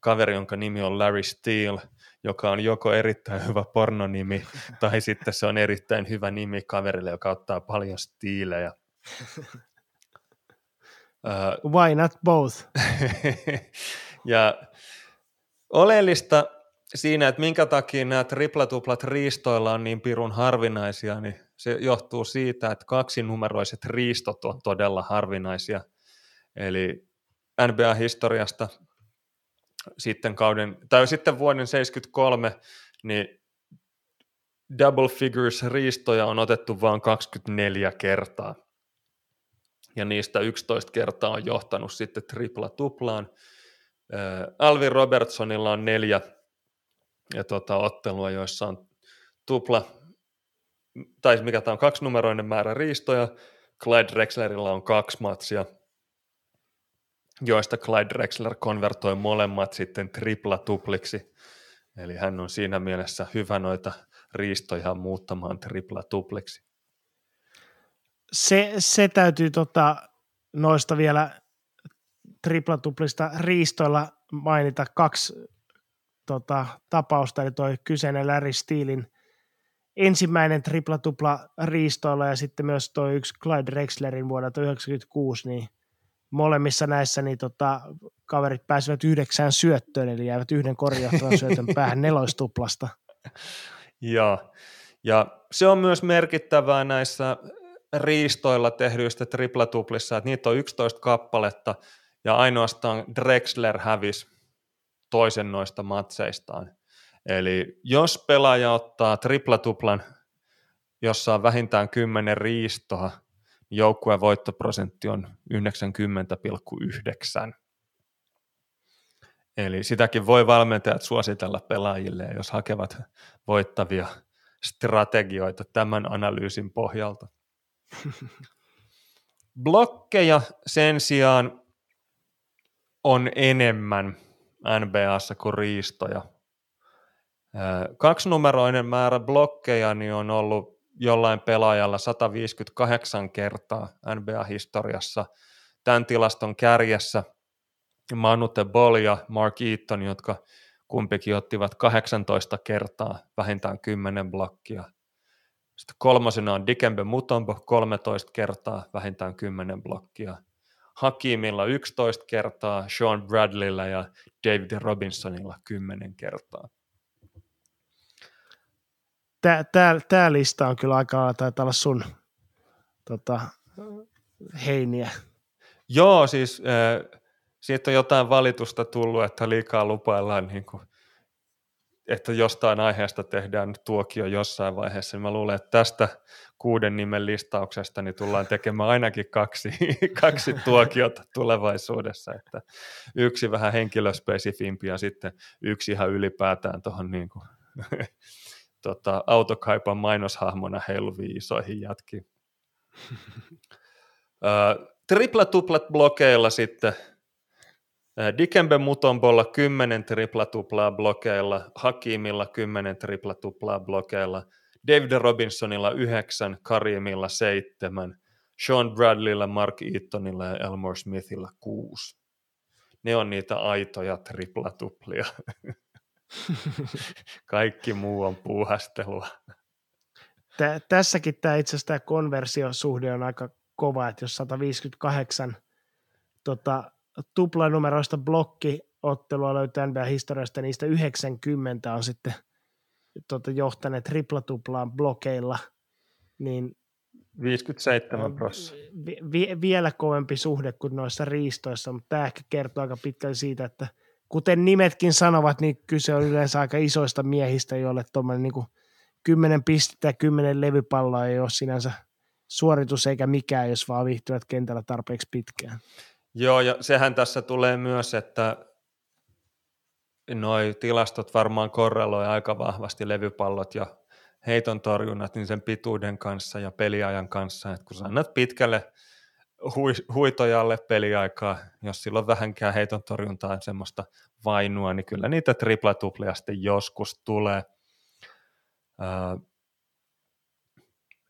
Kaveri, jonka nimi on Larry Steele, joka on joko erittäin hyvä pornonimi, tai sitten se on erittäin hyvä nimi kaverille, joka ottaa paljon stiilejä. Why not both? ja oleellista siinä, että minkä takia nämä triplatuplat riistoilla on niin pirun harvinaisia, niin se johtuu siitä, että kaksinumeroiset riistot on todella harvinaisia. Eli NBA-historiasta sitten, kauden, tai sitten vuoden 73, niin double figures riistoja on otettu vain 24 kertaa. Ja niistä 11 kertaa on johtanut sitten tripla tuplaan. Alvin Robertsonilla on neljä ja tota, ottelua, joissa on tupla, tai mikä tämä on, kaksinumeroinen määrä riistoja. Clyde Drexlerilla on kaksi matsia, joista Clyde Drexler konvertoi molemmat sitten tripla tupliksi. Eli hän on siinä mielessä hyvä noita riistoja muuttamaan tripla tupliksi. Se, se täytyy tota, noista vielä triplatuplista riistoilla mainita kaksi tota, tapausta, eli toi kyseinen Larry Steelin ensimmäinen triplatupla riistoilla ja sitten myös toi yksi Clyde Drexlerin vuodelta 1996, niin molemmissa näissä niin tota, kaverit pääsivät yhdeksään syöttöön, eli jäivät yhden korjauttavan syötön päähän neloistuplasta. Joo, ja se on myös merkittävää näissä riistoilla tehdyistä triplatuplissa, että niitä on 11 kappaletta, ja ainoastaan Drexler hävisi toisen noista matseistaan. Eli jos pelaaja ottaa triplatuplan, jossa on vähintään 10 riistoa, niin joukkueen voittoprosentti on 90,9. Eli sitäkin voi valmentajat suositella pelaajille, jos hakevat voittavia strategioita tämän analyysin pohjalta. Blokkeja sen sijaan on enemmän NBAssa kuin riistoja. Kaksinumeroinen määrä blokkeja niin on ollut jollain pelaajalla 158 kertaa NBA-historiassa. Tämän tilaston kärjessä Manute Ball ja Mark Eaton, jotka kumpikin ottivat 18 kertaa vähintään 10 blokkia. Sitten kolmosena on Dikembe Mutombo 13 kertaa vähintään 10 blokkia. Hakimilla 11 kertaa, Sean Bradleylla ja David Robinsonilla 10 kertaa. Tämä lista on kyllä aika taitaa olla sun tota, heiniä. Joo, siis äh, siitä on jotain valitusta tullut, että liikaa lupaillaan, niin kuin, että jostain aiheesta tehdään tuokio jossain vaiheessa. Niin mä luulen, että tästä kuuden nimen listauksesta niin tullaan tekemään ainakin kaksi, kaksi tuokiota tulevaisuudessa. Että yksi vähän henkilöspesifimpi ja sitten yksi ihan ylipäätään tuohon niin kuin, tota, autokaipan mainoshahmona heiluviin isoihin jatkiin. tripla-tuplat blokeilla sitten – Dikembe Mutombolla 10 triplatuplaa blokeilla, Hakimilla 10 triplatuplaa blokeilla, David Robinsonilla 9, Karimilla 7, Sean Bradleylla, Mark Eatonilla ja Elmore Smithillä 6. Ne on niitä aitoja triplatuplia. Kaikki muu on puuhastelua. Tä, tässäkin tämä itse asiassa tämä konversiosuhde on aika kova, että jos 158 tota, tuplanumeroista blokkiottelua löytää NBA-historiasta, niistä 90 on sitten tuota, johtaneet triplatuplaan blokeilla, niin 57 prosenttia. Vi, vielä kovempi suhde kuin noissa riistoissa, mutta tämä ehkä kertoo aika pitkälti siitä, että kuten nimetkin sanovat, niin kyse on yleensä aika isoista miehistä, joille tuommoinen niin 10 pistettä ja 10 levypalloa ei ole sinänsä suoritus eikä mikään, jos vaan viihtyvät kentällä tarpeeksi pitkään. Joo, ja sehän tässä tulee myös, että noi tilastot varmaan korreloi aika vahvasti levypallot ja heiton torjunnat niin sen pituuden kanssa ja peliajan kanssa, että kun sä annat pitkälle hui- huitojalle peliaikaa, jos silloin vähänkään heiton torjuntaa semmoista vainua, niin kyllä niitä triplatuplia sitten joskus tulee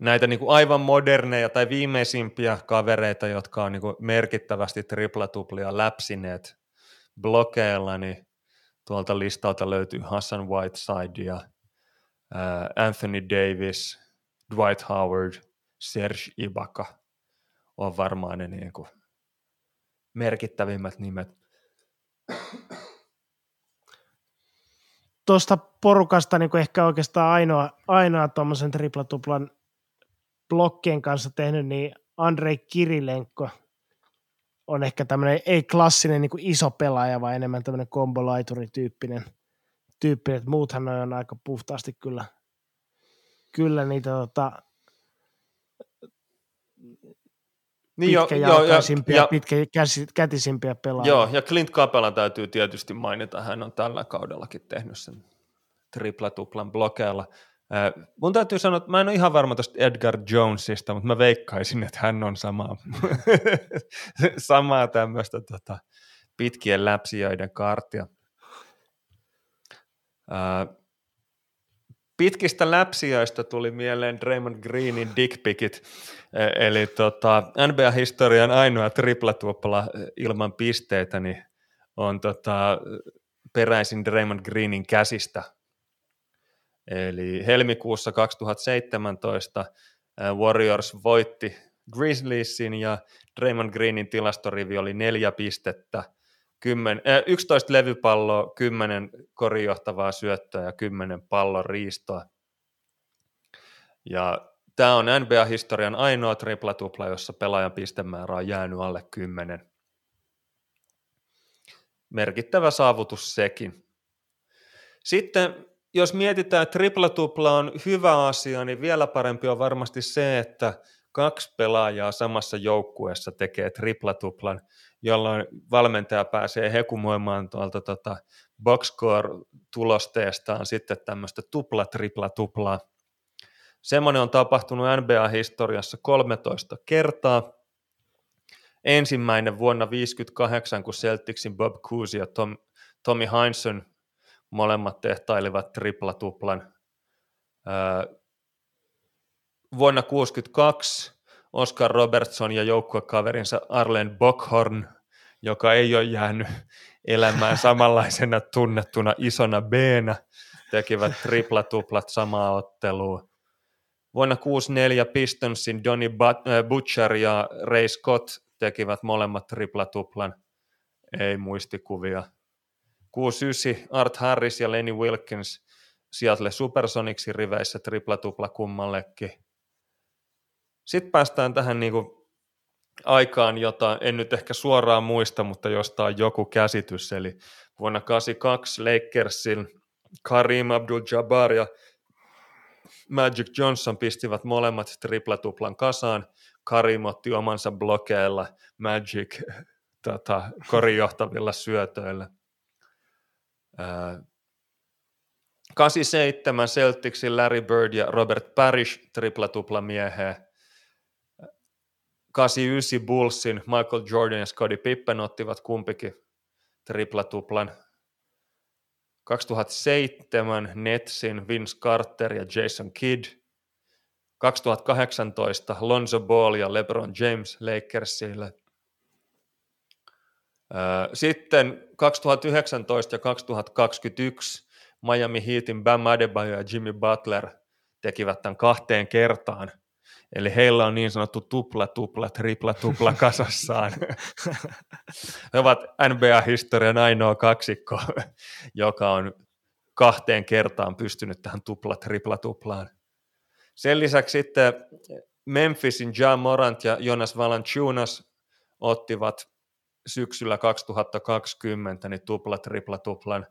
näitä niin kuin aivan moderneja tai viimeisimpiä kavereita, jotka on niin kuin merkittävästi triplatuplia läpsineet blokeilla, niin tuolta listalta löytyy Hassan Whiteside ja Anthony Davis, Dwight Howard, Serge Ibaka on varmaan ne niin kuin merkittävimmät nimet. Tuosta porukasta niin kuin ehkä oikeastaan ainoa, ainoa tuommoisen triplatuplan blokkien kanssa tehnyt, niin Andrei Kirilenko on ehkä tämmöinen ei klassinen niin kuin iso pelaaja, vaan enemmän tämmöinen kombolaituri-tyyppinen. Tyyppinen, että muuthan on aika puhtaasti kyllä, kyllä niitä tota, niin pitkäjalkaisimpia, jo, ja, pitkäkätisimpiä pelaajia. Joo, ja Clint Capela täytyy tietysti mainita, hän on tällä kaudellakin tehnyt sen tripla-tuplan blokeilla. Äh, mun täytyy sanoa, että mä en ole ihan varma tuosta Edgar Jonesista, mutta mä veikkaisin, että hän on samaa, samaa tämmöistä tota, pitkien läpsijöiden kartia. Äh, pitkistä läpsijöistä tuli mieleen Draymond Greenin dickpikit, eli tota, NBA-historian ainoa triplatupla ilman pisteitä niin on tota, peräisin Draymond Greenin käsistä. Eli helmikuussa 2017 Warriors voitti Grizzliesin ja Draymond Greenin tilastorivi oli neljä pistettä, 10, äh, 11 levypalloa, 10 korijohtavaa syöttöä ja 10 pallon riistoa. Ja tämä on NBA-historian ainoa tripla-tupla, jossa pelaajan pistemäärä on jäänyt alle 10. Merkittävä saavutus sekin. Sitten jos mietitään, että tripla-tupla on hyvä asia, niin vielä parempi on varmasti se, että kaksi pelaajaa samassa joukkueessa tekee triplatuplan, jolloin valmentaja pääsee hekumoimaan tuolta tota boxscore-tulosteestaan sitten tämmöistä tupla, tripla, tuplaa. Semmoinen on tapahtunut NBA-historiassa 13 kertaa. Ensimmäinen vuonna 1958, kun Celticsin Bob Cousy ja Tom, Tommy Heinsohn molemmat tehtailivat tripla-tuplan. Vuonna 1962 Oscar Robertson ja joukkuekaverinsa Arlen Bockhorn, joka ei ole jäänyt elämään samanlaisena tunnettuna isona b tekivät triplatuplat samaa ottelua. Vuonna 64 Pistonsin Donny Butcher ja Ray Scott tekivät molemmat triplatuplan, ei muistikuvia. 69 Art Harris ja Lenny Wilkins Seattle Supersonicsin riveissä triplatupla kummallekin. Sitten päästään tähän niin kuin aikaan, jota en nyt ehkä suoraan muista, mutta josta on joku käsitys. Eli vuonna 1982 Lakersin Karim Abdul-Jabbar ja Magic Johnson pistivät molemmat triplatuplan kasaan. Karim otti omansa blokeilla, Magic tota, korijohtavilla syötöillä. 87 Celticsin Larry Bird ja Robert Parrish triplatupla mieheen. 89 Bullsin Michael Jordan ja Scottie Pippen ottivat kumpikin triplatuplan. 2007 Netsin Vince Carter ja Jason Kidd. 2018 Lonzo Ball ja LeBron James Lakersille. Sitten 2019 ja 2021 Miami Heatin Bam Adebayo ja Jimmy Butler tekivät tämän kahteen kertaan – Eli heillä on niin sanottu tupla, tupla, tripla, tupla kasassaan. He ovat NBA-historian ainoa kaksikko, joka on kahteen kertaan pystynyt tähän tupla, tripla, tuplaan. Sen lisäksi sitten Memphisin John Morant ja Jonas Valanciunas ottivat syksyllä 2020 niin tupla, tripla, tuplan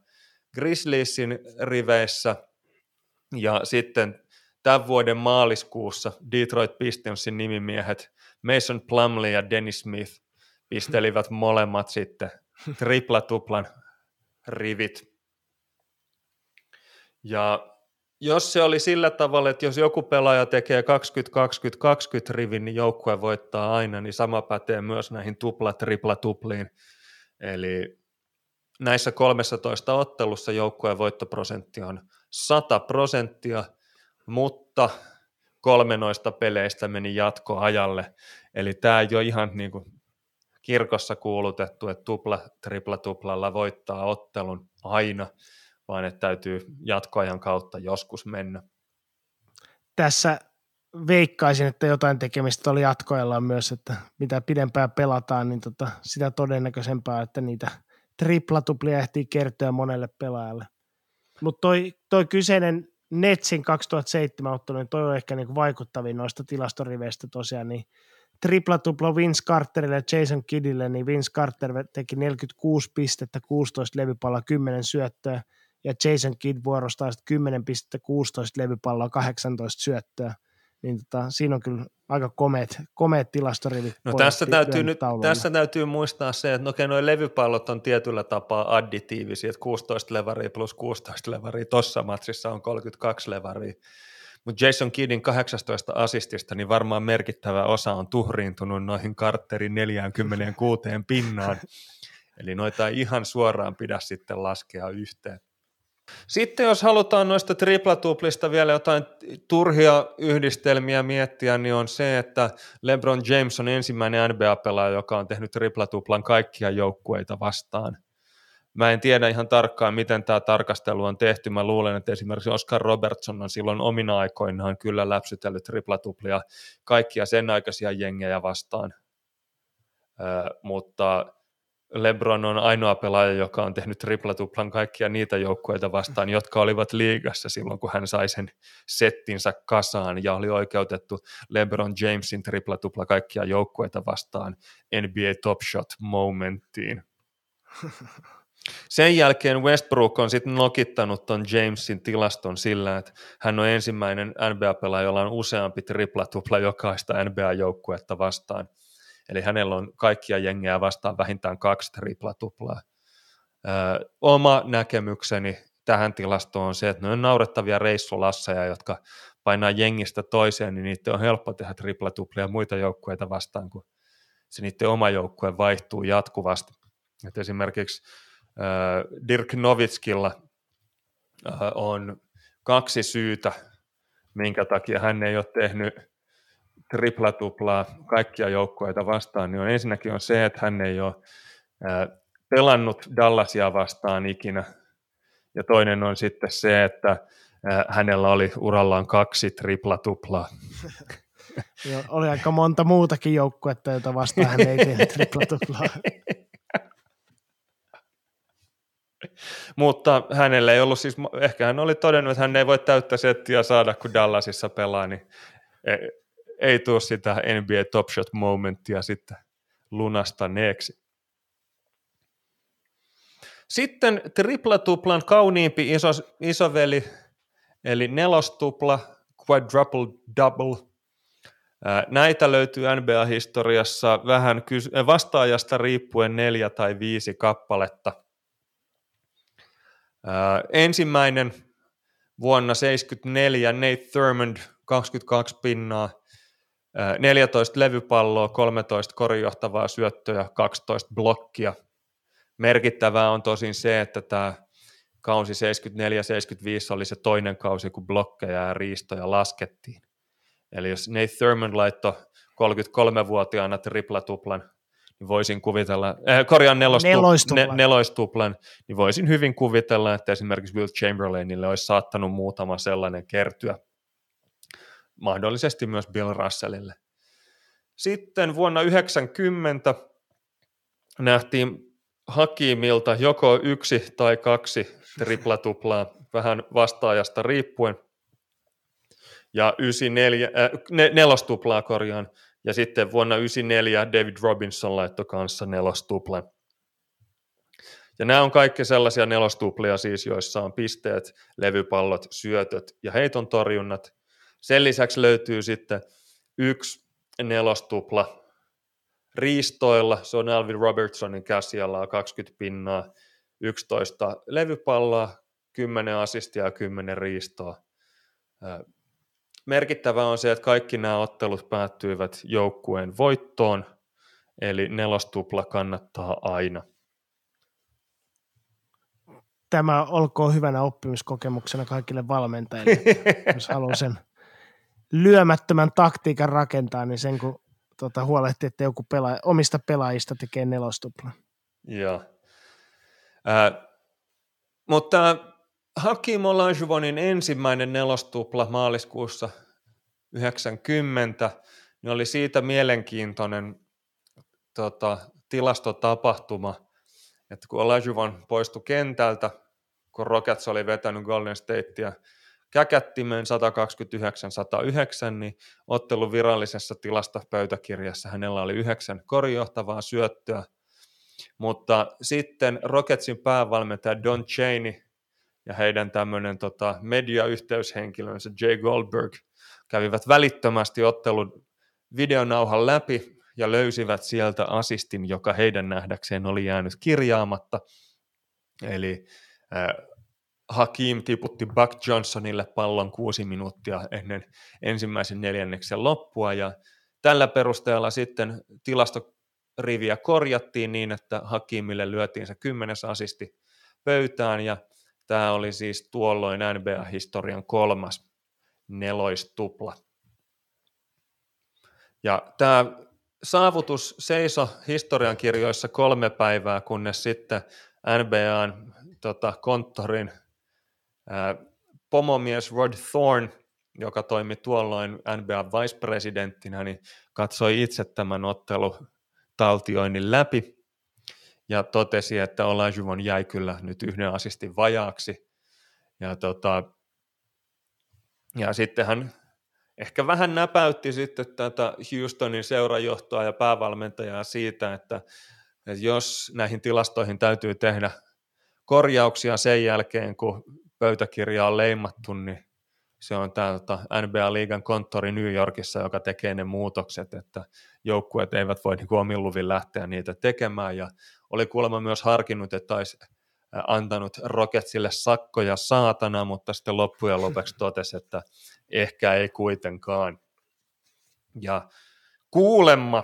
Grizzliesin riveissä ja sitten tämän vuoden maaliskuussa Detroit Pistonsin nimimiehet Mason Plumley ja Dennis Smith pistelivät molemmat sitten tripla-tuplan rivit. Ja jos se oli sillä tavalla, että jos joku pelaaja tekee 20-20-20 rivin, niin joukkue voittaa aina, niin sama pätee myös näihin tupla-tripla-tupliin. Eli näissä 13 ottelussa joukkueen voittoprosentti on 100 prosenttia – mutta kolme noista peleistä meni jatkoajalle. Eli tämä ei ole ihan niin kuin kirkossa kuulutettu, että tupla, tripla tuplalla voittaa ottelun aina, vaan että täytyy jatkoajan kautta joskus mennä. Tässä veikkaisin, että jotain tekemistä oli jatkoajalla myös, että mitä pidempään pelataan, niin tota, sitä todennäköisempää, että niitä triplatuplia ehtii kertyä monelle pelaajalle. Mutta toi, toi kyseinen Netsin 2007 ottelu, niin toi on ehkä niin vaikuttavin noista tilastoriveistä tosiaan, niin tripla-tupla Vince Carterille ja Jason Kiddille, niin Vince Carter teki 46 pistettä, 16 levypalloa, 10 syöttöä, ja Jason Kidd vuorostaa sitten 10 pistettä, 16 levypalloa, 18 syöttöä. Niin tota, siinä on kyllä aika komeet, komeet tilastorivit. No tässä täytyy, nyt, tässä täytyy muistaa se, että no okei, nuo levypallot on tietyllä tapaa additiivisia, että 16 levaria plus 16 levaria, tuossa matsissa on 32 levaria, mutta Jason Kiddin 18 assistista, niin varmaan merkittävä osa on tuhriintunut noihin Carterin 46 pinnaan. Eli noita ei ihan suoraan pidä sitten laskea yhteen. Sitten jos halutaan noista triplatuplista vielä jotain turhia yhdistelmiä miettiä, niin on se, että LeBron James on ensimmäinen NBA-pelaaja, joka on tehnyt triplatuplan kaikkia joukkueita vastaan – Mä en tiedä ihan tarkkaan, miten tämä tarkastelu on tehty. Mä luulen, että esimerkiksi Oscar Robertson on silloin omina aikoinaan kyllä läpsytellyt triplatuplia kaikkia sen aikaisia jengejä vastaan. Ö, mutta LeBron on ainoa pelaaja, joka on tehnyt triplatuplan kaikkia niitä joukkueita vastaan, jotka olivat liigassa silloin, kun hän sai sen settinsä kasaan ja oli oikeutettu LeBron Jamesin triplatupla kaikkia joukkueita vastaan NBA Top Shot momenttiin. Sen jälkeen Westbrook on sitten nokittanut ton Jamesin tilaston sillä, että hän on ensimmäinen NBA-pelaaja, jolla on useampi tripla-tupla jokaista NBA-joukkuetta vastaan. Eli hänellä on kaikkia jengejä vastaan vähintään kaksi tripla-tuplaa. Öö, oma näkemykseni tähän tilastoon on se, että ne on naurettavia reissulasseja, jotka painaa jengistä toiseen, niin niiden on helppo tehdä triplatuplia muita joukkueita vastaan, kun se niiden oma joukkue vaihtuu jatkuvasti. Et esimerkiksi Dirk Novitskilla on kaksi syytä, minkä takia hän ei ole tehnyt triplatuplaa kaikkia joukkueita vastaan, niin on ensinnäkin on se, että hän ei ole pelannut Dallasia vastaan ikinä, ja toinen on sitten se, että hänellä oli urallaan kaksi triplatuplaa. Joo, oli aika monta muutakin joukkuetta, joita vastaan hän ei tehnyt triplatuplaa. Mutta hänellä ei ollut siis, ehkä hän oli todennut, että hän ei voi täyttä settiä saada, kun Dallasissa pelaa, niin ei, tule sitä NBA Top Shot momenttia sitten lunastaneeksi. Sitten triplatuplan kauniimpi iso, isoveli, eli nelostupla, quadruple double. Näitä löytyy NBA-historiassa vähän vastaajasta riippuen neljä tai viisi kappaletta – ensimmäinen vuonna 1974 Nate Thurmond 22 pinnaa, 14 levypalloa, 13 korijohtavaa syöttöä, 12 blokkia. Merkittävää on tosin se, että tämä kausi 74-75 oli se toinen kausi, kun blokkeja ja riistoja laskettiin. Eli jos Nate Thurmond laittoi 33-vuotiaana triplatuplan niin voisin kuvitella, äh, korjaan neloistuplan. Ne, neloistuplan, niin voisin hyvin kuvitella, että esimerkiksi Will Chamberlainille olisi saattanut muutama sellainen kertyä, mahdollisesti myös Bill Russellille. Sitten vuonna 90 nähtiin Hakimilta joko yksi tai kaksi triplatuplaa, vähän vastaajasta riippuen, ja 94, äh, nelostuplaa korjaan, ja sitten vuonna 1994 David Robinson laittoi kanssa nelostuplen. Ja nämä on kaikki sellaisia nelostuplia siis, joissa on pisteet, levypallot, syötöt ja heiton torjunnat. Sen lisäksi löytyy sitten yksi nelostupla riistoilla, se on Alvin Robertsonin käsialaa 20 pinnaa, 11 levypalloa, 10 assistia ja 10 riistoa merkittävää on se, että kaikki nämä ottelut päättyivät joukkueen voittoon, eli nelostupla kannattaa aina. Tämä olkoon hyvänä oppimiskokemuksena kaikille valmentajille, jos haluaa sen lyömättömän taktiikan rakentaa, niin sen kun tuota, huolehtii, että joku pelaaja, omista pelaajista tekee nelostupla. Joo. Äh, mutta Hakim Olajuwonin ensimmäinen nelostupla maaliskuussa 90 niin oli siitä mielenkiintoinen tota, tilastotapahtuma, että kun Olajuwon poistui kentältä, kun Rockets oli vetänyt Golden Statea käkättimen 129-109, niin ottelun virallisessa tilastopöytäkirjassa hänellä oli yhdeksän korjohtavaa syöttöä, mutta sitten Rocketsin päävalmentaja Don Cheney ja heidän tämmöinen tota, mediayhteyshenkilönsä Jay Goldberg kävivät välittömästi ottelun videonauhan läpi ja löysivät sieltä asistin, joka heidän nähdäkseen oli jäänyt kirjaamatta. Eli Hakim tiputti Buck Johnsonille pallon kuusi minuuttia ennen ensimmäisen neljänneksen loppua ja tällä perusteella sitten tilastoriviä korjattiin niin, että Hakimille lyötiin se kymmenes asisti pöytään ja tämä oli siis tuolloin NBA-historian kolmas neloistupla. Ja tämä saavutus seiso historiankirjoissa kolme päivää, kunnes sitten NBAn tota, konttorin pomomies Rod Thorne, joka toimi tuolloin NBA vice-presidenttinä, niin katsoi itse tämän ottelu taltioinnin läpi ja totesi, että Olajuwon jäi kyllä nyt yhden asistin vajaaksi. Ja, tota, ja sitten hän ehkä vähän näpäytti sitten tätä Houstonin seurajohtoa ja päävalmentajaa siitä, että, että jos näihin tilastoihin täytyy tehdä korjauksia sen jälkeen, kun pöytäkirja on leimattu, niin se on täältä NBA-liigan konttori New Yorkissa, joka tekee ne muutokset, että joukkueet eivät voi niin omin luvin lähteä niitä tekemään, ja oli kuulemma myös harkinnut, että olisi antanut Rocketsille sakkoja saatana, mutta sitten loppujen lopuksi totesi, että ehkä ei kuitenkaan. Ja kuulemma,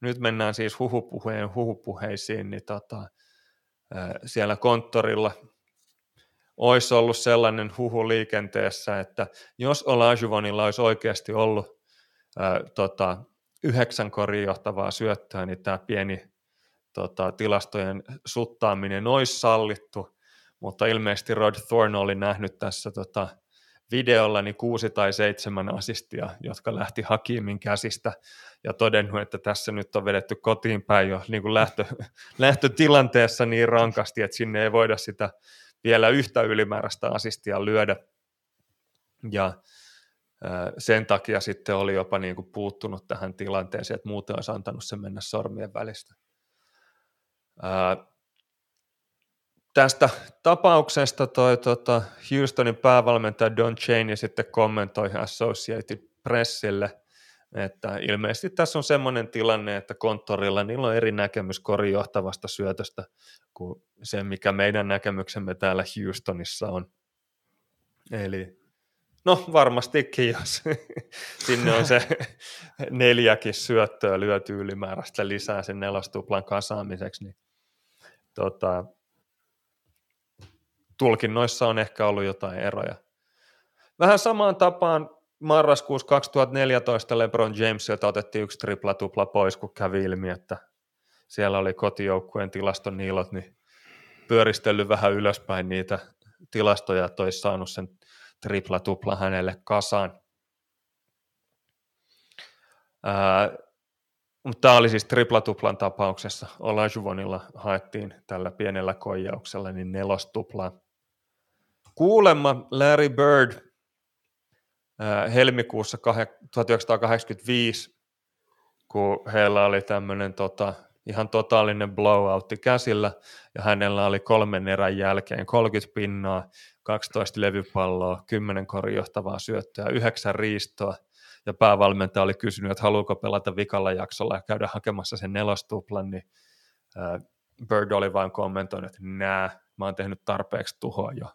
nyt mennään siis huhupuheen huhupuheisiin, niin tota, siellä konttorilla olisi ollut sellainen huhu liikenteessä, että jos Olajuwonilla olisi oikeasti ollut ää, tota, yhdeksän korin johtavaa syöttöä, niin tämä pieni tota, tilastojen suttaaminen olisi sallittu, mutta ilmeisesti Rod Thorne oli nähnyt tässä tota, videolla niin kuusi tai seitsemän asistia, jotka lähti Hakimin käsistä ja todennut, että tässä nyt on vedetty kotiin päin jo niin kuin lähtö, lähtötilanteessa niin rankasti, että sinne ei voida sitä vielä yhtä ylimääräistä asistia lyödä. Ja sen takia sitten oli jopa niin kuin puuttunut tähän tilanteeseen, että muuten olisi antanut se mennä sormien välistä. Tästä tapauksesta toi tota, Houstonin päävalmentaja Don Cheney sitten kommentoi Associated Pressille, että ilmeisesti tässä on semmoinen tilanne, että konttorilla niillä on eri näkemys korijohtavasta syötöstä kuin se, mikä meidän näkemyksemme täällä Houstonissa on. Eli no varmastikin, jos sinne on se neljäkin syöttöä lyöty ylimääräistä lisää sen nelostuplan kasaamiseksi, niin tota, tulkinnoissa on ehkä ollut jotain eroja. Vähän samaan tapaan marraskuussa 2014 LeBron Jamesilta otettiin yksi tripla-tupla pois, kun kävi ilmi, että siellä oli kotijoukkueen tilaston niilot, niin pyöristellyt vähän ylöspäin niitä tilastoja, että olisi saanut sen tripla-tupla hänelle kasaan. Ää, mutta tämä oli siis tripla-tuplan tapauksessa. Olajuwonilla haettiin tällä pienellä koijauksella niin nelostupla. Kuulemma Larry Bird helmikuussa 1985, kun heillä oli tämmöinen tota, ihan totaalinen blowoutti käsillä, ja hänellä oli kolmen erän jälkeen 30 pinnaa, 12 levypalloa, 10 korjohtavaa syöttöä, 9 riistoa, ja päävalmentaja oli kysynyt, että haluuko pelata vikalla jaksolla ja käydä hakemassa sen nelostuplan, niin Bird oli vain kommentoinut, että nää, mä oon tehnyt tarpeeksi tuhoa jo.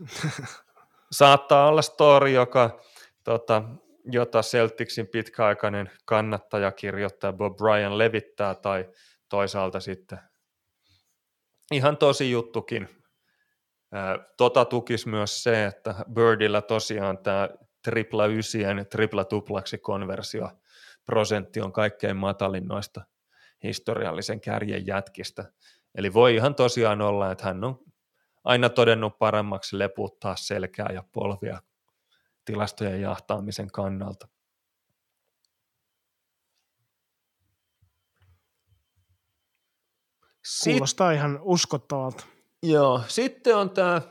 Saattaa olla story, joka, tota, jota Celticsin pitkäaikainen kannattaja kirjoittaa Bob Bryan levittää tai toisaalta sitten ihan tosi juttukin. Tota tukisi myös se, että Birdillä tosiaan tämä tripla ysien tripla tuplaksi konversio prosentti on kaikkein matalin noista historiallisen kärjen jätkistä. Eli voi ihan tosiaan olla, että hän on aina todennut paremmaksi leputtaa selkää ja polvia tilastojen jahtaamisen kannalta. Kuulostaa ihan uskottavalta. Joo, sitten on tämä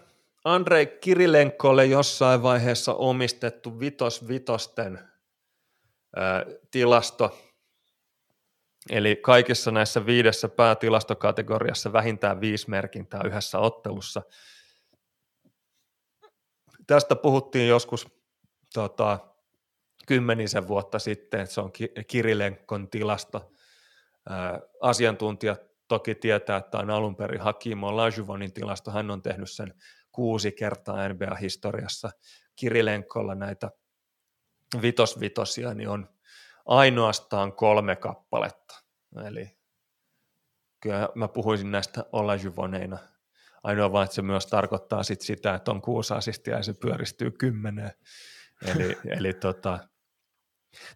Andrei Kirilenkolle jossain vaiheessa omistettu vitos-vitosten ää, tilasto, eli kaikissa näissä viidessä päätilastokategoriassa vähintään viisi merkintää yhdessä ottelussa. Tästä puhuttiin joskus tota, kymmenisen vuotta sitten, että se on Kirilenkon tilasto. Asiantuntijat toki tietää, että on alun perin Hakim Olajuwonin tilasto. Hän on tehnyt sen kuusi kertaa NBA-historiassa. Kirilenkolla näitä vitosvitosia niin on ainoastaan kolme kappaletta. Eli kyllä mä puhuisin näistä Olajuwoneina. Ainoa vaan, että se myös tarkoittaa sit sitä, että on kuusi asistia ja se pyöristyy kymmeneen. Eli, eli tota,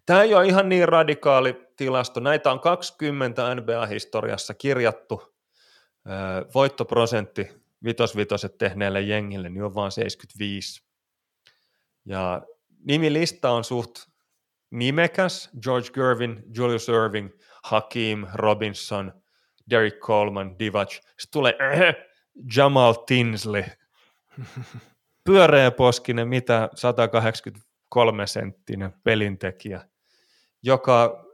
Tämä ei ole ihan niin radikaali tilasto. Näitä on 20 NBA-historiassa kirjattu. Voittoprosentti vitosvitoset tehneelle jengille niin on vain 75. Ja nimilista on suht nimekäs. George Gervin, Julius Irving, Hakim, Robinson, Derek Coleman, Divac. Sitten tulee äh, Jamal Tinsley. Pyöreä poskinen, mitä 183 senttinen pelintekijä, joka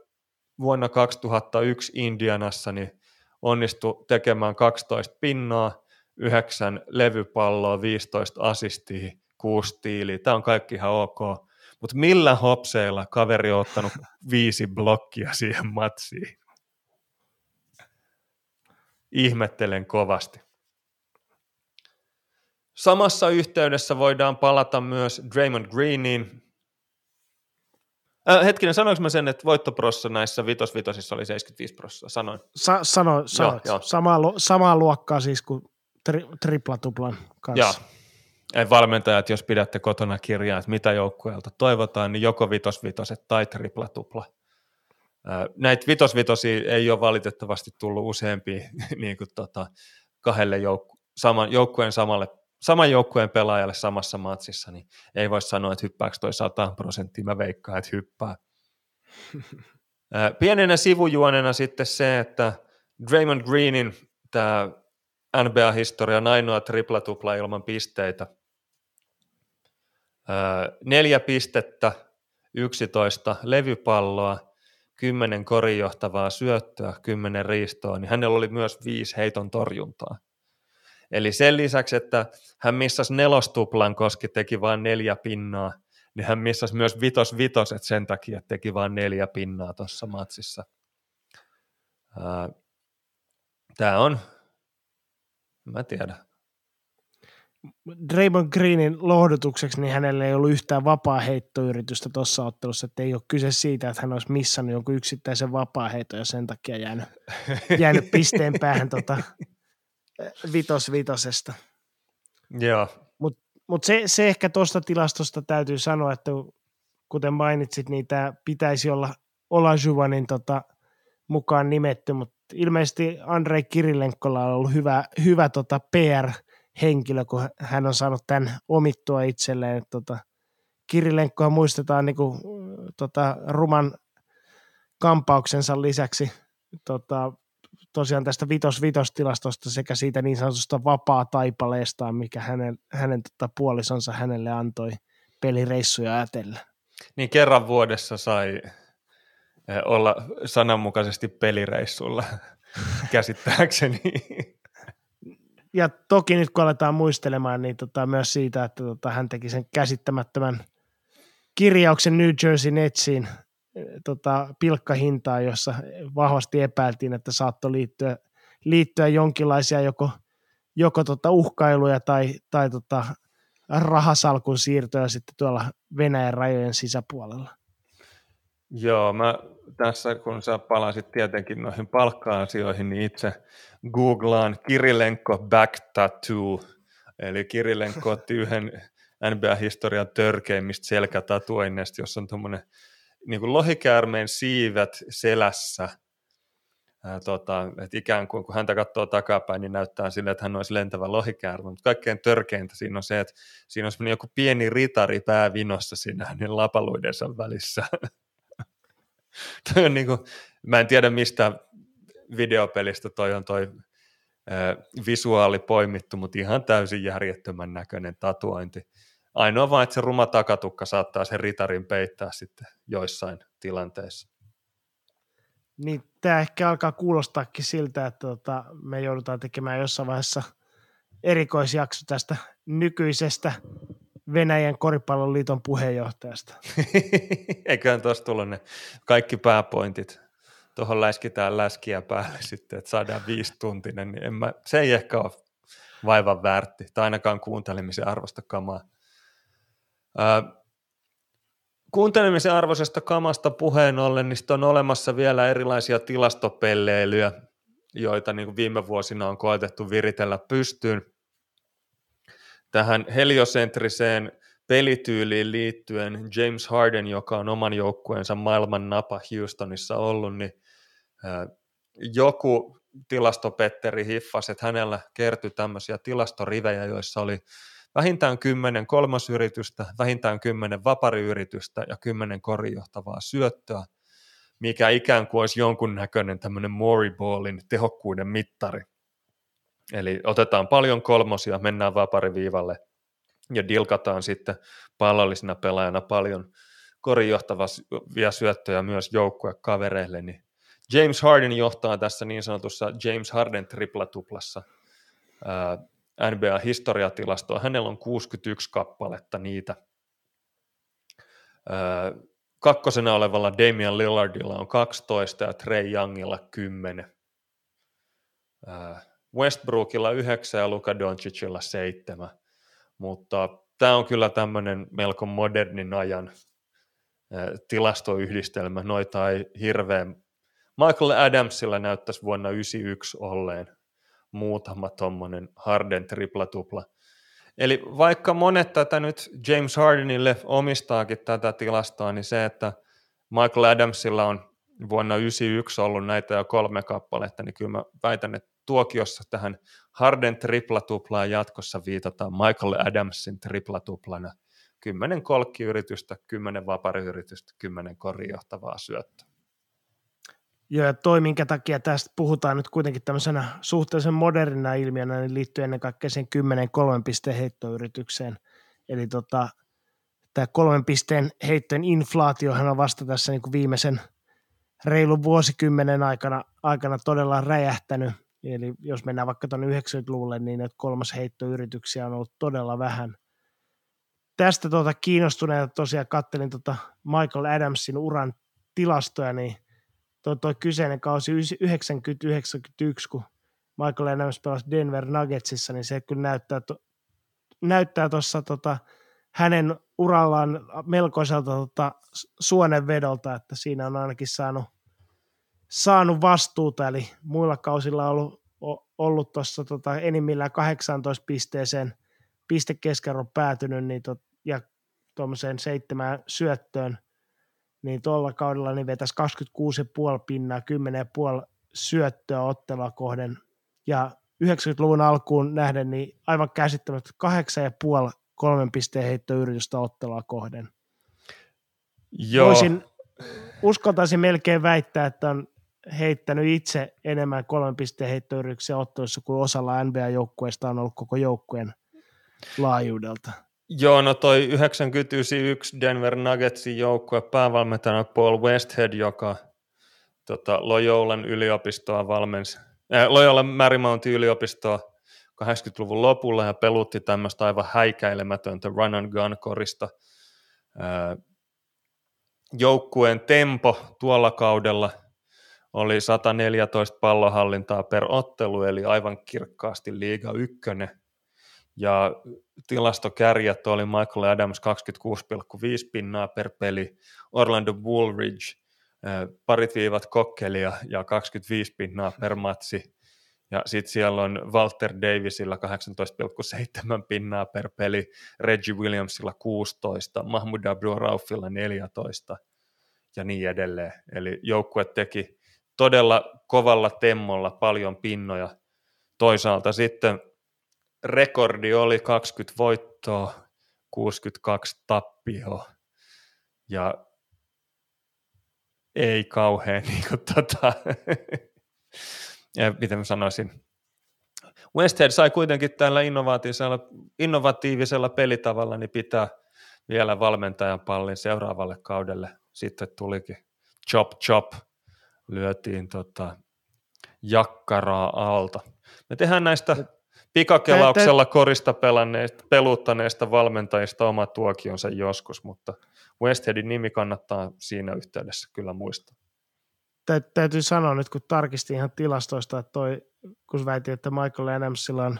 vuonna 2001 Indianassa niin onnistui tekemään 12 pinnaa, 9 levypalloa, 15 asistia, 6 tiiliä. Tämä on kaikki ihan ok. Mutta millä hopseilla kaveri on ottanut viisi blokkia siihen matsiin? Ihmettelen kovasti. Samassa yhteydessä voidaan palata myös Draymond Greeniin. Äh, hetkinen, sanoinko mä sen, että voittoprossa näissä vitosvitosissa oli 75 prosenttia? Sanoin. Sa- sano, sanoit. Joo, joo. Samaa, lu- samaa luokkaa siis kuin tri- triplatuplan kanssa. Joo. Valmentajat, jos pidätte kotona kirjaa, että mitä joukkueelta toivotaan, niin joko vitosvitoset tai triplatupla. Näitä vitosvitosia ei ole valitettavasti tullut useampi niin kuin tota, kahdelle joukku- saman, joukkueen samalle saman joukkueen pelaajalle samassa matsissa, niin ei voi sanoa, että hyppääkö toi 100 prosenttia, mä veikkaan, että hyppää. Pienenä sivujuonena sitten se, että Draymond Greenin tämä NBA-historian ainoa triplatupla ilman pisteitä. Neljä pistettä, 11 levypalloa, 10 korijohtavaa syöttöä, 10 riistoa, niin hänellä oli myös viisi heiton torjuntaa. Eli sen lisäksi, että hän missasi nelostuplan, koski teki vain neljä pinnaa, niin hän missasi myös vitos vitoset sen takia, että teki vain neljä pinnaa tuossa matsissa. Tämä on, mä tiedän. Draymond Greenin lohdutukseksi, niin hänellä ei ollut yhtään vapaa heittoyritystä tuossa ottelussa, että ei ole kyse siitä, että hän olisi missannut jonkun yksittäisen vapaa ja sen takia jäänyt, jäänyt pisteen päähän tota, vitos vitosesta. Joo. Mutta mut se, se ehkä tuosta tilastosta täytyy sanoa, että kuten mainitsit, niin tämä pitäisi olla Olajuwanin tota, mukaan nimetty, mutta ilmeisesti Andrei Kirilenkolla on ollut hyvä, hyvä tota PR-henkilö, kun hän on saanut tämän omittua itselleen. Tota, Kirilenkoa muistetaan niinku, tota, ruman kampauksensa lisäksi tota, tosiaan tästä vitos-vitos-tilastosta sekä siitä niin sanotusta vapaa-taipaleestaan, mikä hänen, hänen tota, puolisonsa hänelle antoi pelireissuja ajatellen. Niin kerran vuodessa sai eh, olla sananmukaisesti pelireissulla, käsittääkseni. Ja toki nyt kun aletaan muistelemaan, niin tota, myös siitä, että tota, hän teki sen käsittämättömän kirjauksen New Jersey Netsiin tota, pilkkahintaa, jossa vahvasti epäiltiin, että saattoi liittyä, liittyä jonkinlaisia joko, joko tota uhkailuja tai, tai tota rahasalkun siirtoja sitten tuolla Venäjän rajojen sisäpuolella. Joo, mä tässä kun sä palasit tietenkin noihin palkka-asioihin, niin itse googlaan Kirilenko back tattoo, eli Kirilenko otti yhden NBA-historian törkeimmistä selkätatuoinneista, jossa on tuommoinen niin kuin lohikäärmeen siivet selässä, ää, tota, että ikään kuin kun häntä katsoo takapäin, niin näyttää sille, että hän olisi lentävä lohikäärme, mutta kaikkein törkeintä siinä on se, että siinä on joku pieni ritari päävinossa siinä hänen lapaluidensa välissä. toi on niin kuin, mä en tiedä mistä videopelistä toi on toi visuaali poimittu, mutta ihan täysin järjettömän näköinen tatuointi. Ainoa vain, että se ruma takatukka saattaa sen ritarin peittää sitten joissain tilanteissa. Niin tämä ehkä alkaa kuulostaakin siltä, että tota, me joudutaan tekemään jossain vaiheessa erikoisjakso tästä nykyisestä Venäjän koripalloliiton puheenjohtajasta. Eiköhän tuossa tullut ne kaikki pääpointit. Tuohon läskitään läskiä päälle sitten, että saadaan viisi tuntinen, niin en mä, se ei ehkä ole vaivan väärti, tai ainakaan kuuntelemisen arvosta kamaa. Ää, kuuntelemisen arvoisesta kamasta puheen ollen, niin on olemassa vielä erilaisia tilastopelleilyjä, joita niin viime vuosina on koetettu viritellä pystyyn. Tähän heliosentriseen pelityyliin liittyen James Harden, joka on oman joukkueensa maailman napa Houstonissa ollut, niin joku tilastopetteri hiffasi, että hänellä kertyi tämmöisiä tilastorivejä, joissa oli vähintään kymmenen kolmosyritystä, vähintään kymmenen vapariyritystä ja kymmenen korijohtavaa syöttöä, mikä ikään kuin olisi jonkunnäköinen tämmöinen Moriballin tehokkuuden mittari. Eli otetaan paljon kolmosia, mennään vapariviivalle ja dilkataan sitten pallollisena pelaajana paljon korijohtavia syöttöjä myös joukkuekavereille, niin James Harden johtaa tässä niin sanotussa James Harden triplatuplassa NBA-historiatilastoa. Hänellä on 61 kappaletta niitä. kakkosena olevalla Damian Lillardilla on 12 ja Trey Youngilla 10. Westbrookilla 9 ja Luka Doncicilla 7. Mutta tämä on kyllä tämmöinen melko modernin ajan tilastoyhdistelmä. Noita ei hirveän... Michael Adamsilla näyttäisi vuonna 1991 olleen muutama tuommoinen Harden tripla-tupla. Eli vaikka monet tätä nyt James Hardenille omistaakin tätä tilastoa, niin se, että Michael Adamsilla on vuonna 1991 ollut näitä jo kolme kappaletta, niin kyllä mä väitän, että tuokiossa tähän Harden triplatuplaan jatkossa viitataan Michael Adamsin triplatuplana. Kymmenen kolkkiyritystä, kymmenen vapariyritystä, kymmenen korijohtavaa syöttöä. Joo, ja toi, minkä takia tästä puhutaan nyt kuitenkin tämmöisenä suhteellisen modernina ilmiönä, niin liittyy ennen kaikkea sen 10 kolmen pisteen heittoyritykseen. Eli tota, tämä kolmen pisteen heittojen inflaatiohan on vasta tässä niin kuin viimeisen reilun vuosikymmenen aikana, aikana todella räjähtänyt. Eli jos mennään vaikka tuonne 90-luvulle, niin että kolmas heittoyrityksiä on ollut todella vähän. Tästä tuota kiinnostuneena tosiaan kattelin tuota Michael Adamsin uran tilastoja, niin – tuo, tuo kyseinen kausi 90-91, kun Michael Adams pelasi Denver Nuggetsissa, niin se kyllä näyttää, to, näyttää tuossa tota, hänen urallaan melkoiselta tota, suonenvedolta, että siinä on ainakin saanut, saanut vastuuta, eli muilla kausilla on ollut, ollut tuossa tota, enimmillään 18 pisteeseen pistekeskiarvo päätynyt niin tot, ja tuommoiseen seitsemään syöttöön – niin tuolla kaudella niin vetäisi 26,5 pinnaa, 10,5 syöttöä ottelua kohden. Ja 90-luvun alkuun nähden niin aivan käsittämättä 8,5 kolmen pisteen heittoyritystä ottelua kohden. Joo. Voisin, uskaltaisin melkein väittää, että on heittänyt itse enemmän kolmen pisteen heittoyrityksiä ottelussa kuin osalla NBA-joukkueista on ollut koko joukkueen laajuudelta. Joo, no toi 991 Denver Nuggetsin joukkue päävalmentajana Paul Westhead, joka tota, Loyolan yliopistoa valmensi, äh, Loyolan Marymount yliopistoa 80-luvun lopulla ja pelutti tämmöistä aivan häikäilemätöntä run and gun korista. Äh, joukkueen tempo tuolla kaudella oli 114 pallohallintaa per ottelu, eli aivan kirkkaasti liiga ykkönen ja tilastokärjät oli Michael Adams 26,5 pinnaa per peli, Orlando Woolridge parit viivat kokkelia ja 25 pinnaa per matsi. Ja sitten siellä on Walter Davisilla 18,7 pinnaa per peli, Reggie Williamsilla 16, Mahmoud Abdul Raufilla 14 ja niin edelleen. Eli joukkue teki todella kovalla temmolla paljon pinnoja. Toisaalta sitten rekordi oli 20 voittoa, 62 tappioa. Ja ei kauhean, niin kuin, tota, ja miten mä sanoisin, Westhead sai kuitenkin tällä innovatiivisella, innovatiivisella pelitavalla niin pitää vielä valmentajan pallin seuraavalle kaudelle. Sitten tulikin chop chop, lyötiin tota, jakkaraa alta. Me tehdään näistä pikakelauksella korista pelanneista, peluttaneista valmentajista oma tuokionsa joskus, mutta Westheadin nimi kannattaa siinä yhteydessä kyllä muistaa. Tä, täytyy sanoa nyt, kun tarkistin ihan tilastoista, että toi, kun väitin, että Michael Adamsilla on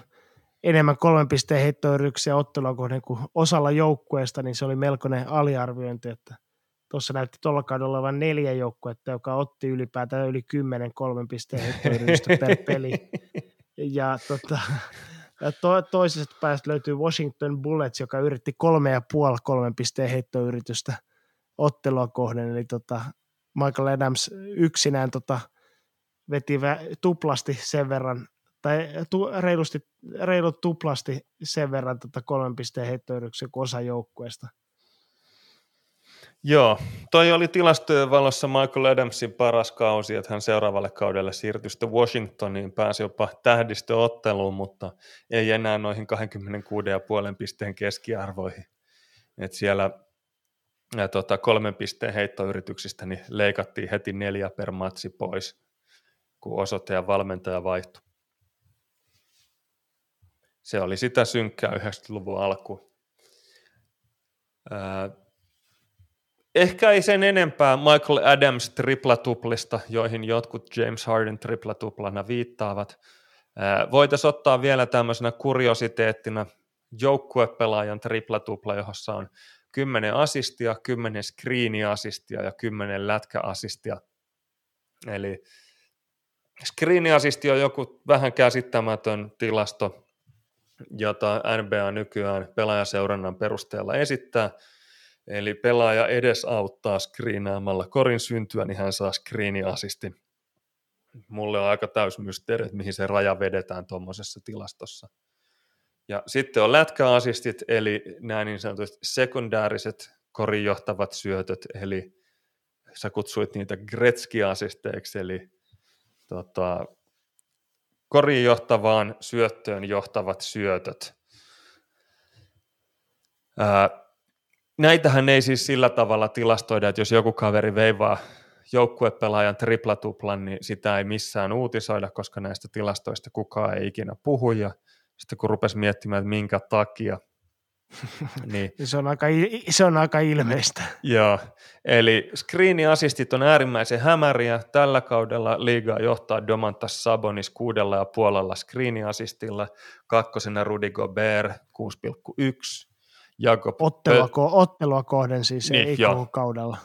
enemmän kolmen pisteen heittoyrityksiä ottelua kohden kuin osalla joukkueesta, niin se oli melkoinen aliarviointi, että tuossa näytti tuolla kaudella olevan neljä joukkuetta, joka otti ylipäätään yli kymmenen kolmen pisteen heittoyritystä per peli. Ja tota, to, toisesta päästä löytyy Washington Bullets, joka yritti kolme ja puoli kolmen pisteen heittoyritystä ottelua kohden, eli tota, Michael Adams yksinään tota, veti vä- tuplasti sen verran, tai tu, reilusti, reilut tuplasti sen verran tota kolmen pisteen heittoyrityksiä kuin osa joukkueesta. Joo, toi oli tilastojen valossa Michael Adamsin paras kausi, että hän seuraavalle kaudelle siirtyi sitten Washingtoniin, pääsi jopa tähdistöotteluun, mutta ei enää noihin 26,5 pisteen keskiarvoihin. Et siellä ja tota, kolmen pisteen heittoyrityksistä niin leikattiin heti neljä per matsi pois, kun osoite ja valmentaja vaihtui. Se oli sitä synkkää 90-luvun alku. Ehkä ei sen enempää Michael Adams triplatuplista, joihin jotkut James Harden triplatuplana viittaavat. Voitaisiin ottaa vielä tämmöisenä kuriositeettina joukkuepelaajan triplatupla, jossa on 10 asistia, 10 screeniasistia ja 10 lätkäasistia. Eli screeniasisti on joku vähän käsittämätön tilasto, jota NBA nykyään pelaajaseurannan perusteella esittää. Eli pelaaja edesauttaa screenaamalla korin syntyä, niin hän saa screeniasistin. Mulle on aika täys mysteeri, että mihin se raja vedetään tuommoisessa tilastossa. Ja sitten on lätkäasistit, eli nämä niin sanotut sekundääriset korinjohtavat syötöt, eli sä kutsuit niitä Gretzky-asisteiksi, eli tota, korin johtavaan syöttöön johtavat syötöt. Ää, näitähän ei siis sillä tavalla tilastoida, että jos joku kaveri veivaa joukkuepelaajan triplatuplan, niin sitä ei missään uutisoida, koska näistä tilastoista kukaan ei ikinä puhu, ja sitten kun rupesi miettimään, että minkä takia, niin, se, on aika, se on aika ilmeistä. Joo, eli screeniasistit on äärimmäisen hämäriä. Tällä kaudella liigaa johtaa Domantas Sabonis kuudella ja puolella screeniasistilla, kakkosena Rudy Gobert 6,1, Jakob ottelua, Pöl- ottelua kohden siis, niin, ei jo. koko kaudella.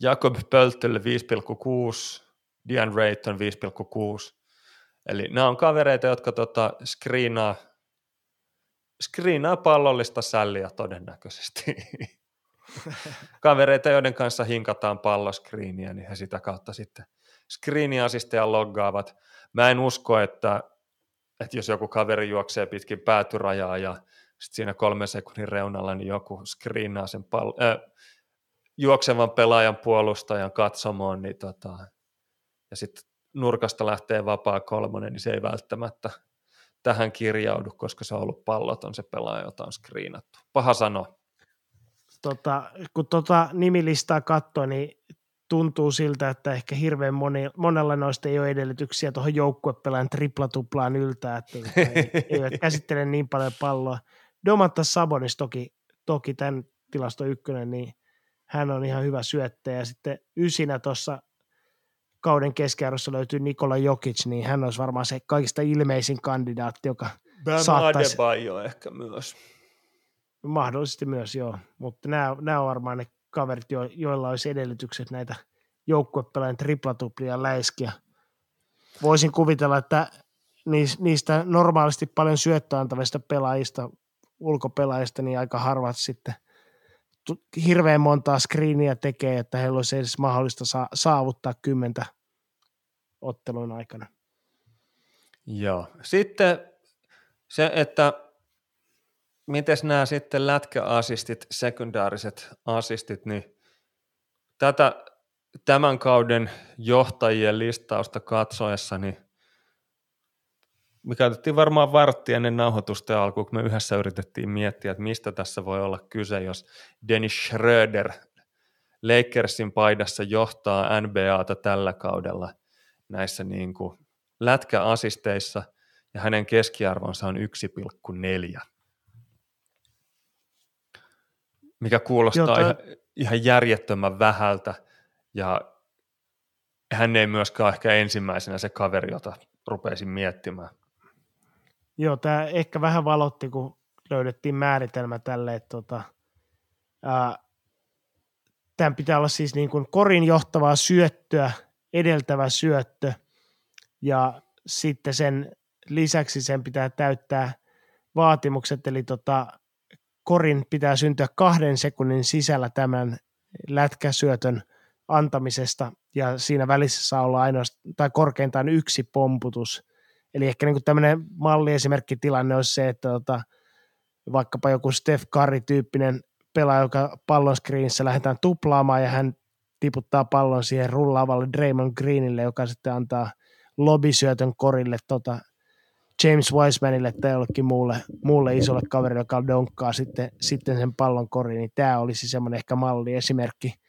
Jakob Pölttel 5,6, Dian Rayton 5,6, Eli nämä on kavereita, jotka tota screenaa, screenaa pallollista sälliä todennäköisesti. kavereita, joiden kanssa hinkataan palloskriiniä, niin he sitä kautta sitten screeniasisteja loggaavat. Mä en usko, että, että jos joku kaveri juoksee pitkin päätyrajaa ja sitten siinä kolme sekunnin reunalla, niin joku screenaa sen pall- äh, juoksevan pelaajan puolustajan katsomoon, niin tota, ja sitten nurkasta lähtee vapaa kolmonen, niin se ei välttämättä tähän kirjaudu, koska se on ollut palloton se pelaaja, jota on screenattu. Paha sanoa. Tota, kun tota nimilistaa katsoo, niin tuntuu siltä, että ehkä hirveän moni, monella noista ei ole edellytyksiä tuohon joukkuepelaajan triplatuplaan yltää, että ei, eivät käsittele niin paljon palloa. Domantas Sabonis toki, toki tämän tilasto ykkönen, niin hän on ihan hyvä syöttäjä. Sitten ysinä tuossa kauden keskiarvossa löytyy Nikola Jokic, niin hän olisi varmaan se kaikista ilmeisin kandidaatti, joka Bam saattaisi... Adebayo ehkä myös. Mahdollisesti myös, joo. Mutta nämä, nämä on varmaan ne kaverit, jo, joilla olisi edellytykset näitä joukkuepelaajan triplatuplia läiskiä. Voisin kuvitella, että niistä normaalisti paljon syöttöantavista pelaajista, ulkopelaajista, niin aika harvat sitten hirveän montaa screeniä tekee, että heillä olisi edes mahdollista saavuttaa kymmentä ottelun aikana. Joo. Sitten se, että miten nämä sitten lätkäasistit, sekundaariset asistit, niin tätä tämän kauden johtajien listausta katsoessa, niin me käytettiin varmaan vartti ennen nauhoitusta alkuun, kun me yhdessä yritettiin miettiä, että mistä tässä voi olla kyse, jos Dennis Schröder Lakersin paidassa johtaa NBAta tällä kaudella näissä niin kuin lätkäasisteissa, ja hänen keskiarvonsa on 1,4. Mikä kuulostaa Joo, ihan, ihan järjettömän vähältä, ja hän ei myöskään ehkä ensimmäisenä se kaveri, jota rupeisin miettimään. Joo, tämä ehkä vähän valotti, kun löydettiin määritelmä tälle, että tota, tämän pitää olla siis niin kuin korin johtavaa syöttöä, edeltävä syöttö, ja sitten sen lisäksi sen pitää täyttää vaatimukset, eli tota, korin pitää syntyä kahden sekunnin sisällä tämän lätkäsyötön antamisesta, ja siinä välissä saa olla ainoastaan, tai korkeintaan yksi pomputus. Eli ehkä niin tämmöinen malliesimerkkitilanne olisi se, että tota, vaikkapa joku Steph Curry-tyyppinen pelaaja, joka pallon screenissä lähdetään tuplaamaan, ja hän tiputtaa pallon siihen rullaavalle Draymond Greenille, joka sitten antaa lobisyötön korille tota James Wisemanille tai jollekin muulle, muulle isolle kaverille, joka donkkaa sitten, sitten sen pallon koriin, niin tämä olisi semmoinen ehkä malliesimerkki –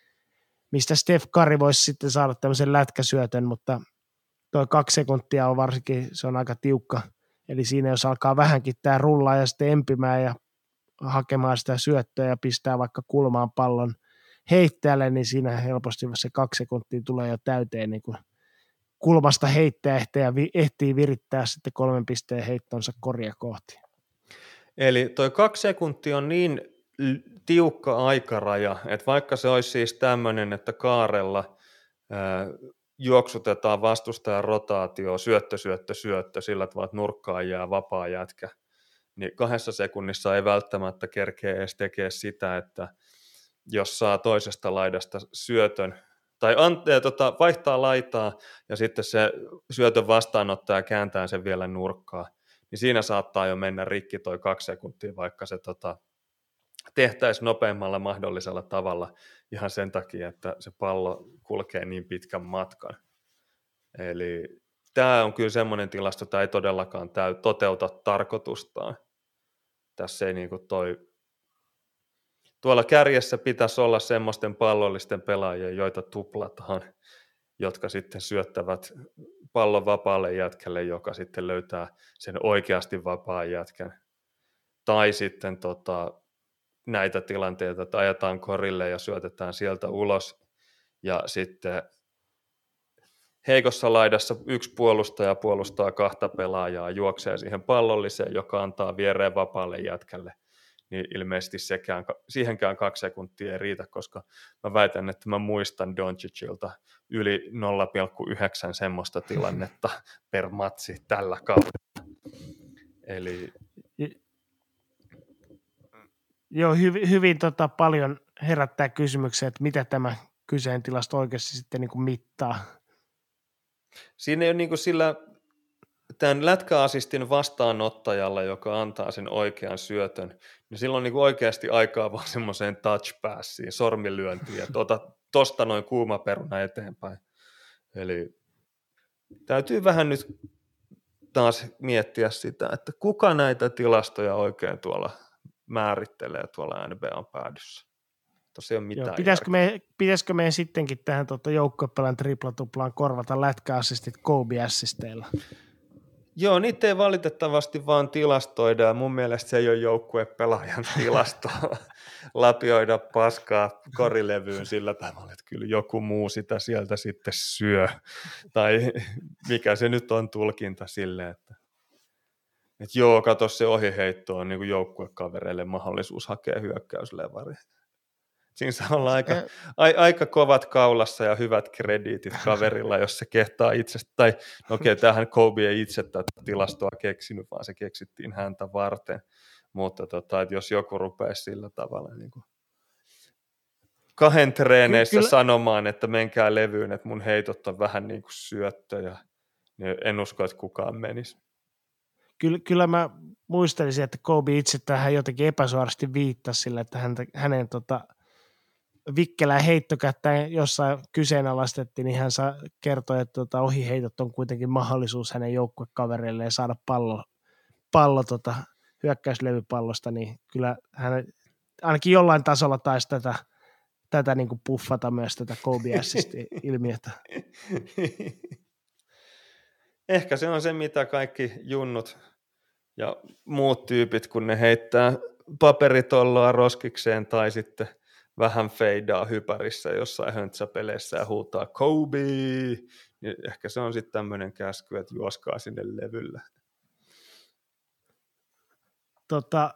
mistä Steph Curry voisi sitten saada tämmöisen lätkäsyötön, mutta tuo kaksi sekuntia on varsinkin, se on aika tiukka. Eli siinä jos alkaa vähänkin tämä rullaa ja sitten empimään ja hakemaan sitä syöttöä ja pistää vaikka kulmaan pallon heittäjälle, niin siinä helposti se kaksi sekuntia tulee jo täyteen niin kuin kulmasta heittää ja ehtii virittää sitten kolmen pisteen heittonsa korja kohti. Eli toi kaksi sekuntia on niin tiukka aikaraja, että vaikka se olisi siis tämmöinen, että kaarella juoksutetaan vastustajan rotaatio, syöttö, syöttö, syöttö, sillä tavalla, että nurkkaan jää vapaa jätkä, niin kahdessa sekunnissa ei välttämättä kerkeä edes tekee sitä, että jos saa toisesta laidasta syötön, tai ante, tota, vaihtaa laitaa ja sitten se syötön vastaanottaja kääntää sen vielä nurkkaa, niin siinä saattaa jo mennä rikki toi kaksi sekuntia, vaikka se tota, tehtäisiin nopeimmalla mahdollisella tavalla ihan sen takia, että se pallo kulkee niin pitkän matkan. Eli tämä on kyllä semmoinen tilasto, että ei todellakaan täy, toteuta tarkoitustaan. Tässä ei niin kuin toi... Tuolla kärjessä pitäisi olla semmoisten pallollisten pelaajien, joita tuplataan, jotka sitten syöttävät pallon vapaalle jätkälle, joka sitten löytää sen oikeasti vapaan jätkän. Tai sitten tota, näitä tilanteita, että ajetaan korille ja syötetään sieltä ulos ja sitten heikossa laidassa yksi puolustaja puolustaa kahta pelaajaa, juoksee siihen pallolliseen, joka antaa viereen vapaalle jätkälle, niin ilmeisesti sekään, siihenkään kaksi sekuntia ei riitä, koska mä väitän, että mä muistan Doncicilta yli 0,9 semmoista tilannetta per matsi tällä kaudella. Eli Joo, hyvin, hyvin tota, paljon herättää kysymyksiä, että mitä tämä kyseinen tilasto oikeasti sitten niin kuin mittaa. Siinä ei ole niin kuin sillä tämän lätkäasistin vastaanottajalla, joka antaa sen oikean syötön, niin silloin niin kuin oikeasti aikaa vaan semmoiseen touch passiin, sormilyöntiin, että ota tosta noin kuuma peruna eteenpäin. Eli täytyy vähän nyt taas miettiä sitä, että kuka näitä tilastoja oikein tuolla määrittelee tuolla NBAn päädyssä. Tosi ei ole mitään Joo, pitäisikö, me, pitäisikö meidän sittenkin tähän tuota joukkuepelän triplatuplaan korvata lätkäassistit Kobe-assisteilla? Joo, niitä ei valitettavasti vaan tilastoida ja mun mielestä se ei ole joukkuepelaajan tilasto lapioida paskaa korilevyyn sillä tavalla, että kyllä joku muu sitä sieltä sitten syö. Tai mikä se nyt on tulkinta sille, että että joo, kato se ohiheitto on niin joukkuekavereille mahdollisuus hakea hyökkäyslevari. Siinä saa olla aika, a, aika kovat kaulassa ja hyvät krediitit kaverilla, jos se kehtaa itse, tai no okei, okay, tämähän Kobe ei itse tätä tilastoa keksinyt, vaan se keksittiin häntä varten, mutta tota, että jos joku rupeaa sillä tavalla niin kuin kahden treeneissä Kyllä. sanomaan, että menkää levyyn, että mun heitot on vähän niin kuin syöttöjä, niin en usko, että kukaan menisi. Kyllä, kyllä mä muistelisin, että Kobe itse tähän jotenkin epäsuorasti viittasi sille, että häntä, hänen tota, vikkelää heittokättä jossain kyseenalaistettiin, niin hän saa, kertoi, että tota, ohiheitot on kuitenkin mahdollisuus hänen joukkuekavereilleen saada pallo, pallo tota, hyökkäyslevypallosta, niin kyllä hän ainakin jollain tasolla taisi tätä, tätä niin kuin puffata myös tätä Kobe ilmiötä. Ehkä se on se, mitä kaikki junnut ja muut tyypit, kun ne heittää paperitolloa roskikseen tai sitten vähän feidaa hypärissä jossain höntsäpeleissä ja huutaa Kobe, niin ehkä se on sitten tämmöinen käsky, että juoskaa sinne levylle. Tota,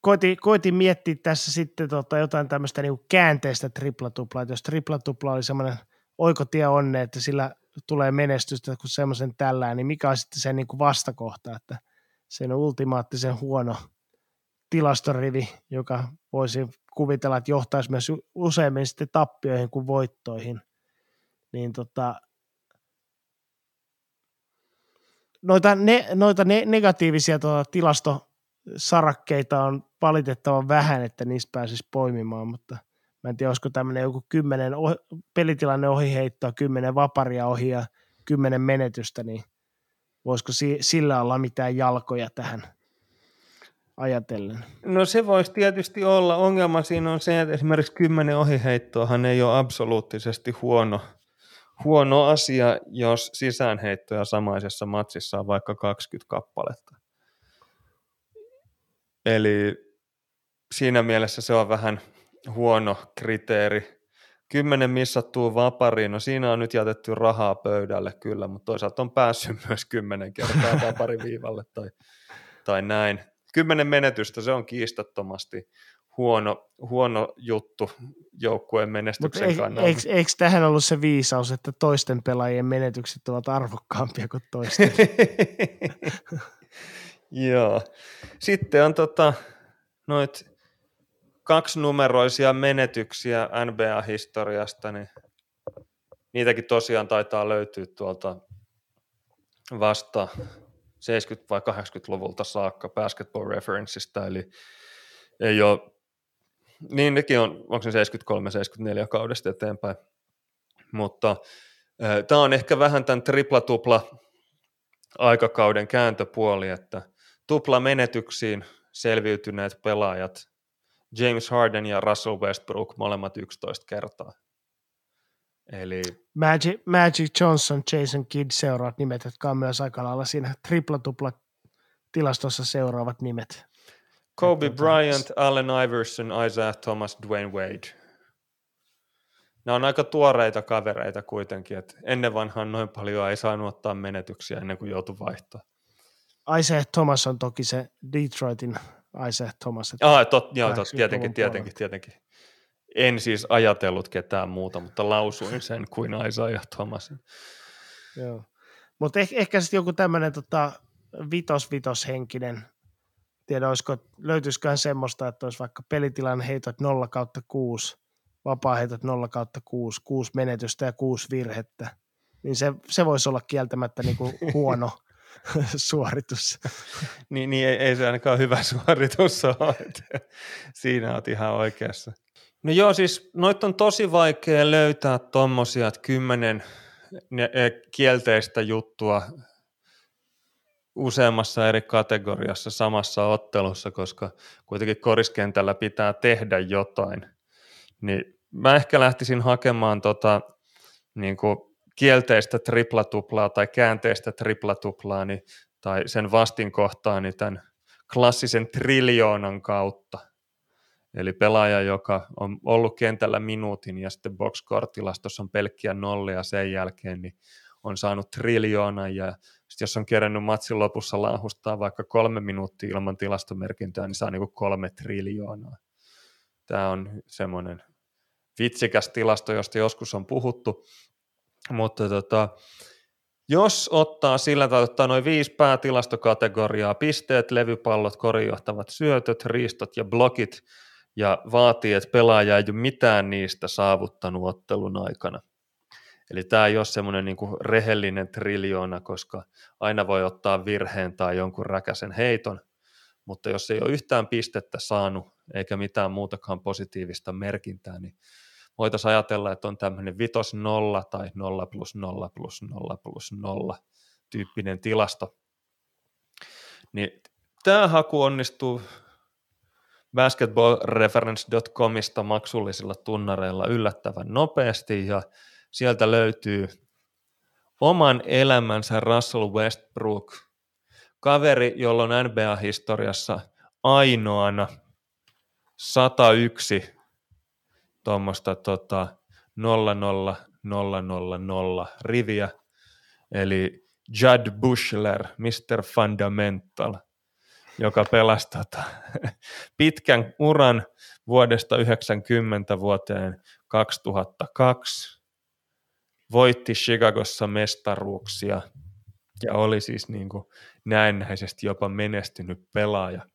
koitin, koitin miettiä tässä sitten tota jotain tämmöistä niinku käänteistä triplatuplaa, että jos triplatupla oli semmoinen oikotie onne, että sillä tulee menestystä kuin semmoisen tällään, niin mikä on sitten se niinku vastakohta, että sen ultimaattisen huono tilastorivi, joka voisi kuvitella, että johtaisi myös useimmin sitten tappioihin kuin voittoihin, niin tota, noita, ne, noita ne, negatiivisia tuota, tilastosarakkeita on valitettavan vähän, että niistä pääsisi poimimaan, mutta mä en tiedä, olisiko tämmöinen joku kymmenen ohi, pelitilanne ohiheittoa, kymmenen vaparia ohi ja kymmenen menetystä, niin voisiko si, sillä olla mitään jalkoja tähän ajatellen? No se voisi tietysti olla. Ongelma siinä on se, että esimerkiksi kymmenen ohiheittoahan ei ole absoluuttisesti huono, huono asia, jos sisäänheittoja samaisessa matsissa on vaikka 20 kappaletta. Eli siinä mielessä se on vähän huono kriteeri. Kymmenen missattua vapariin, no siinä on nyt jätetty rahaa pöydälle kyllä, mutta toisaalta on päässyt myös kymmenen kertaa vapariviivalle tai, tai näin. Kymmenen menetystä, se on kiistattomasti huono, huono juttu joukkueen menestyksen Mut kannalta. Eikö, eikö tähän ollut se viisaus, että toisten pelaajien menetykset ovat arvokkaampia kuin toisten? Joo. Sitten on tota, noit kaksinumeroisia menetyksiä NBA-historiasta, niin niitäkin tosiaan taitaa löytyä tuolta vasta 70- vai 80-luvulta saakka Basketball Referenceista, eli ei ole, niin nekin on, onko se 73-74 kaudesta eteenpäin, mutta tämä on ehkä vähän tämän tripla-tupla aikakauden kääntöpuoli, että tupla menetyksiin selviytyneet pelaajat, James Harden ja Russell Westbrook molemmat 11 kertaa. Eli... Magic, Magic Johnson, Jason Kidd seuraavat nimet, jotka on myös aika lailla siinä tripla-tupla tilastossa seuraavat nimet. Kobe Että Bryant, Allen Iverson, Isaiah Thomas, Dwayne Wade. Nämä on aika tuoreita kavereita kuitenkin, että ennen vanhaan noin paljon ei saanut ottaa menetyksiä ennen kuin joutui vaihtoon. Isaiah Thomas on toki se Detroitin Isaiah Thomas. Ah, tot, joo, tot, tietenkin, tietenkin, tietenkin. En siis ajatellut ketään muuta, mutta lausuin sen kuin Isaiah Thomas. Joo. Mutta ehkä, ehkä sitten joku tämmöinen tota, vitos-vitos-henkinen, tiedä olisiko, löytyisiköhän semmoista, että olisi vaikka pelitilan heitot 0 kautta 6, vapaa heitot 0 kautta 6, 6 menetystä ja 6 virhettä, niin se, se voisi olla kieltämättä niinku huono, suoritus. niin, niin ei, ei se ainakaan hyvä suoritus ole. Siinä olet ihan oikeassa. No joo, siis noita on tosi vaikea löytää tuommoisia, kymmenen e, kielteistä juttua useammassa eri kategoriassa samassa ottelussa, koska kuitenkin koriskentällä pitää tehdä jotain. Niin mä ehkä lähtisin hakemaan tota, niin kuin kielteistä triplatuplaa tai käänteistä triplatuplaa niin, tai sen vastinkohtaa niin tämän klassisen triljoonan kautta. Eli pelaaja, joka on ollut kentällä minuutin ja sitten box tilastossa on pelkkiä nollia sen jälkeen, niin on saanut triljoonan ja sitten jos on kerännyt matsin lopussa laahustaa vaikka kolme minuuttia ilman tilastomerkintää, niin saa niin kuin kolme triljoonaa. Tämä on semmoinen vitsikäs tilasto, josta joskus on puhuttu, mutta tota, jos ottaa sillä tai ottaa noin viisi päätilastokategoriaa, pisteet, levypallot, korijohtavat syötöt, riistot ja blokit, ja vaatii, että pelaaja ei ole mitään niistä saavuttanut ottelun aikana. Eli tämä ei ole semmoinen niin rehellinen triljoona, koska aina voi ottaa virheen tai jonkun räkäsen heiton, mutta jos ei ole yhtään pistettä saanut eikä mitään muutakaan positiivista merkintää, niin voitaisiin ajatella, että on tämmöinen vitos nolla tai nolla plus nolla plus nolla plus nolla tyyppinen tilasto. Niin tämä haku onnistuu basketballreference.comista maksullisilla tunnareilla yllättävän nopeasti ja sieltä löytyy oman elämänsä Russell Westbrook, kaveri, jolla on NBA-historiassa ainoana 101 tuommoista tota, 0 0 0 0 0 riviä, eli Judd Bushler, Mr. Fundamental, joka pelasi tota, pitkän uran vuodesta 90 vuoteen 2002, voitti Chicagossa mestaruuksia ja oli siis niin kuin näennäisesti jopa menestynyt pelaaja,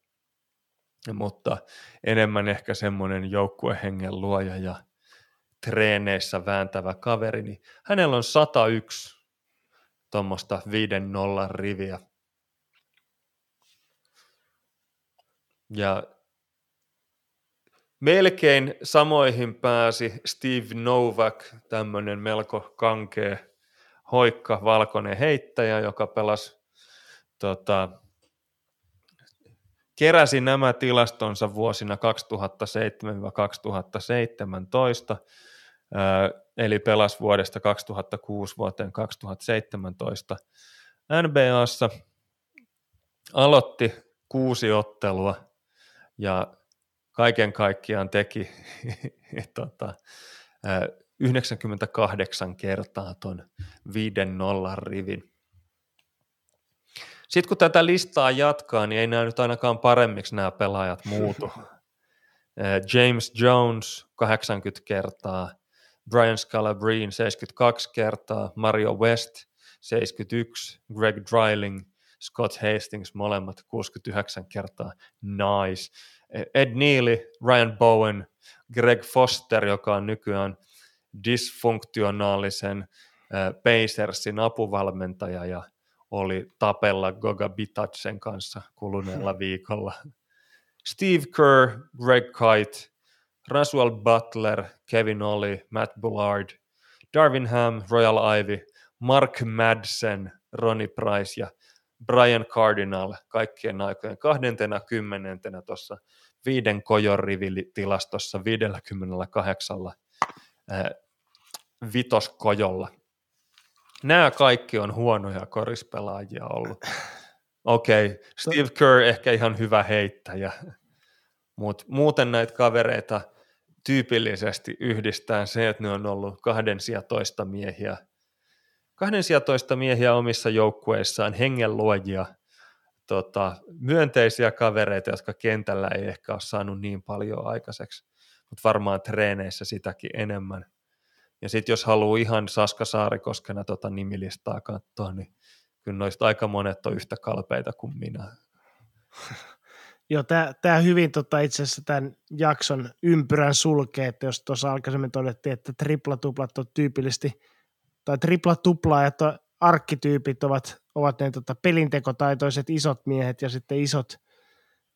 mutta enemmän ehkä semmoinen joukkuehengen luoja ja treeneissä vääntävä kaveri, niin hänellä on 101 tuommoista viiden nollan riviä. Ja melkein samoihin pääsi Steve Novak, tämmöinen melko kankea, hoikka, valkoinen heittäjä, joka pelasi, tota, keräsi nämä tilastonsa vuosina 2007-2017, eli pelasi vuodesta 2006 vuoteen 2017 NBAssa, aloitti kuusi ottelua ja kaiken kaikkiaan teki tota, 98 kertaa ton viiden nollan rivin. Sitten kun tätä listaa jatkaa, niin ei nämä nyt ainakaan paremmiksi nämä pelaajat muutu. James Jones 80 kertaa, Brian Scalabrine 72 kertaa, Mario West 71, Greg Dryling, Scott Hastings molemmat 69 kertaa, nice. Ed Neely, Ryan Bowen, Greg Foster, joka on nykyään dysfunktionaalisen Pacersin apuvalmentaja ja oli tapella Goga Bitacen kanssa kuluneella viikolla. Steve Kerr, Greg Kite, Rasual Butler, Kevin Ollie, Matt Bullard, Darvin Ham, Royal Ivy, Mark Madsen, Ronnie Price ja Brian Cardinal kaikkien aikojen 20 tuossa viiden kojon rivitilastossa 58 ää, vitoskojolla. Nämä kaikki on huonoja korispelaajia ollut. Okei, okay, Steve Kerr ehkä ihan hyvä heittäjä, mutta muuten näitä kavereita tyypillisesti yhdistää se, että ne on ollut kahden toista miehiä. Kahden toista miehiä omissa joukkueissaan, hengenluojia, tota, myönteisiä kavereita, jotka kentällä ei ehkä ole saanut niin paljon aikaiseksi, mutta varmaan treeneissä sitäkin enemmän – ja sitten jos haluaa ihan Saska Saarikoskena tota nimilistaa katsoa, niin kyllä noista aika monet on yhtä kalpeita kuin minä. Joo, tämä hyvin tota, itse asiassa tämän jakson ympyrän sulkee, että jos tuossa aikaisemmin todettiin, että triplatuplat on tyypillisesti, tai triplatuplaajat arkkityypit ovat, ovat ne tota, pelintekotaitoiset isot miehet ja sitten isot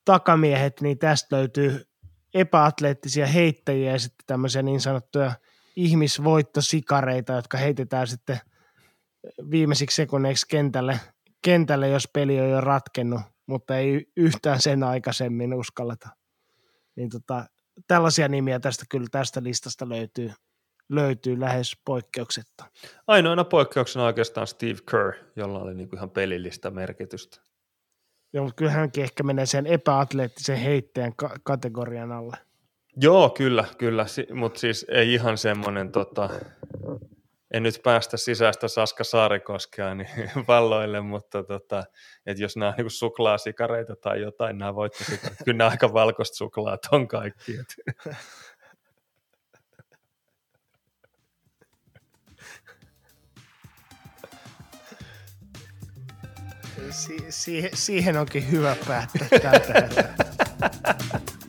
takamiehet, niin tästä löytyy epäatleettisia heittäjiä ja sitten tämmöisiä niin sanottuja – ihmisvoittosikareita, jotka heitetään sitten viimeisiksi sekunneiksi kentälle, kentälle, jos peli on jo ratkennut, mutta ei yhtään sen aikaisemmin uskalleta. Niin tota, tällaisia nimiä tästä kyllä tästä listasta löytyy, löytyy lähes poikkeuksetta. Ainoana poikkeuksena oikeastaan Steve Kerr, jolla oli niinku ihan pelillistä merkitystä. Joo, mutta kyllä hänkin ehkä menee sen epäatleettisen heittäjän ka- kategorian alle. Joo, kyllä, kyllä, si- mutta siis ei ihan semmoinen, tota, en nyt päästä sisäistä Saska Saarikoskea niin valloille, mutta tota, että jos nämä on niin suklaasikareita tai jotain, nämä voittosikareita, kyllä nämä aika valkoista suklaat on kaikki. Si- siihen, siihen onkin hyvä päättää tältä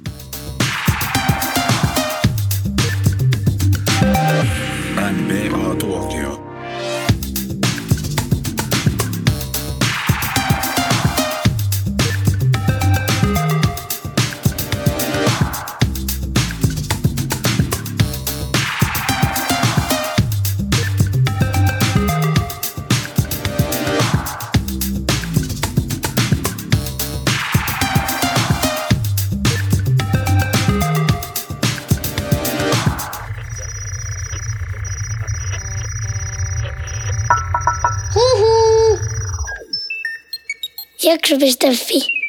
Jakso.fi.